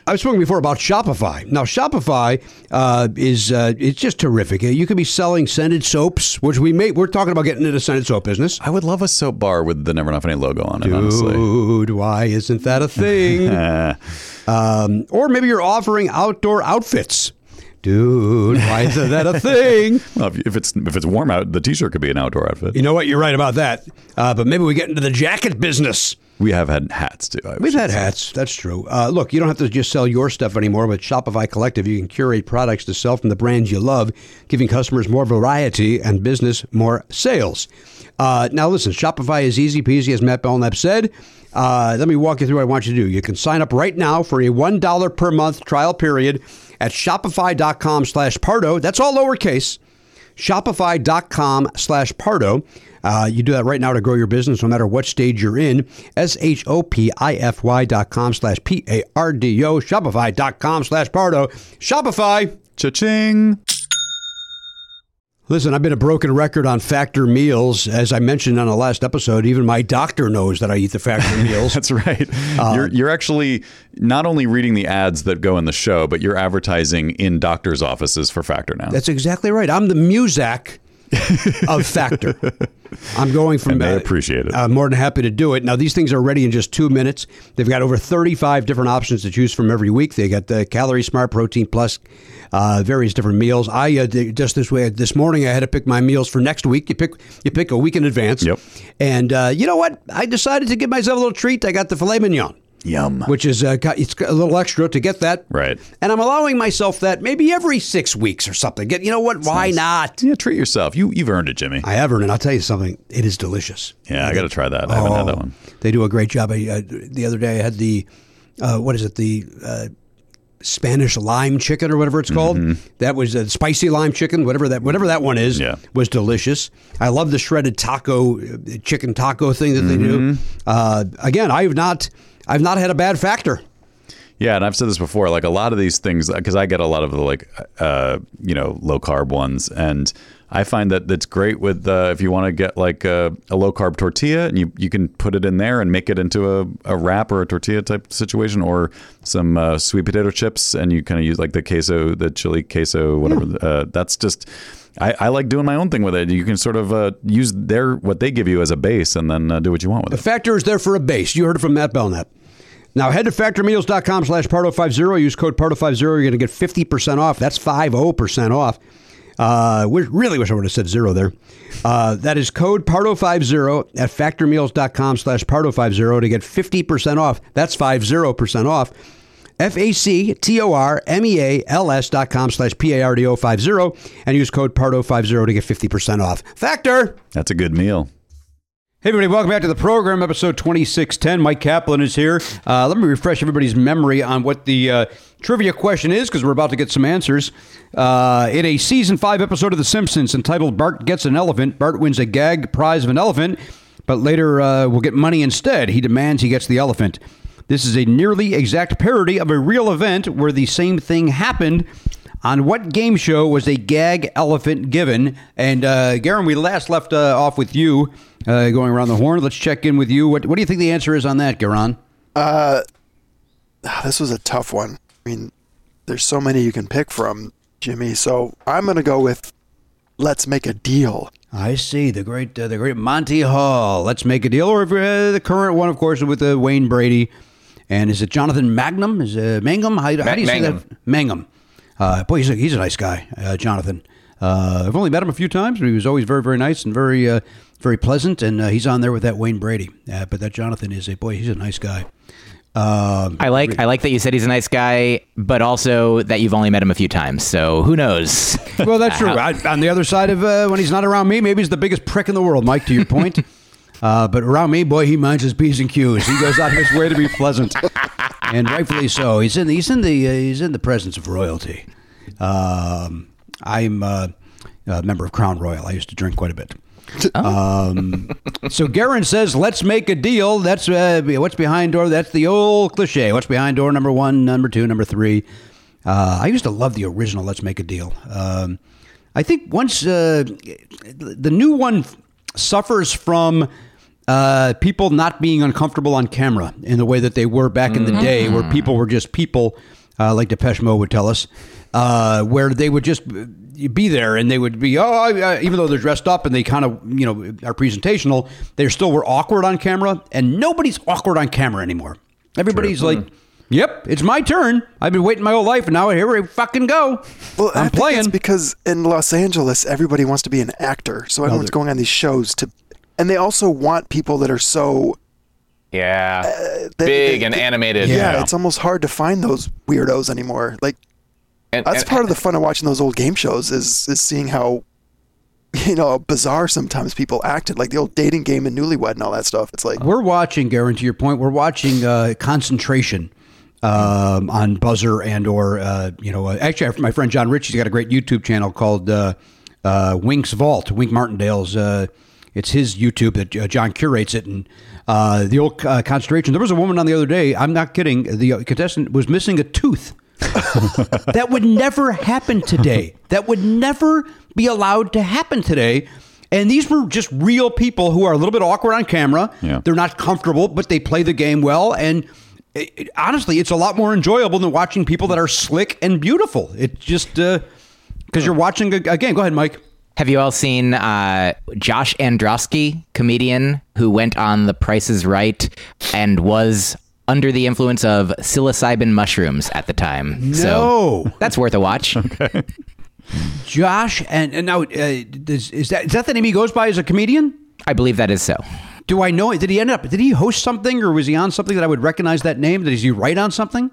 Speaker 2: I've spoken before about Shopify. Now, Shopify uh, is uh, it's just terrific. You could be selling scented soaps, which we may we're talking about getting into the scented soap business.
Speaker 4: I would love a soap bar with the Never Not Funny logo on it, honestly.
Speaker 2: Dude, why isn't that a thing? um, or maybe you're offering outdoor outfits. Dude, why isn't that a thing?
Speaker 4: Well, if, if it's if it's warm out, the t-shirt could be an outdoor outfit.
Speaker 2: You know what? You're right about that. Uh, but maybe we get into the jacket business.
Speaker 4: We have had hats too. I
Speaker 2: We've had
Speaker 4: say.
Speaker 2: hats. That's true. Uh, look, you don't have to just sell your stuff anymore. With Shopify Collective, you can curate products to sell from the brands you love, giving customers more variety and business more sales. Uh, now, listen, Shopify is easy peasy, as Matt Belknap said. Uh, let me walk you through what I want you to do. You can sign up right now for a $1 per month trial period at shopify.com slash Pardo. That's all lowercase shopify.com slash pardo. Uh, you do that right now to grow your business no matter what stage you're in. S-h-o-p-i-f-y dot com slash p-a-r-d-o shopify.com slash pardo. Shopify.
Speaker 4: Cha-ching.
Speaker 2: Listen, I've been a broken record on factor meals. As I mentioned on the last episode, even my doctor knows that I eat the factor meals.
Speaker 4: That's right. Uh, you're you're actually not only reading the ads that go in the show, but you're advertising in doctors' offices for Factor now.
Speaker 2: That's exactly right. I'm the Muzak of Factor. I'm going from.
Speaker 4: And they
Speaker 2: uh,
Speaker 4: appreciate it.
Speaker 2: I'm more than happy to do it. Now these things are ready in just two minutes. They've got over 35 different options to choose from every week. They got the Calorie Smart, Protein Plus, uh, various different meals. I uh, just this way this morning I had to pick my meals for next week. You pick you pick a week in advance.
Speaker 4: Yep.
Speaker 2: And uh, you know what? I decided to give myself a little treat. I got the filet mignon.
Speaker 4: Yum.
Speaker 2: Which is uh, got- a little extra to get that
Speaker 4: Right.
Speaker 2: and I'm allowing myself that maybe every six weeks or something. Get you know what? Why not?
Speaker 4: Yeah, treat yourself. You you've earned it, Jimmy.
Speaker 2: I have earned it. I'll tell you something. It is delicious.
Speaker 4: Yeah, I got to try that. I haven't had that
Speaker 2: Oh,
Speaker 4: one.
Speaker 2: They do a great job. I, uh, the other day I had the uh, what is it? The uh, Spanish lime chicken or whatever it's called. That was a spicy lime chicken, whatever that whatever that one is.
Speaker 4: Yeah.
Speaker 2: was delicious. I love the shredded taco, uh, chicken taco thing that they do. Uh, again, I've not I've not had a bad factor.
Speaker 4: Yeah, and I've said this before. Like a lot of these things, because I get a lot of the like, uh, you know, low carb ones, and I find that that's great with uh, if you want to get like a, a low carb tortilla, and you you can put it in there and make it into a, a wrap or a tortilla type situation, or some uh, sweet potato chips, and you kind of use like the queso, the chili queso, whatever. Uh, that's just. I, I like doing my own thing with it. You can sort of uh, use their what they give you as a base, and then uh, do what you want with
Speaker 2: The
Speaker 4: it.
Speaker 2: The factor is there for a base. You heard it from Matt Belknap. Now head to factormeals.com slash pardo50. Use code pardo50. You're going to get 50% off. That's 50% off. Uh, really wish I would have said zero there. Uh, that is code pardo50 at factormeals.com slash pardo50 to get 50% off. That's 50% off. F-A-C-T-O-R-M-E-A-L-S dot com slash P-A-R-D-O 50 and use code pardo50 to get 50% off. Factor!
Speaker 4: That's a good meal.
Speaker 2: Hey, everybody, welcome back to the program, episode 2610. Myq Kaplan is here. Uh, let me refresh everybody's memory on what the uh, trivia question is because we're about to get some answers. Uh, in a season five episode of The Simpsons entitled Bart Gets an Elephant, Bart wins a gag prize of an elephant, but later uh, will get money instead. He demands he gets the elephant. This is a nearly exact parody of a real event where the same thing happened. On what game show was a gag elephant given? And uh, Garen, we last left uh, off with you uh, going around the horn. Let's check in with you. What, what do you think the answer is on that, Garen?
Speaker 6: Uh, this was a tough one. I mean, there's so many you can pick from, Jimmy. So I'm going to go with Let's Make a Deal.
Speaker 2: I see the great, uh, the great Monty Hall. Let's make a deal, or if, uh, the current one, of course, with uh, Wayne Brady, and is it Jonathan Magnum? Is it Mangum? How, how do you say
Speaker 5: Mangum.
Speaker 2: that? Mangum. Uh, boy, he's a, he's a nice guy, uh, Jonathan. Uh, I've only met him a few times, but he was always very, very nice and very, uh, very pleasant. And uh, he's on there with that Wayne Brady. Uh, but that Jonathan is a boy. He's a nice guy. Um,
Speaker 8: I like I like that you said he's a nice guy, but also that you've only met him a few times. So who knows?
Speaker 2: well, that's true. I, on the other side of uh, when he's not around me, maybe he's the biggest prick in the world, Mike. To your point. uh, but around me, boy, he minds his p's and q's. He goes out of his way to be pleasant, and rightfully so. He's in he's in the uh, he's in the presence of royalty. Um, I'm uh, a member of Crown Royal. I used to drink quite a bit. Um, so Garen says, "Let's make a deal." That's uh, what's behind door. That's the old cliche. What's behind door number one, number two, number three. Uh, I used to love the original. Let's make a deal. Um, I think once uh, the new one suffers from uh, people not being uncomfortable on camera in the way that they were back in the day, where people were just people, uh, like Depeche Mode would tell us, uh, where they would just be there and they would be oh I- I- even though they're dressed up and they kind of you know are presentational they still were awkward on camera and nobody's awkward on camera anymore everybody's like yep it's my turn i've been waiting my whole life and now here we fucking go
Speaker 6: Well, I
Speaker 2: i'm
Speaker 6: think it's
Speaker 2: playing
Speaker 6: because in Los Angeles, everybody wants to be an actor. So everyone's
Speaker 2: they're-
Speaker 6: going on these shows to, and they also want people that are so
Speaker 5: Yeah.
Speaker 6: they-
Speaker 5: Big
Speaker 6: they-
Speaker 5: and animated.
Speaker 6: Yeah,
Speaker 5: you know.
Speaker 6: it's almost hard to find those weirdos anymore. Like
Speaker 5: And-
Speaker 6: that's
Speaker 5: and-
Speaker 6: part of the fun of watching those old game shows is is seeing how you know bizarre sometimes people acted, like the old dating game and Newlywed and all that stuff. It's like
Speaker 2: We're watching, Garen, to your point, we're watching uh, concentration um, on Buzzr and or, uh, you know, uh, actually, my friend John Ritchie's got a great YouTube channel called uh, uh, Wink's Vault, Wink Martindale's. Uh, it's his YouTube that uh, John curates it. And uh, the old uh, concentration. There was a woman on the other day, I'm not kidding, the contestant was missing a tooth that would never happen today. That would never be allowed to happen today. And these were just real people who are a little bit awkward on camera.
Speaker 4: Yeah.
Speaker 2: They're not comfortable, but they play the game well. And it, it- honestly, it's a lot more enjoyable than watching people that are slick and beautiful. It just because you're watching a- again. Go ahead, Mike.
Speaker 8: Have you all seen uh, Josh Androsky, comedian who went on The Price is Right and was under the influence of psilocybin mushrooms at the time? So that's worth a watch.
Speaker 2: Josh, and, and now uh, is, is that is that the name he goes by as a comedian?
Speaker 8: I believe that is so.
Speaker 2: Do I know it? Did he end up? Did he host something, or was he on something that I would recognize that name? Did he write on something?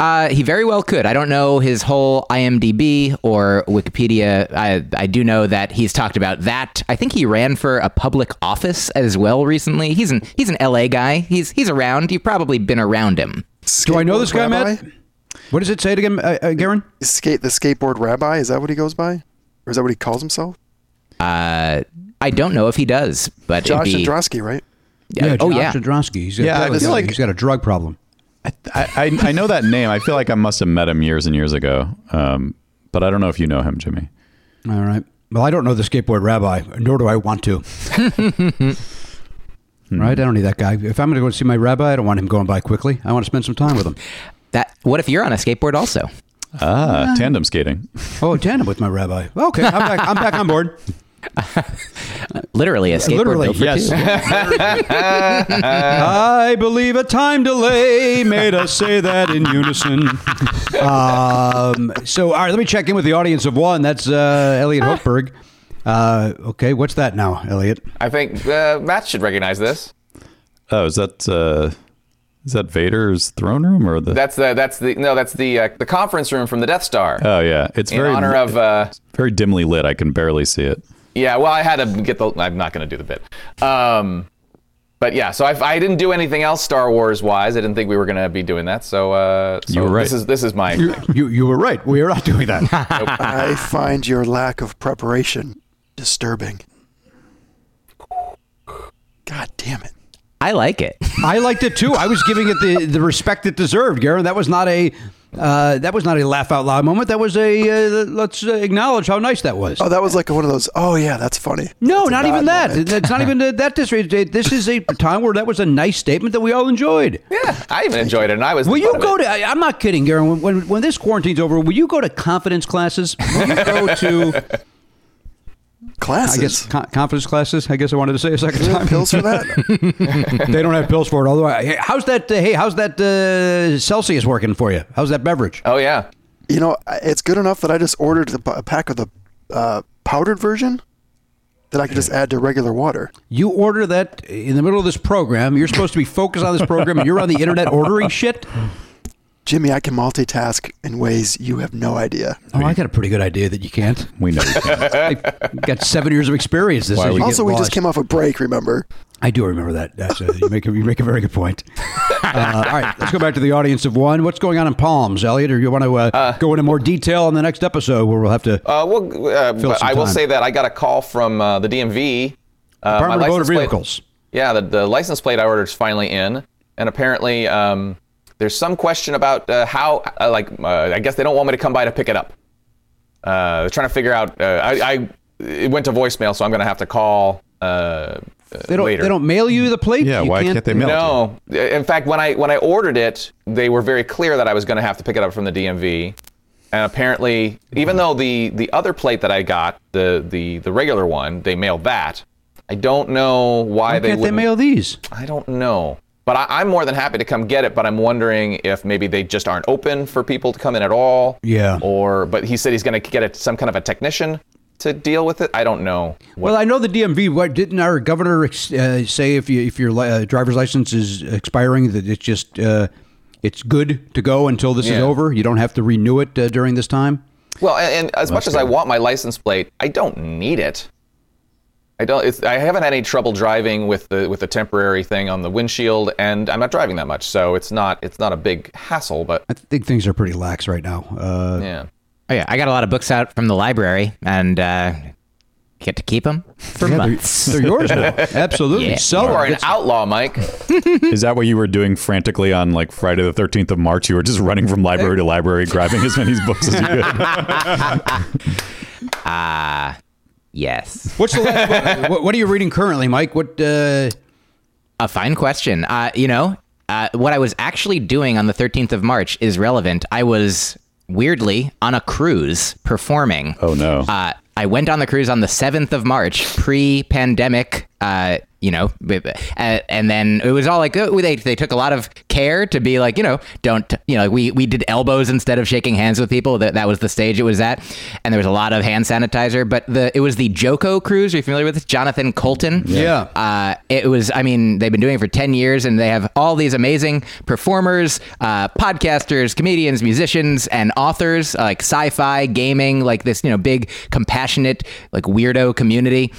Speaker 8: Uh, he very well could. I don't know his whole IMDb or Wikipedia. I, I do know that he's talked about that. I think he ran for a public office as well recently. He's an he's an LA guy. He's he's around. You've probably been around him.
Speaker 2: Do I know this guy,
Speaker 6: Rabbi?
Speaker 2: Matt? What does it say it again, uh, uh, Garen?
Speaker 6: Skate the skateboard rabbi. Is that what he goes by, or is that what he calls himself?
Speaker 8: Uh, I don't know if he does, but
Speaker 6: Josh
Speaker 8: it'd be,
Speaker 6: Androsky, right?
Speaker 8: Yeah, oh
Speaker 2: Josh
Speaker 8: yeah.
Speaker 2: Jadrowski. He's got,
Speaker 4: Yeah, I feel like-
Speaker 2: he's got a drug problem.
Speaker 4: I, I I know that name. I feel like I must have met him years and years ago. Um, but I don't know if you know him, Jimmy.
Speaker 2: All right. Well, I don't know the skateboard rabbi, nor do I want to. right? I don't need that guy. If I'm going to go see my rabbi, I don't want him going by quickly. I want to spend some time with him.
Speaker 8: That. What if you're on a skateboard also?
Speaker 4: Ah, tandem skating.
Speaker 2: Oh, tandem with my rabbi. Okay, I'm back. I'm back on board.
Speaker 8: Literally a skateboard
Speaker 2: Literally,
Speaker 8: built for
Speaker 2: yes.
Speaker 8: two.
Speaker 2: I believe a time delay made us say that in unison. Um, so, all right, let me check in with the audience of one. That's uh, Elliot Hochberg. Uh, okay, what's that now, Elliot?
Speaker 5: I think uh, Matt should recognize this.
Speaker 4: Oh, is that uh, is that Vader's throne room or the?
Speaker 5: That's the that's the no that's the uh, the conference room from the Death Star.
Speaker 4: oh yeah, it's
Speaker 5: in
Speaker 4: very
Speaker 5: honor of uh,
Speaker 4: very dimly lit. I can barely see it.
Speaker 5: Yeah. Well, I had to get the. I'm not going to do the bit. Um, but yeah, so I, I didn't do anything else Star Wars wise. I didn't think we were going to be doing that. So, uh, so
Speaker 4: You were right.
Speaker 5: This is this is my.
Speaker 2: You, you, you were right. We are not doing that.
Speaker 6: I find your lack of preparation disturbing. God damn it.
Speaker 8: I like it.
Speaker 2: I liked it too. I was giving it the, the respect it deserved, Garen. That was not a uh, that was not a laugh out loud moment. That was a uh, let's uh, acknowledge how nice that was.
Speaker 6: Oh, that was like one of those. Oh yeah, that's funny.
Speaker 2: no,
Speaker 6: That's
Speaker 2: not even that.
Speaker 6: moment.
Speaker 2: It's not even that disrespect. This is a time where that was a nice statement that we all enjoyed.
Speaker 5: yeah, I even enjoyed it, and I was.
Speaker 2: Will you go to? I- I'm not kidding, Garen. When, when when this quarantine's over, will you go to confidence classes? Will you go to?
Speaker 6: Classes.
Speaker 2: I guess con- confidence classes. I guess I wanted to say a second
Speaker 6: Do they have
Speaker 2: time.
Speaker 6: pills for that?
Speaker 2: they don't have pills for it. Although, I- hey, how's that? Uh, hey, how's that uh, Celsius working for you? How's that beverage?
Speaker 5: Oh yeah.
Speaker 6: you know, it's good enough that I just ordered a pack of the uh, powdered version that I could just add to regular water.
Speaker 2: You order that in the middle of this program. You're supposed to be focused on this program, and you're on the internet ordering shit.
Speaker 6: Jimmy, I can multitask in ways you have no idea.
Speaker 2: Oh, I got a pretty good idea that you can't.
Speaker 4: We know you can't.
Speaker 2: I've got seven years of experience. This
Speaker 4: Why
Speaker 2: is
Speaker 6: Also, we just came off a break, remember?
Speaker 2: I do remember that. That's a, you make a, you make a very good point. Uh, all right, let's go back to the audience of one. What's going on in Palms, Elliot? Or you want to uh, go into more detail on the next episode where we'll have to
Speaker 5: Uh, well, uh,
Speaker 2: Fill some
Speaker 5: I will
Speaker 2: time.
Speaker 5: say that I got a call from uh, the DMV. Uh,
Speaker 2: Department
Speaker 5: my
Speaker 2: of Motor
Speaker 5: license plate-
Speaker 2: Vehicles.
Speaker 5: Yeah, the, the license plate I ordered is finally in, and apparently um, there's some question about uh, how, uh, like, uh, I guess they don't want me to come by to pick it up. Uh, they're trying to figure out. Uh, I, I it went to voicemail, so I'm going to have to call. Uh,
Speaker 2: They don't.
Speaker 5: later.
Speaker 2: They don't mail you the plate.
Speaker 4: Yeah,
Speaker 2: You
Speaker 4: why can't they mail it?
Speaker 5: No, in fact, when I when I ordered it, they were very clear that I was going to have to pick it up from the DMV. And apparently, even though the the other plate that I got, the the the regular one, they mailed that. I don't know why,
Speaker 2: Why
Speaker 5: they
Speaker 2: can't they
Speaker 5: wouldn't-
Speaker 2: mail these?
Speaker 5: I don't know. But I, I'm more than happy to come get it. But I'm wondering if maybe they just aren't open for people to come in at all.
Speaker 2: Yeah.
Speaker 5: Or, but he said he's going to get it, some kind of a technician to deal with it. I don't know.
Speaker 2: Well, I know the DMV. What didn't our governor ex- uh, say if you if your li- uh, driver's license is expiring that it's just uh, it's good to go until this is
Speaker 5: Yeah.
Speaker 2: over? You don't have to renew it uh, during this time.
Speaker 5: Well, and, and as much as I want my license plate, I don't need it. I don't. It's, I haven't had any trouble driving with the with the temporary thing on the windshield, and I'm not driving that much, so it's not it's not a big hassle. But
Speaker 2: I think things are pretty lax right now. Uh,
Speaker 5: yeah,
Speaker 8: Oh yeah, I got a lot of books out from the library, and uh, get to keep them for
Speaker 2: Yeah, they're-
Speaker 8: months.
Speaker 2: they're yours now. Absolutely.
Speaker 8: Yeah.
Speaker 2: Sell
Speaker 5: you are an outlaw, Mike.
Speaker 4: Is that what you were doing frantically on like Friday the 13th of March? You were just running from library to library, grabbing as many books as you could.
Speaker 8: Ah, yes.
Speaker 2: What's the last book? What, what are you reading currently, Mike? What? Uh,
Speaker 8: A fine question. Uh, you know, uh, what I was actually doing on the 13th of March is relevant. I was weirdly on a cruise performing.
Speaker 4: Oh, no.
Speaker 8: Uh, I went on the cruise on the 7th of March, pre-pandemic. Uh, you know, uh, and then it was all like oh, they they took a lot of care to be like you know don't you know we we did elbows instead of shaking hands with people that that was the stage it was at, and there was a lot of hand sanitizer. But the it was the JoCo cruise. Are you familiar with this? Jonathan Coulton?
Speaker 2: Yeah.
Speaker 8: Uh, it was, I mean, they've been doing it for 10 years and they have all these amazing performers, uh, podcasters, comedians, musicians, and authors, like sci fi, gaming, like this, you know, big, compassionate, like weirdo community.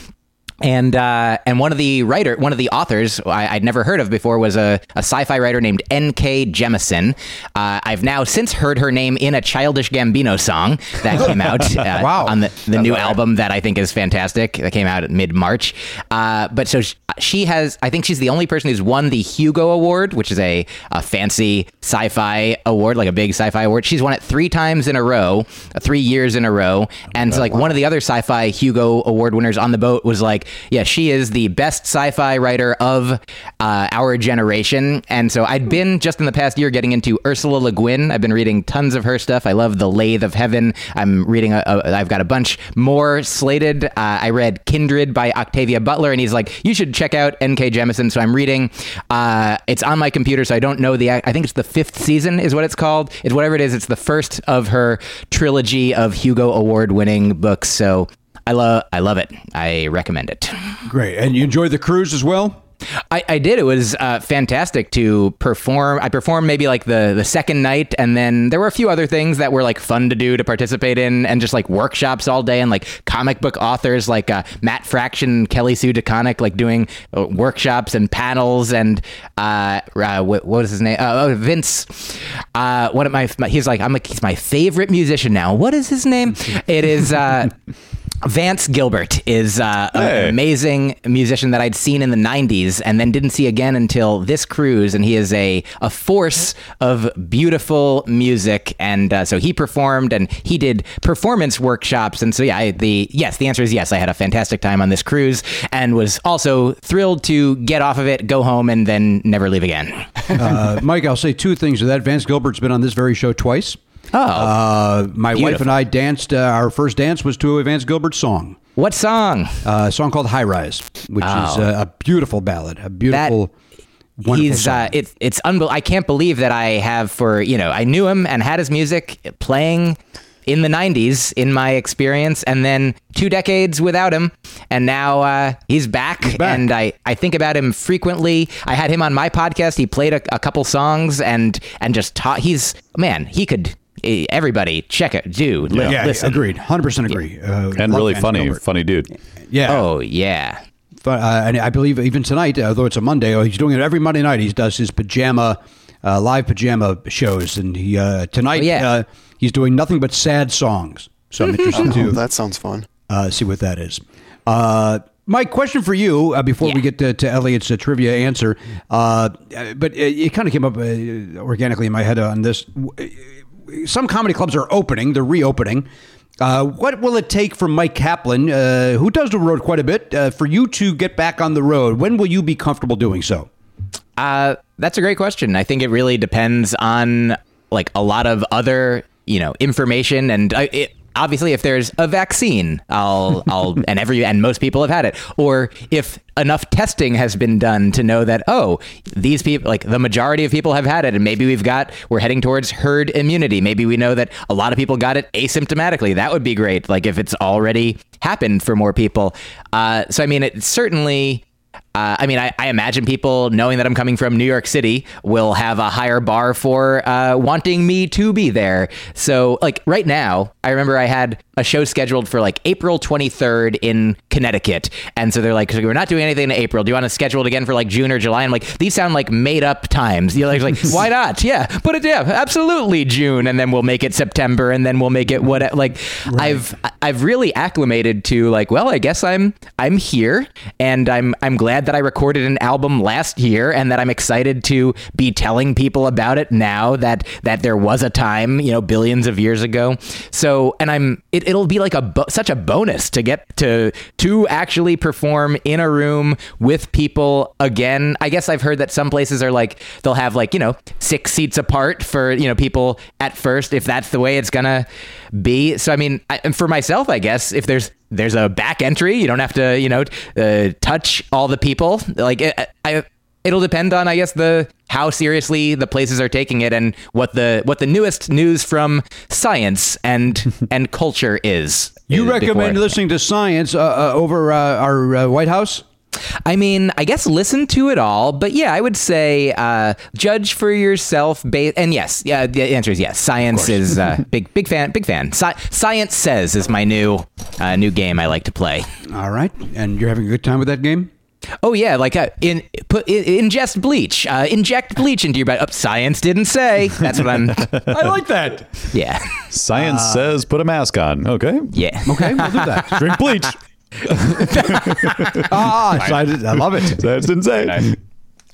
Speaker 8: And uh, and one of the writer, one of the authors I, I'd never heard of before was a, a sci-fi writer named N.K. Jemisin. Uh, I've now since heard her name in a Childish Gambino song that came out uh,
Speaker 2: Wow.
Speaker 8: on the, the new album that I think is fantastic. That came out mid March. Uh, but so sh- she has, I think she's the only person who's won the Hugo Award, which is a, a fancy sci fi award, like a big sci fi award. She's won it three times in a row, three years in a row. And like one of the other sci fi Hugo Award winners on the boat was like, yeah, she is the best sci fi writer of uh, our generation. And so I'd been just in the past year getting into Ursula Le Guin. I've been reading tons of her stuff. I love The Lathe of Heaven. I'm reading, a, a, I've got a bunch more slated. Uh, I read Kindred by Octavia Butler, and he's like, you should check out N.K. Jemisin. So I'm reading. Uh, it's on my computer, so I don't know the. I think it's the fifth season, is what it's called. It's whatever it is. It's the first of her trilogy of Hugo Award winning books. So I love, I love it. I recommend it.
Speaker 2: great. And you enjoyed the cruise as well?
Speaker 8: I, I did. It was uh, fantastic to perform. I performed maybe like the the second night, and then there were a few other things that were like fun to do to participate in, and just like workshops all day, and like comic book authors like uh, Matt Fraction, Kelly Sue DeConnick, like doing uh, workshops and panels, and uh, uh, what, what was his name? Uh, oh, Vince. Uh, one of my, my he's like I'm like he's my favorite musician now. What is his name? it is. Vance Gilbert is uh,
Speaker 4: Hey.
Speaker 8: an amazing musician that I'd seen in the 90s and then didn't see again until this cruise. And he is a, a force of beautiful music. And uh, so he performed and he did performance workshops. And so, yeah, I, the yes, the answer is yes. I had a fantastic time on this cruise and was also thrilled to get off of it, go home, and then never leave again.
Speaker 2: Uh, Mike, I'll say two things to that. Vance Gilbert's been on this very show twice.
Speaker 8: Oh,
Speaker 2: Uh, my wife and I danced. Uh, our first dance was to a Vance Gilbert song,
Speaker 8: what song?
Speaker 2: uh, a song called "High Rise," which is
Speaker 8: Oh.
Speaker 2: uh, a beautiful ballad, a beautiful, wonderful
Speaker 8: he's uh, it's it's unbel- I can't believe that I have for you know I knew him and had his music playing in the 90s in my experience and then two decades without him and now uh, he's, back,
Speaker 2: back.
Speaker 8: and I, I think about him frequently i had him on my podcast he played a, a couple songs and and just taught he's man he could everybody check it do li-
Speaker 2: yeah,
Speaker 8: listen
Speaker 2: agreed, hundred percent agree, uh,
Speaker 4: and really funny,
Speaker 2: Gilbert.
Speaker 4: funny dude.
Speaker 2: Yeah.
Speaker 8: oh yeah
Speaker 2: But, uh, and I believe even tonight, although it's a Monday, oh, he's doing it every Monday night. He does his pajama, uh, live pajama shows, and he uh, tonight
Speaker 8: Oh, yeah.
Speaker 2: uh, he's doing nothing but sad songs. So I'm interested
Speaker 6: Oh,
Speaker 2: to
Speaker 6: that sounds fun.
Speaker 2: uh, see what that is. Uh, Mike, question for you uh, before we get to, to Elliot's uh, trivia answer. Uh, but it, it kind of came up uh, organically in my head on this. Some comedy clubs are opening; they're reopening. Uh, what will it take for Myq Kaplan, uh, who does the road quite a bit, uh, for you to get back on the road? When will you be comfortable doing so?
Speaker 8: Uh, that's a great question. I think it really depends on like a lot of other, you know, information and uh, it, obviously if there's a vaccine, I'll I'll and every and most people have had it or if enough testing has been done to know that oh, these people like the majority of people have had it and maybe we've got we're heading towards herd immunity. Maybe we know that a lot of people got it asymptomatically. That would be great like if it's already happened for more people. Uh, so I mean it certainly uh, I mean, I, I imagine people knowing that I'm coming from New York City will have a higher bar for uh, wanting me to be there. So, like right now, I remember I had a show scheduled for like April 23rd in Connecticut, and so they're like, "We're not doing anything in April. Do you want to schedule it again for like June or July?" I'm like, "These sound like made up times." You're like, like, "Why not?" Yeah, put it yeah, absolutely June, and then we'll make it September, and then we'll make it what like I've I've really acclimated to like, well, I guess I'm I'm here, and I'm I'm glad that I recorded an album last year, and that I'm excited to be telling people about it now that that there was a time, you know, billions of years ago. So, and I'm it, it'll be like a bo- such a bonus to get to to actually perform in a room with people again. I guess I've heard that some places are like they'll have like you know six seats apart for you know people at first if that's the way it's gonna be. So I mean, I, for myself, I guess if there's there's a back entry, you don't have to you know uh, touch all the people. Like I, I it'll depend on I guess the how seriously the places are taking it and what the what the newest news from science and and culture is.
Speaker 2: You
Speaker 8: uh,
Speaker 2: recommend
Speaker 8: before-
Speaker 2: listening to science uh, uh, over uh, our uh, White House?
Speaker 8: I mean, I guess listen to it all, but yeah, I would say uh, judge for yourself. Ba- and yes, yeah, the answer is yes. Science is uh, big, big fan, big fan. Sci- Science says is my new uh, new game I like to play.
Speaker 2: All right, and you're having a good time with that game.
Speaker 8: Oh yeah, like uh, in put in, ingest bleach, uh, inject bleach into your body. Oh, science didn't say. That's what I'm.
Speaker 2: I like that.
Speaker 8: Yeah.
Speaker 4: Science says put a mask on. Okay.
Speaker 8: Yeah.
Speaker 2: Okay, we'll do that.
Speaker 4: Drink bleach.
Speaker 2: Ah, so I, I love it.
Speaker 4: That's insane.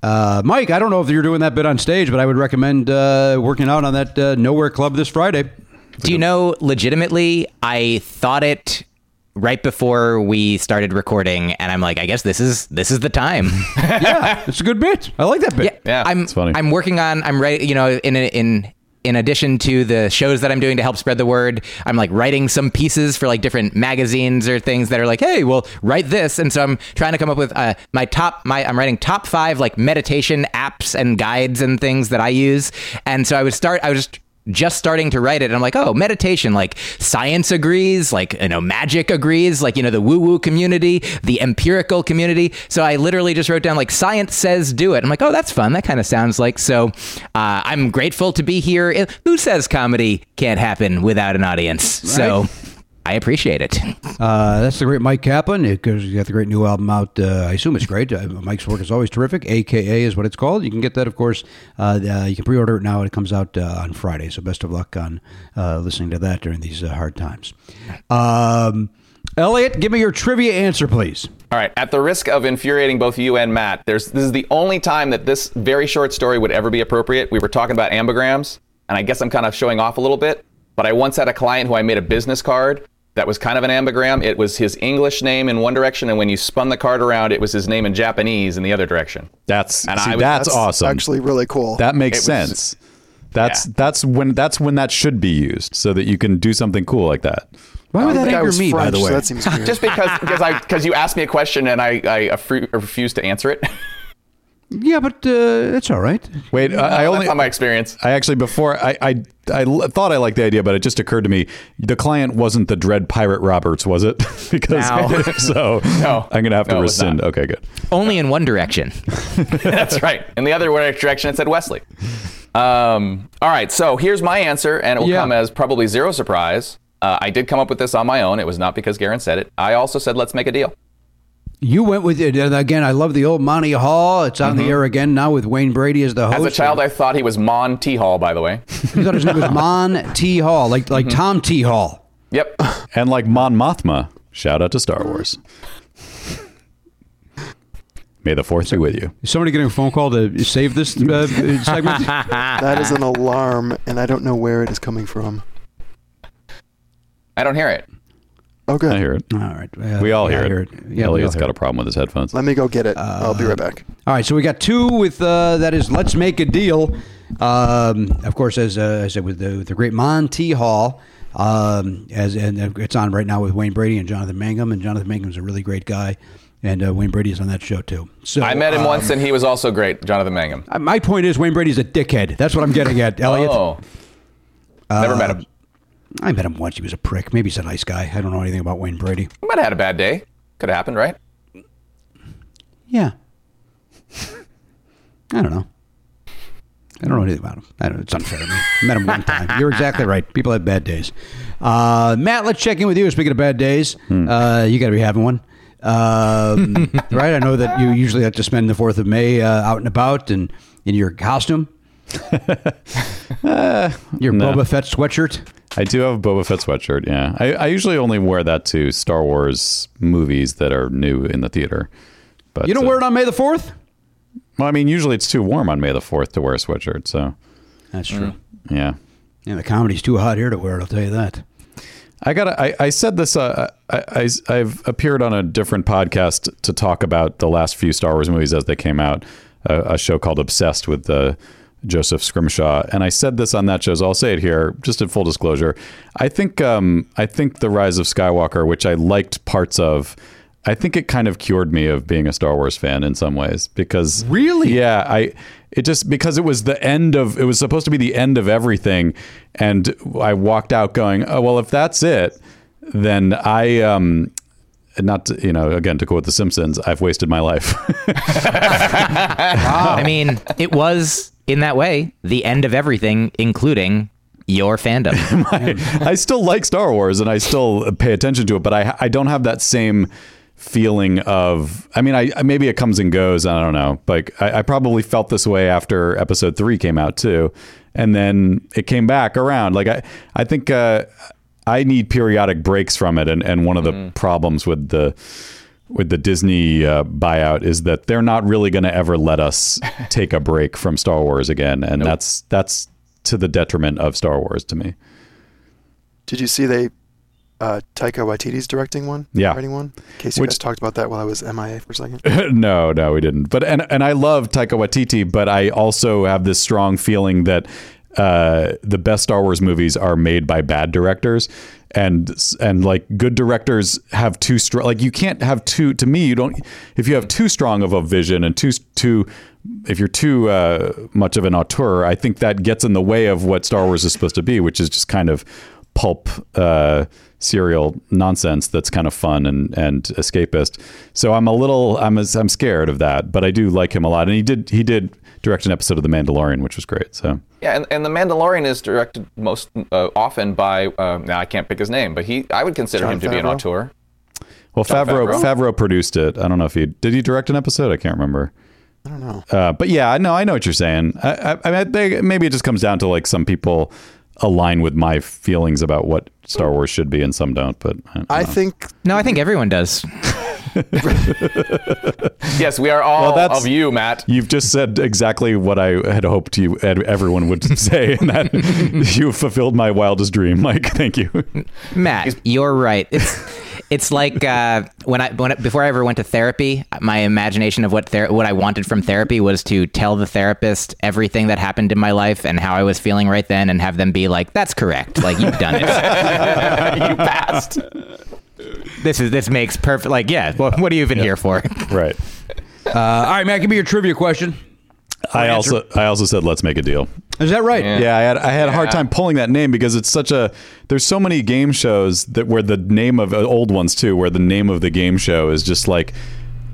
Speaker 2: Uh, Mike, I don't know if you're doing that bit on stage, but I would recommend uh, working out on that uh, Nowhere Club this Friday.
Speaker 8: Do you know, legitimately, I thought it right before we started recording, and I'm like, I guess this is this is the time.
Speaker 2: yeah, it's a good bit. I like that bit.
Speaker 8: Yeah, I'm. it's funny. I'm working on. I'm ready. You know, in in in addition to the shows that I'm doing to help spread the word, I'm like writing some pieces for like different magazines or things that are like, hey, well, write this. And so I'm trying to come up with uh, my top. My I'm writing top five like meditation apps and guides and things that I use. And so I would start. I was just just starting to write it and I'm like, oh, meditation, like science agrees, like, you know, magic agrees, like, you know, the woo woo community, the empirical community. So I literally just wrote down, like, science says do it. I'm like, oh, that's fun. That kind of sounds like. So uh, I'm grateful to be here. Who says comedy can't happen without an audience? So I appreciate it.
Speaker 2: Uh, that's the great Myq Kaplan. Because you got the great new album out. Uh, I assume it's great. Uh, Mike's work is always terrific. AKA is what it's called. You can get that, of course. Uh, uh, you can pre-order it now. It comes out uh, on Friday. So best of luck on uh, listening to that during these uh, hard times. Um, Elliot, give me your trivia answer, please.
Speaker 5: All right. At the risk of infuriating both you and Matt, there's this is the only time that this very short story would ever be appropriate. We were talking about ambigrams, and I guess I'm kind of showing off a little bit. But I once had a client who I made a business card that was kind of an ambigram. It was his English name in one direction, and when you spun the card around, it was his name in Japanese in the other direction.
Speaker 4: That's
Speaker 5: And
Speaker 4: see,
Speaker 5: I was-
Speaker 4: that's,
Speaker 5: That's
Speaker 4: awesome.
Speaker 6: Actually, really cool.
Speaker 4: That makes
Speaker 5: It was-
Speaker 4: sense. That's that's when that's when that should be used so that you can do something cool like that.
Speaker 2: Why would that
Speaker 6: think I
Speaker 2: anger
Speaker 6: was
Speaker 2: me, by
Speaker 6: French,
Speaker 2: the
Speaker 6: so
Speaker 2: way?
Speaker 6: that seems weird.
Speaker 5: Just because because I because you asked me a question and I I affre- refused to answer it.
Speaker 2: Yeah, but uh, it's all right.
Speaker 4: Wait, I, I only
Speaker 5: That's not my experience.
Speaker 4: I actually before I, I I thought I liked the idea, but it just occurred to me the client wasn't the Dread Pirate Roberts, was it? because
Speaker 8: No.
Speaker 4: if so
Speaker 5: No.
Speaker 4: I'm gonna have to
Speaker 5: No,
Speaker 4: rescind. Okay, good.
Speaker 8: Only in one direction.
Speaker 5: That's right. In the other direction, it said Wesley. Um, all right, so here's my answer, and it will
Speaker 2: Yeah.
Speaker 5: come as probably zero surprise. Uh, I did come up with this on my own. It was not because Garen said it. I also said, let's make a deal.
Speaker 2: You went with it and again. I love the old Monty Hall. It's on the air again now with Wayne Brady as the host.
Speaker 5: Mm-hmm. As a child, I thought he was Mon T. Hall, by the way.
Speaker 2: you thought his name was Mon T Hall, like like Tom T Hall.
Speaker 5: Yep.
Speaker 4: And like Mon Mothma, shout out to Star Wars. May the fourth be with you.
Speaker 2: Is somebody getting a phone call to save this uh, segment?
Speaker 6: that is an alarm, and I don't know where it is coming from.
Speaker 5: I don't hear it.
Speaker 6: Oh, good.
Speaker 4: I hear it.
Speaker 2: All right, uh,
Speaker 4: We all
Speaker 2: yeah, I
Speaker 4: hear it.
Speaker 2: Yeah, we all
Speaker 4: Elliot's
Speaker 2: hear
Speaker 4: got a problem with his headphones.
Speaker 6: Let me go get it. I'll be right back.
Speaker 2: All right, so we got two with uh, that is let's make a deal. Um, of course, as uh, I said with the, with the great Monty Hall, um, as and it's on right now with Wayne Brady and Jonathan Mangum, and Jonathan Mangum's a really great guy, and uh, Wayne Brady is on that show too. So
Speaker 5: I met him
Speaker 2: um,
Speaker 5: once, and he was also great, Jonathan Mangum.
Speaker 2: uh, My point is Wayne Brady's a dickhead. That's what I'm getting at, Elliot.
Speaker 5: Oh. Never met him.
Speaker 2: I met him once. He was a prick. Maybe he's a nice guy. I don't know anything about Wayne Brady.
Speaker 5: Might have had a bad day. Could have happened, right?
Speaker 2: Yeah, I don't know. I don't know anything about him. I don't know. It's unfair to me. Met him one time. You're exactly right. People have bad days. Uh, Matt, let's check in with you. Speaking of bad days, uh, you got to be having one. Um, right? I know that you usually like to spend the 4th of May uh, out and about and in your costume. your
Speaker 4: no.
Speaker 2: Boba Fett sweatshirt.
Speaker 4: I do have a Boba Fett sweatshirt. Yeah, I, I usually only wear that to Star Wars movies that are new in the theater. But
Speaker 2: You don't
Speaker 4: uh,
Speaker 2: wear it on May the 4th?
Speaker 4: Well, I mean, usually it's too warm on May the fourth to wear a sweatshirt. So
Speaker 2: That's true.
Speaker 4: yeah,
Speaker 2: Yeah, the comedy's too hot here to wear it, I'll tell you that.
Speaker 4: I got. I, I said this. Uh, I, I I've appeared on a different podcast to talk about the last few Star Wars movies as they came out. A, a show called Obsessed with uh, Joseph Scrimshaw, and I said this on that show. So I'll say it here, just in full disclosure. I think. Um, I think the Rise of Skywalker, which I liked parts of. I think it kind of cured me of being a Star Wars fan in some ways because
Speaker 2: Really?
Speaker 4: yeah, I it just because it was the end of it was supposed to be the end of everything, and I walked out going, oh well, if that's it, then I um not to, you know again to quote The Simpsons, I've wasted my life.
Speaker 8: I mean, it was in that way the end of everything, including your fandom.
Speaker 4: I still like Star Wars and I still pay attention to it, but I I don't have that same feeling of I mean I maybe it comes and goes I don't know like I, I probably felt this way after episode three came out too and then it came back around like I I think uh, I need periodic breaks from it and and one of the problems with the with the Disney uh, buyout is that they're not really going to ever let us take a break from Star Wars again and that's that's to the detriment of Star Wars to me
Speaker 6: Did you see they uh, Taika Waititi's directing one?
Speaker 4: Yeah.
Speaker 6: writing one. In case you
Speaker 4: Which-
Speaker 6: guys talked about that while I was MIA for a second.
Speaker 4: no, no, we didn't. But and and I love Taika Waititi, but I also have this strong feeling that uh, the best Star Wars movies are made by bad directors, and and like good directors have too strong. Like you can't have too. To me, you don't. If you have too strong of a vision and too too. If you're too uh, much of an auteur, I think that gets in the way of what Star Wars is supposed to be, which is just kind of pulp uh, serial nonsense that's kind of fun and and escapist. So I'm a little I'm I'm scared of that, but I do like him a lot, and he did he did direct an episode of The Mandalorian, which was great. So
Speaker 5: Yeah, and, and the Mandalorian is directed most uh, often by uh, now I can't pick his name, but he I would consider
Speaker 6: Jon
Speaker 5: him to be an auteur.
Speaker 4: well, Favreau,
Speaker 5: Favreau?
Speaker 4: Favreau produced it. I don't know if he did he direct an episode. I can't remember.
Speaker 6: I don't know.
Speaker 4: Uh, but yeah, I know I know what you're saying. I, I, I mean, they, maybe it just comes down to like some people align with my feelings about what Star Wars should be, and some don't. But I,
Speaker 6: I think
Speaker 8: no, I think everyone does.
Speaker 5: Yes, we are all
Speaker 4: Well, that's-
Speaker 5: of you, Matt.
Speaker 4: You've just said exactly what I had hoped you ed- everyone would say, and that you fulfilled my wildest dream. Mike, thank you.
Speaker 8: Matt, you're right. It's it's like uh, when I when I, before I ever went to therapy, my imagination of what ther- what I wanted from therapy was to tell the therapist everything that happened in my life and how I was feeling right then, and have them be like, "That's correct. Like you've done it.
Speaker 5: you passed.
Speaker 8: this is this makes perfect. Like, yeah. Well, what are you even here for?"
Speaker 4: Right.
Speaker 2: Uh, all right, Matt, give me your trivia question.
Speaker 4: I also I also said let's make a deal.
Speaker 2: Is that right?
Speaker 4: Yeah, I had I had a hard time pulling that name because it's such a there's so many game shows that where the name of uh, old ones too where the name of the game show is just like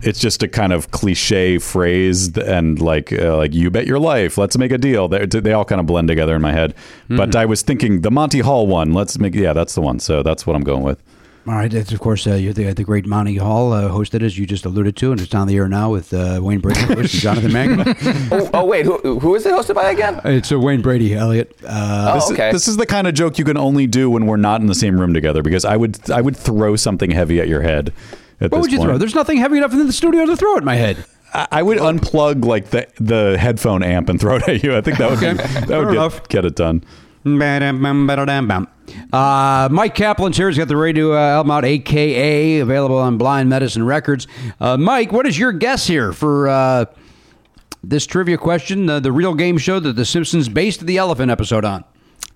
Speaker 4: it's just a kind of cliche phrase and like uh, like you bet your life let's make a deal. They, they all kind of blend together in my head. But I was thinking the Monty Hall one let's make yeah that's the one. So that's what I'm going with
Speaker 2: All right, it's of course uh, you're the, the great Monty Hall uh, hosted, as you just alluded to, and it's on the air now with uh, Wayne Brady and Jonathan Mangum.
Speaker 5: oh, oh wait, who, who is it hosted by again?
Speaker 2: It's uh, Wayne Brady, Elliot. Uh,
Speaker 5: Oh,
Speaker 4: this,
Speaker 5: okay.
Speaker 4: is, this is the kind of joke you can only do when we're not in the same room together because I would I would throw something heavy at your head at
Speaker 2: what
Speaker 4: this
Speaker 2: would you
Speaker 4: point.
Speaker 2: throw? There's nothing heavy enough in the studio to throw at my head.
Speaker 4: I I would unplug like the the headphone amp and throw it at you. I think that would
Speaker 2: Okay,
Speaker 4: be, that
Speaker 2: fair
Speaker 4: would get, get it done.
Speaker 2: Uh, Myq Kaplan's here. He's got the radio uh, album out, AKA, available on Blind Medicine Records. Uh, Mike, what is your guess here for uh, this trivia question? The real game show that The Simpsons based the elephant episode on.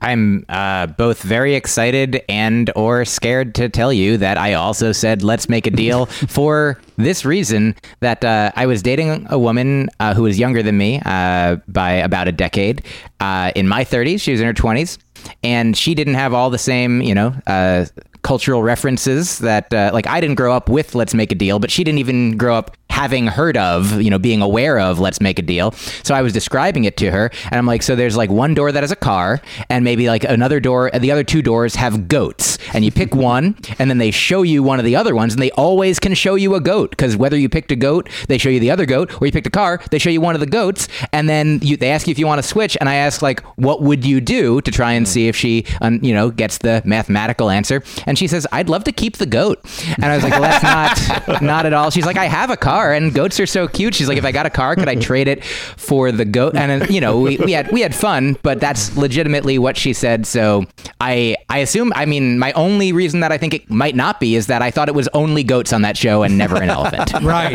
Speaker 8: I'm uh, both very excited and or scared to tell you that I also said let's make a deal for this reason that uh, I was dating a woman uh, who was younger than me uh, by about a decade. Uh, in my 30s, she was in her 20s, and she didn't have all the same, you know. Uh, cultural references that uh, like I didn't grow up with let's make a deal but she didn't even grow up having heard of, you know, being aware of Let's Make a Deal. So I was describing it to her, and I'm like, so there's like one door that has a car, and maybe like another door, the other two doors have goats, and you pick one, and then they show you one of the other ones, and they always can show you a goat because whether you picked a goat, they show you the other goat, or you picked a car, they show you one of the goats, and then you, they ask you if you want to switch, and I ask like, what would you do to try and see if she, um, you know, gets the mathematical answer, and she says, I'd love to keep the goat, and I was like, well, that's not not at all. She's like, I have a car, and goats are so cute. She's like, if I got a car, could I trade it for the goat? And uh, you know, we, we had we had fun, but that's legitimately what she said. So I I assume. I mean, my only reason that I think it might not be is that I thought it was only goats on that show and never an elephant.
Speaker 2: Right.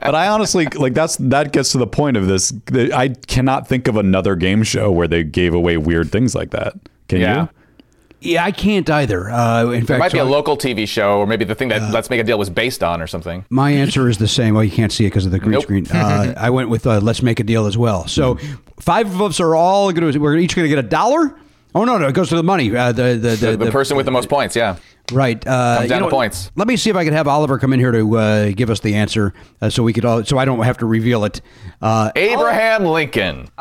Speaker 4: but I honestly like that's that gets to the point of this. I cannot think of another game show where they gave away weird things like that. Can
Speaker 5: Yeah.
Speaker 4: you?
Speaker 2: Yeah, I can't either. Uh, in
Speaker 5: There
Speaker 2: fact,
Speaker 5: might be
Speaker 2: so
Speaker 5: a local TV show, or maybe the thing that Let's Make a Deal was based on, or something.
Speaker 2: my answer is the same. Well, you can't see it because of the green
Speaker 5: Nope.
Speaker 2: screen. Uh, I went with uh, let's make a deal as well. So five of us are all going to. We're each going to get a dollar. Oh no, no, it goes to the money. Uh, the, the, the,
Speaker 5: The, person with the most points, yeah.
Speaker 2: Right. Uh,
Speaker 5: Comes down
Speaker 2: you know what?
Speaker 5: points.
Speaker 2: Let me see if I can have Oliver come in here to uh, give us the answer, uh, so we could all, so I don't have to reveal it. Uh,
Speaker 5: Abraham Lincoln.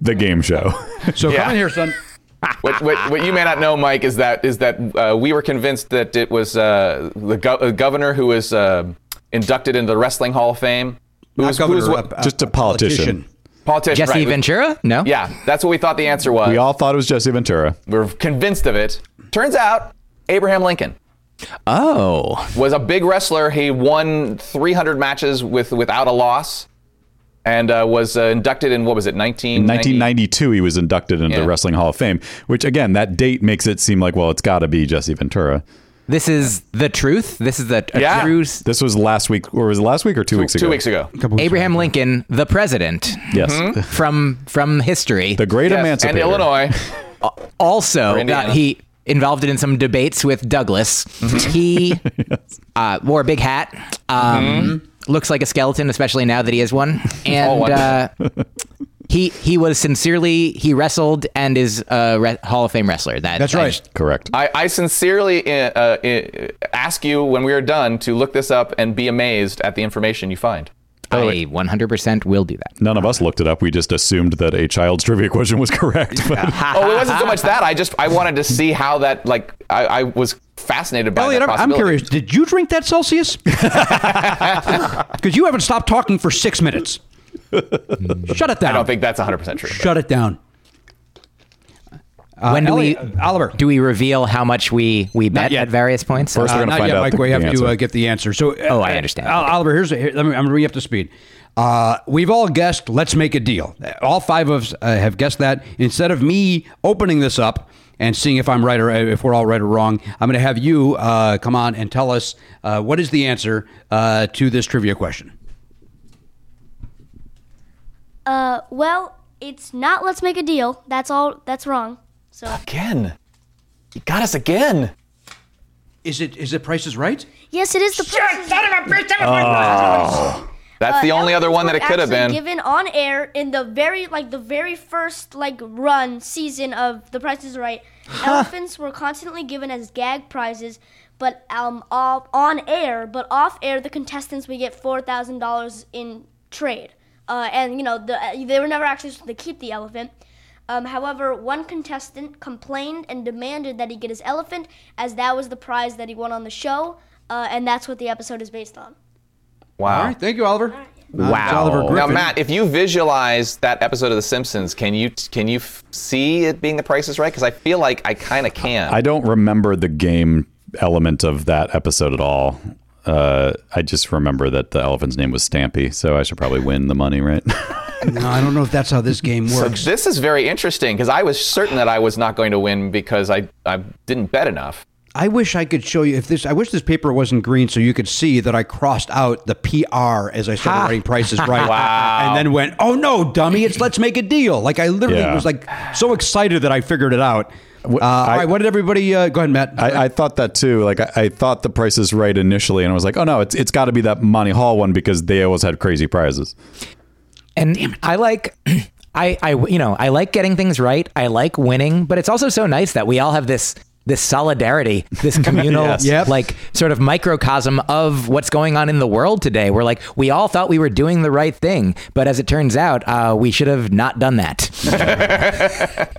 Speaker 4: The game show.
Speaker 2: so
Speaker 5: Yeah.
Speaker 2: come in here, son.
Speaker 5: what, what, what you may not know, Mike, is that is that uh, we were convinced that it was uh, the go- uh, governor who was uh, inducted into the Wrestling Hall of Fame. Who
Speaker 2: Not
Speaker 5: was,
Speaker 2: governor,
Speaker 5: who was what,
Speaker 2: uh,
Speaker 4: Just a politician.
Speaker 5: politician?
Speaker 8: Jesse
Speaker 5: right.
Speaker 8: Ventura? No.
Speaker 5: Yeah, that's what we thought the answer was.
Speaker 4: We all thought it was Jesse Ventura.
Speaker 5: We were convinced of it. Turns out, Abraham Lincoln
Speaker 8: Oh.
Speaker 5: was a big wrestler. He won 300 matches with without a loss, and uh, was uh, inducted in what was it, 19?
Speaker 4: 1992, he was inducted into the Wrestling Hall of Fame, which again, that date makes it seem like, well, it's got to be Jesse Ventura.
Speaker 8: This is the truth. This is the a
Speaker 5: Yeah.
Speaker 8: true s-
Speaker 4: This was last week, or was it last week or two, weeks ago?
Speaker 5: Two weeks ago.
Speaker 8: Abraham Lincoln, the president
Speaker 4: Yes.
Speaker 8: from from history.
Speaker 4: The great
Speaker 5: Yes,
Speaker 4: emancipator.
Speaker 5: and Illinois.
Speaker 8: also
Speaker 5: Or Indiana.
Speaker 8: he involved in some debates with Douglas. He uh, wore a big hat. Um, Looks like a skeleton, especially now that he has one. And
Speaker 5: one.
Speaker 8: uh, he he was sincerely he wrestled and is a re- Hall of Fame wrestler. That
Speaker 2: That's right.
Speaker 8: just-
Speaker 4: Correct.
Speaker 5: I, I sincerely uh, uh, ask you when we are done to look this up and be amazed at the information you find.
Speaker 8: I 100% will do that.
Speaker 4: None of us looked it up. We just assumed that a child's trivia question was correct. But
Speaker 5: oh, it wasn't so much that. I just I wanted to see how that like I, I was fascinated by
Speaker 2: Elliot, I'm, I'm curious. Did you drink that Celsius? Because you haven't stopped talking for six minutes. Shut it down.
Speaker 5: I don't think that's 100 percent true. but-
Speaker 2: Shut it down. Uh,
Speaker 8: when do we
Speaker 2: uh, Oliver?
Speaker 8: do we reveal how much we we bet at various points?
Speaker 4: First,
Speaker 2: Uh,
Speaker 4: we're going to
Speaker 2: not
Speaker 4: find
Speaker 2: yet,
Speaker 4: out
Speaker 2: Mike.
Speaker 4: the,
Speaker 2: we have to uh, get the answer. So, uh,
Speaker 8: Oh, I understand.
Speaker 2: Ol- Oliver, here's here, let me. I'm going re up to speed. Uh, we've all guessed. Let's make a deal. All five of us uh, have guessed that. Instead of me opening this up and seeing if I'm right or if we're all right or wrong, I'm going to have you uh, come on and tell us uh, what is the answer uh, to this trivia question.
Speaker 10: Uh, well, it's not let's make a deal. That's all. That's wrong. So
Speaker 5: Again, you got us again.
Speaker 2: Is it is it Price is Right?
Speaker 10: yes, it is the. Shit, son of a bitch!
Speaker 5: That's the only other one that it could have been.
Speaker 10: given on air in the very like the very first like run season of The Price is Right. Elephants were constantly given as gag prizes, but um off, on air, but off air the contestants would get four thousand dollars in trade. Uh, and you know the, they were never actually supposed to keep the elephant. Um, however, one contestant complained and demanded that he get his elephant, as that was the prize that he won on the show, uh, and that's what the episode is based on.
Speaker 5: Wow.
Speaker 2: All right. Thank you, Oliver.
Speaker 8: Wow.
Speaker 2: Oliver
Speaker 5: Now, Matt, if you visualize that episode of The Simpsons, can you can you f- see it being The Price is Right? Because I feel like I kind of can.
Speaker 4: I don't remember the game element of that episode at all. Uh, I just remember that the elephant's name was Stampy, so I should probably win the money, right?
Speaker 2: No, I don't know if that's how this game
Speaker 5: so
Speaker 2: works.
Speaker 5: this is very interesting because I was certain that I was not going to win because I I didn't bet enough.
Speaker 2: I wish I could show you if this. I wish this paper wasn't green so you could see that I crossed out the PR as I started writing prices right.
Speaker 5: Wow.
Speaker 2: And then went, oh no, dummy! It's let's make a deal. Like I literally
Speaker 4: Yeah.
Speaker 2: was like so excited that I figured it out. Uh, all right, what did everybody? Uh, go ahead, Matt.
Speaker 4: I, I thought that too. Like I, I thought the price is right initially, and I was like, oh no, it's it's got to be that Monty Hall one because they always had crazy prizes.
Speaker 8: And I like, I, I, you know, I like getting things right. I like winning, but it's also so nice that we all have this this solidarity, this communal,
Speaker 4: Yes.
Speaker 2: Yep.
Speaker 8: like sort of microcosm of what's going on in the world today. We're like, we all thought we were doing the right thing, but as it turns out, uh, we should have not done that.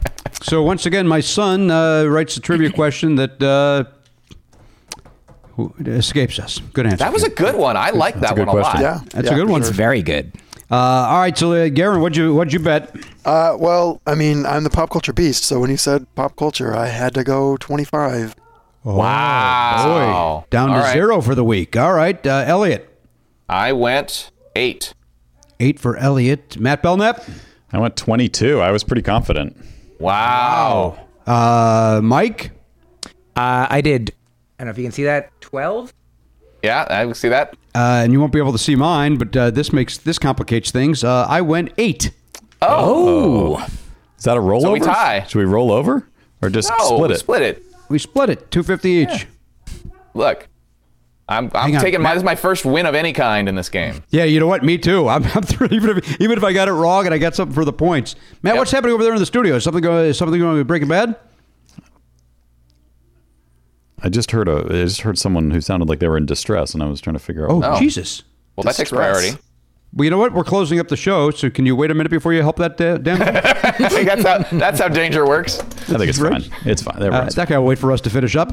Speaker 2: So once again, my son uh, writes a trivia question that uh, who- escapes us. Good answer.
Speaker 5: That was a good one. I like that one a lot.
Speaker 6: Yeah,
Speaker 2: That's
Speaker 6: yeah,
Speaker 2: a good one.
Speaker 8: It's very good.
Speaker 2: Uh, all right, so uh, Garen, what'd you what'd you bet?
Speaker 6: Uh, well, I mean, I'm the pop culture beast, so when you said pop culture, I had to go 25.
Speaker 5: Wow.
Speaker 2: Boy, down to
Speaker 5: All right.
Speaker 2: zero for the week. All right, uh, Elliot,
Speaker 5: I went eight.
Speaker 2: eight for Elliot. Matt Belknap,
Speaker 4: I went 22. I was pretty confident.
Speaker 5: Wow.
Speaker 2: uh, Mike,
Speaker 8: Uh, I did, I don't know if you can see that, 12?
Speaker 5: Yeah, I can see that.
Speaker 2: uh, and you won't be able to see mine, but uh, this makes this complicates things. Uh, I went eight.
Speaker 8: Oh.
Speaker 4: Is that a rollover?
Speaker 5: So we tie.
Speaker 4: Should we roll over or just
Speaker 5: No,
Speaker 4: split it?
Speaker 5: Split it.
Speaker 2: We split it, two fifty each.
Speaker 5: Look, I'm, I'm
Speaker 2: Hang on,
Speaker 5: taking my. This is my first win of any kind in this game.
Speaker 2: Yeah, you know what? Me too. I'm, I'm thrilled, even if even if I got it wrong and I got something for the points. Matt,
Speaker 5: Yep.
Speaker 2: what's happening over there in the studio? Is something going? Is something going with Breaking Bad?
Speaker 4: I just heard a. I just heard someone who sounded like they were in distress, and I was trying to figure out.
Speaker 2: Oh,
Speaker 5: Oh.
Speaker 2: Jesus.
Speaker 5: Well, that takes priority.
Speaker 2: Well, you know what? We're closing up the show, so can you wait a minute before you help that uh, damn?
Speaker 5: that's how that's how danger works.
Speaker 4: I think it's fine. It's fine.
Speaker 2: Uh,
Speaker 4: Everyone's
Speaker 2: that guy will wait for us to finish up.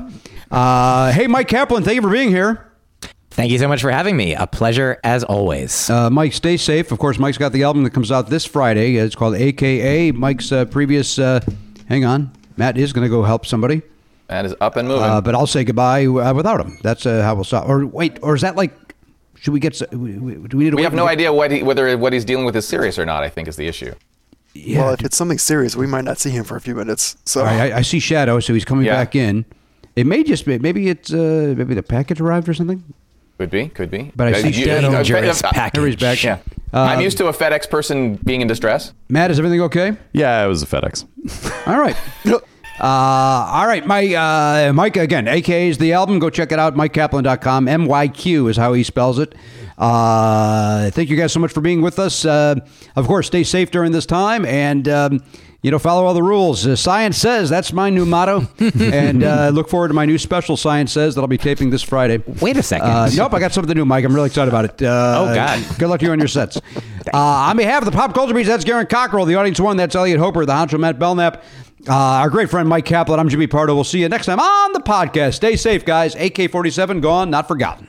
Speaker 2: Uh, hey, Myq Kaplan, thank you for being here.
Speaker 8: Thank you so much for having me. A pleasure as always.
Speaker 2: Uh, Mike, stay safe. Of course, Mike's got the album that comes out this Friday. It's called AKA. Mike's uh, previous. Uh, hang on, Matt is going to go help somebody,
Speaker 5: Matt is up and moving.
Speaker 2: uh, but I'll say goodbye uh, without him. That's uh, how we'll stop. Or wait, or is that like? Should we get? we- we- Do we need to?
Speaker 5: we have no
Speaker 2: for-
Speaker 5: idea what he, whether what he's dealing with is serious or not. I think is the issue.
Speaker 2: Yeah.
Speaker 6: well, if it's something serious, we might not see him for a few minutes. So
Speaker 2: All right, I, I see Shadow, so he's coming
Speaker 5: Yeah.
Speaker 2: back in. It may just be maybe it's uh, maybe the package arrived or something.
Speaker 5: Could be, could be.
Speaker 2: But I see
Speaker 5: you-
Speaker 2: Shadow.
Speaker 5: uh,
Speaker 8: Dangerous package.
Speaker 2: Back.
Speaker 5: Yeah.
Speaker 2: Uh,
Speaker 5: I'm used to a FedEx person being in distress.
Speaker 2: Matt, is everything okay?
Speaker 4: yeah, it was a FedEx.
Speaker 2: All right. Uh, all right, my uh, Mike again. AKA is the album. Go check it out. myqkaplan.com. M Y Q is how he spells it. Uh, thank you guys so much for being with us. Uh, of course, stay safe during this time, and um, you know follow all the rules. Uh, science says that's my new motto, and uh, look forward to my new special. Science says that I'll be taping this Friday.
Speaker 8: Wait a second.
Speaker 2: Uh, nope, I got something new, Mike. I'm really excited about it. Uh,
Speaker 8: Oh, God.
Speaker 2: Good luck to you on your sets. Uh, on behalf of the Pop Culture Beast, that's Garen Cockrell. The audience one, that's Elliot Hochberg. The honcho, Matt Belknap. Uh, our great friend Myq Kaplan. I'm Jimmy Pardo. We'll see you next time on the podcast. Stay safe, guys. AK 47 gone, not forgotten.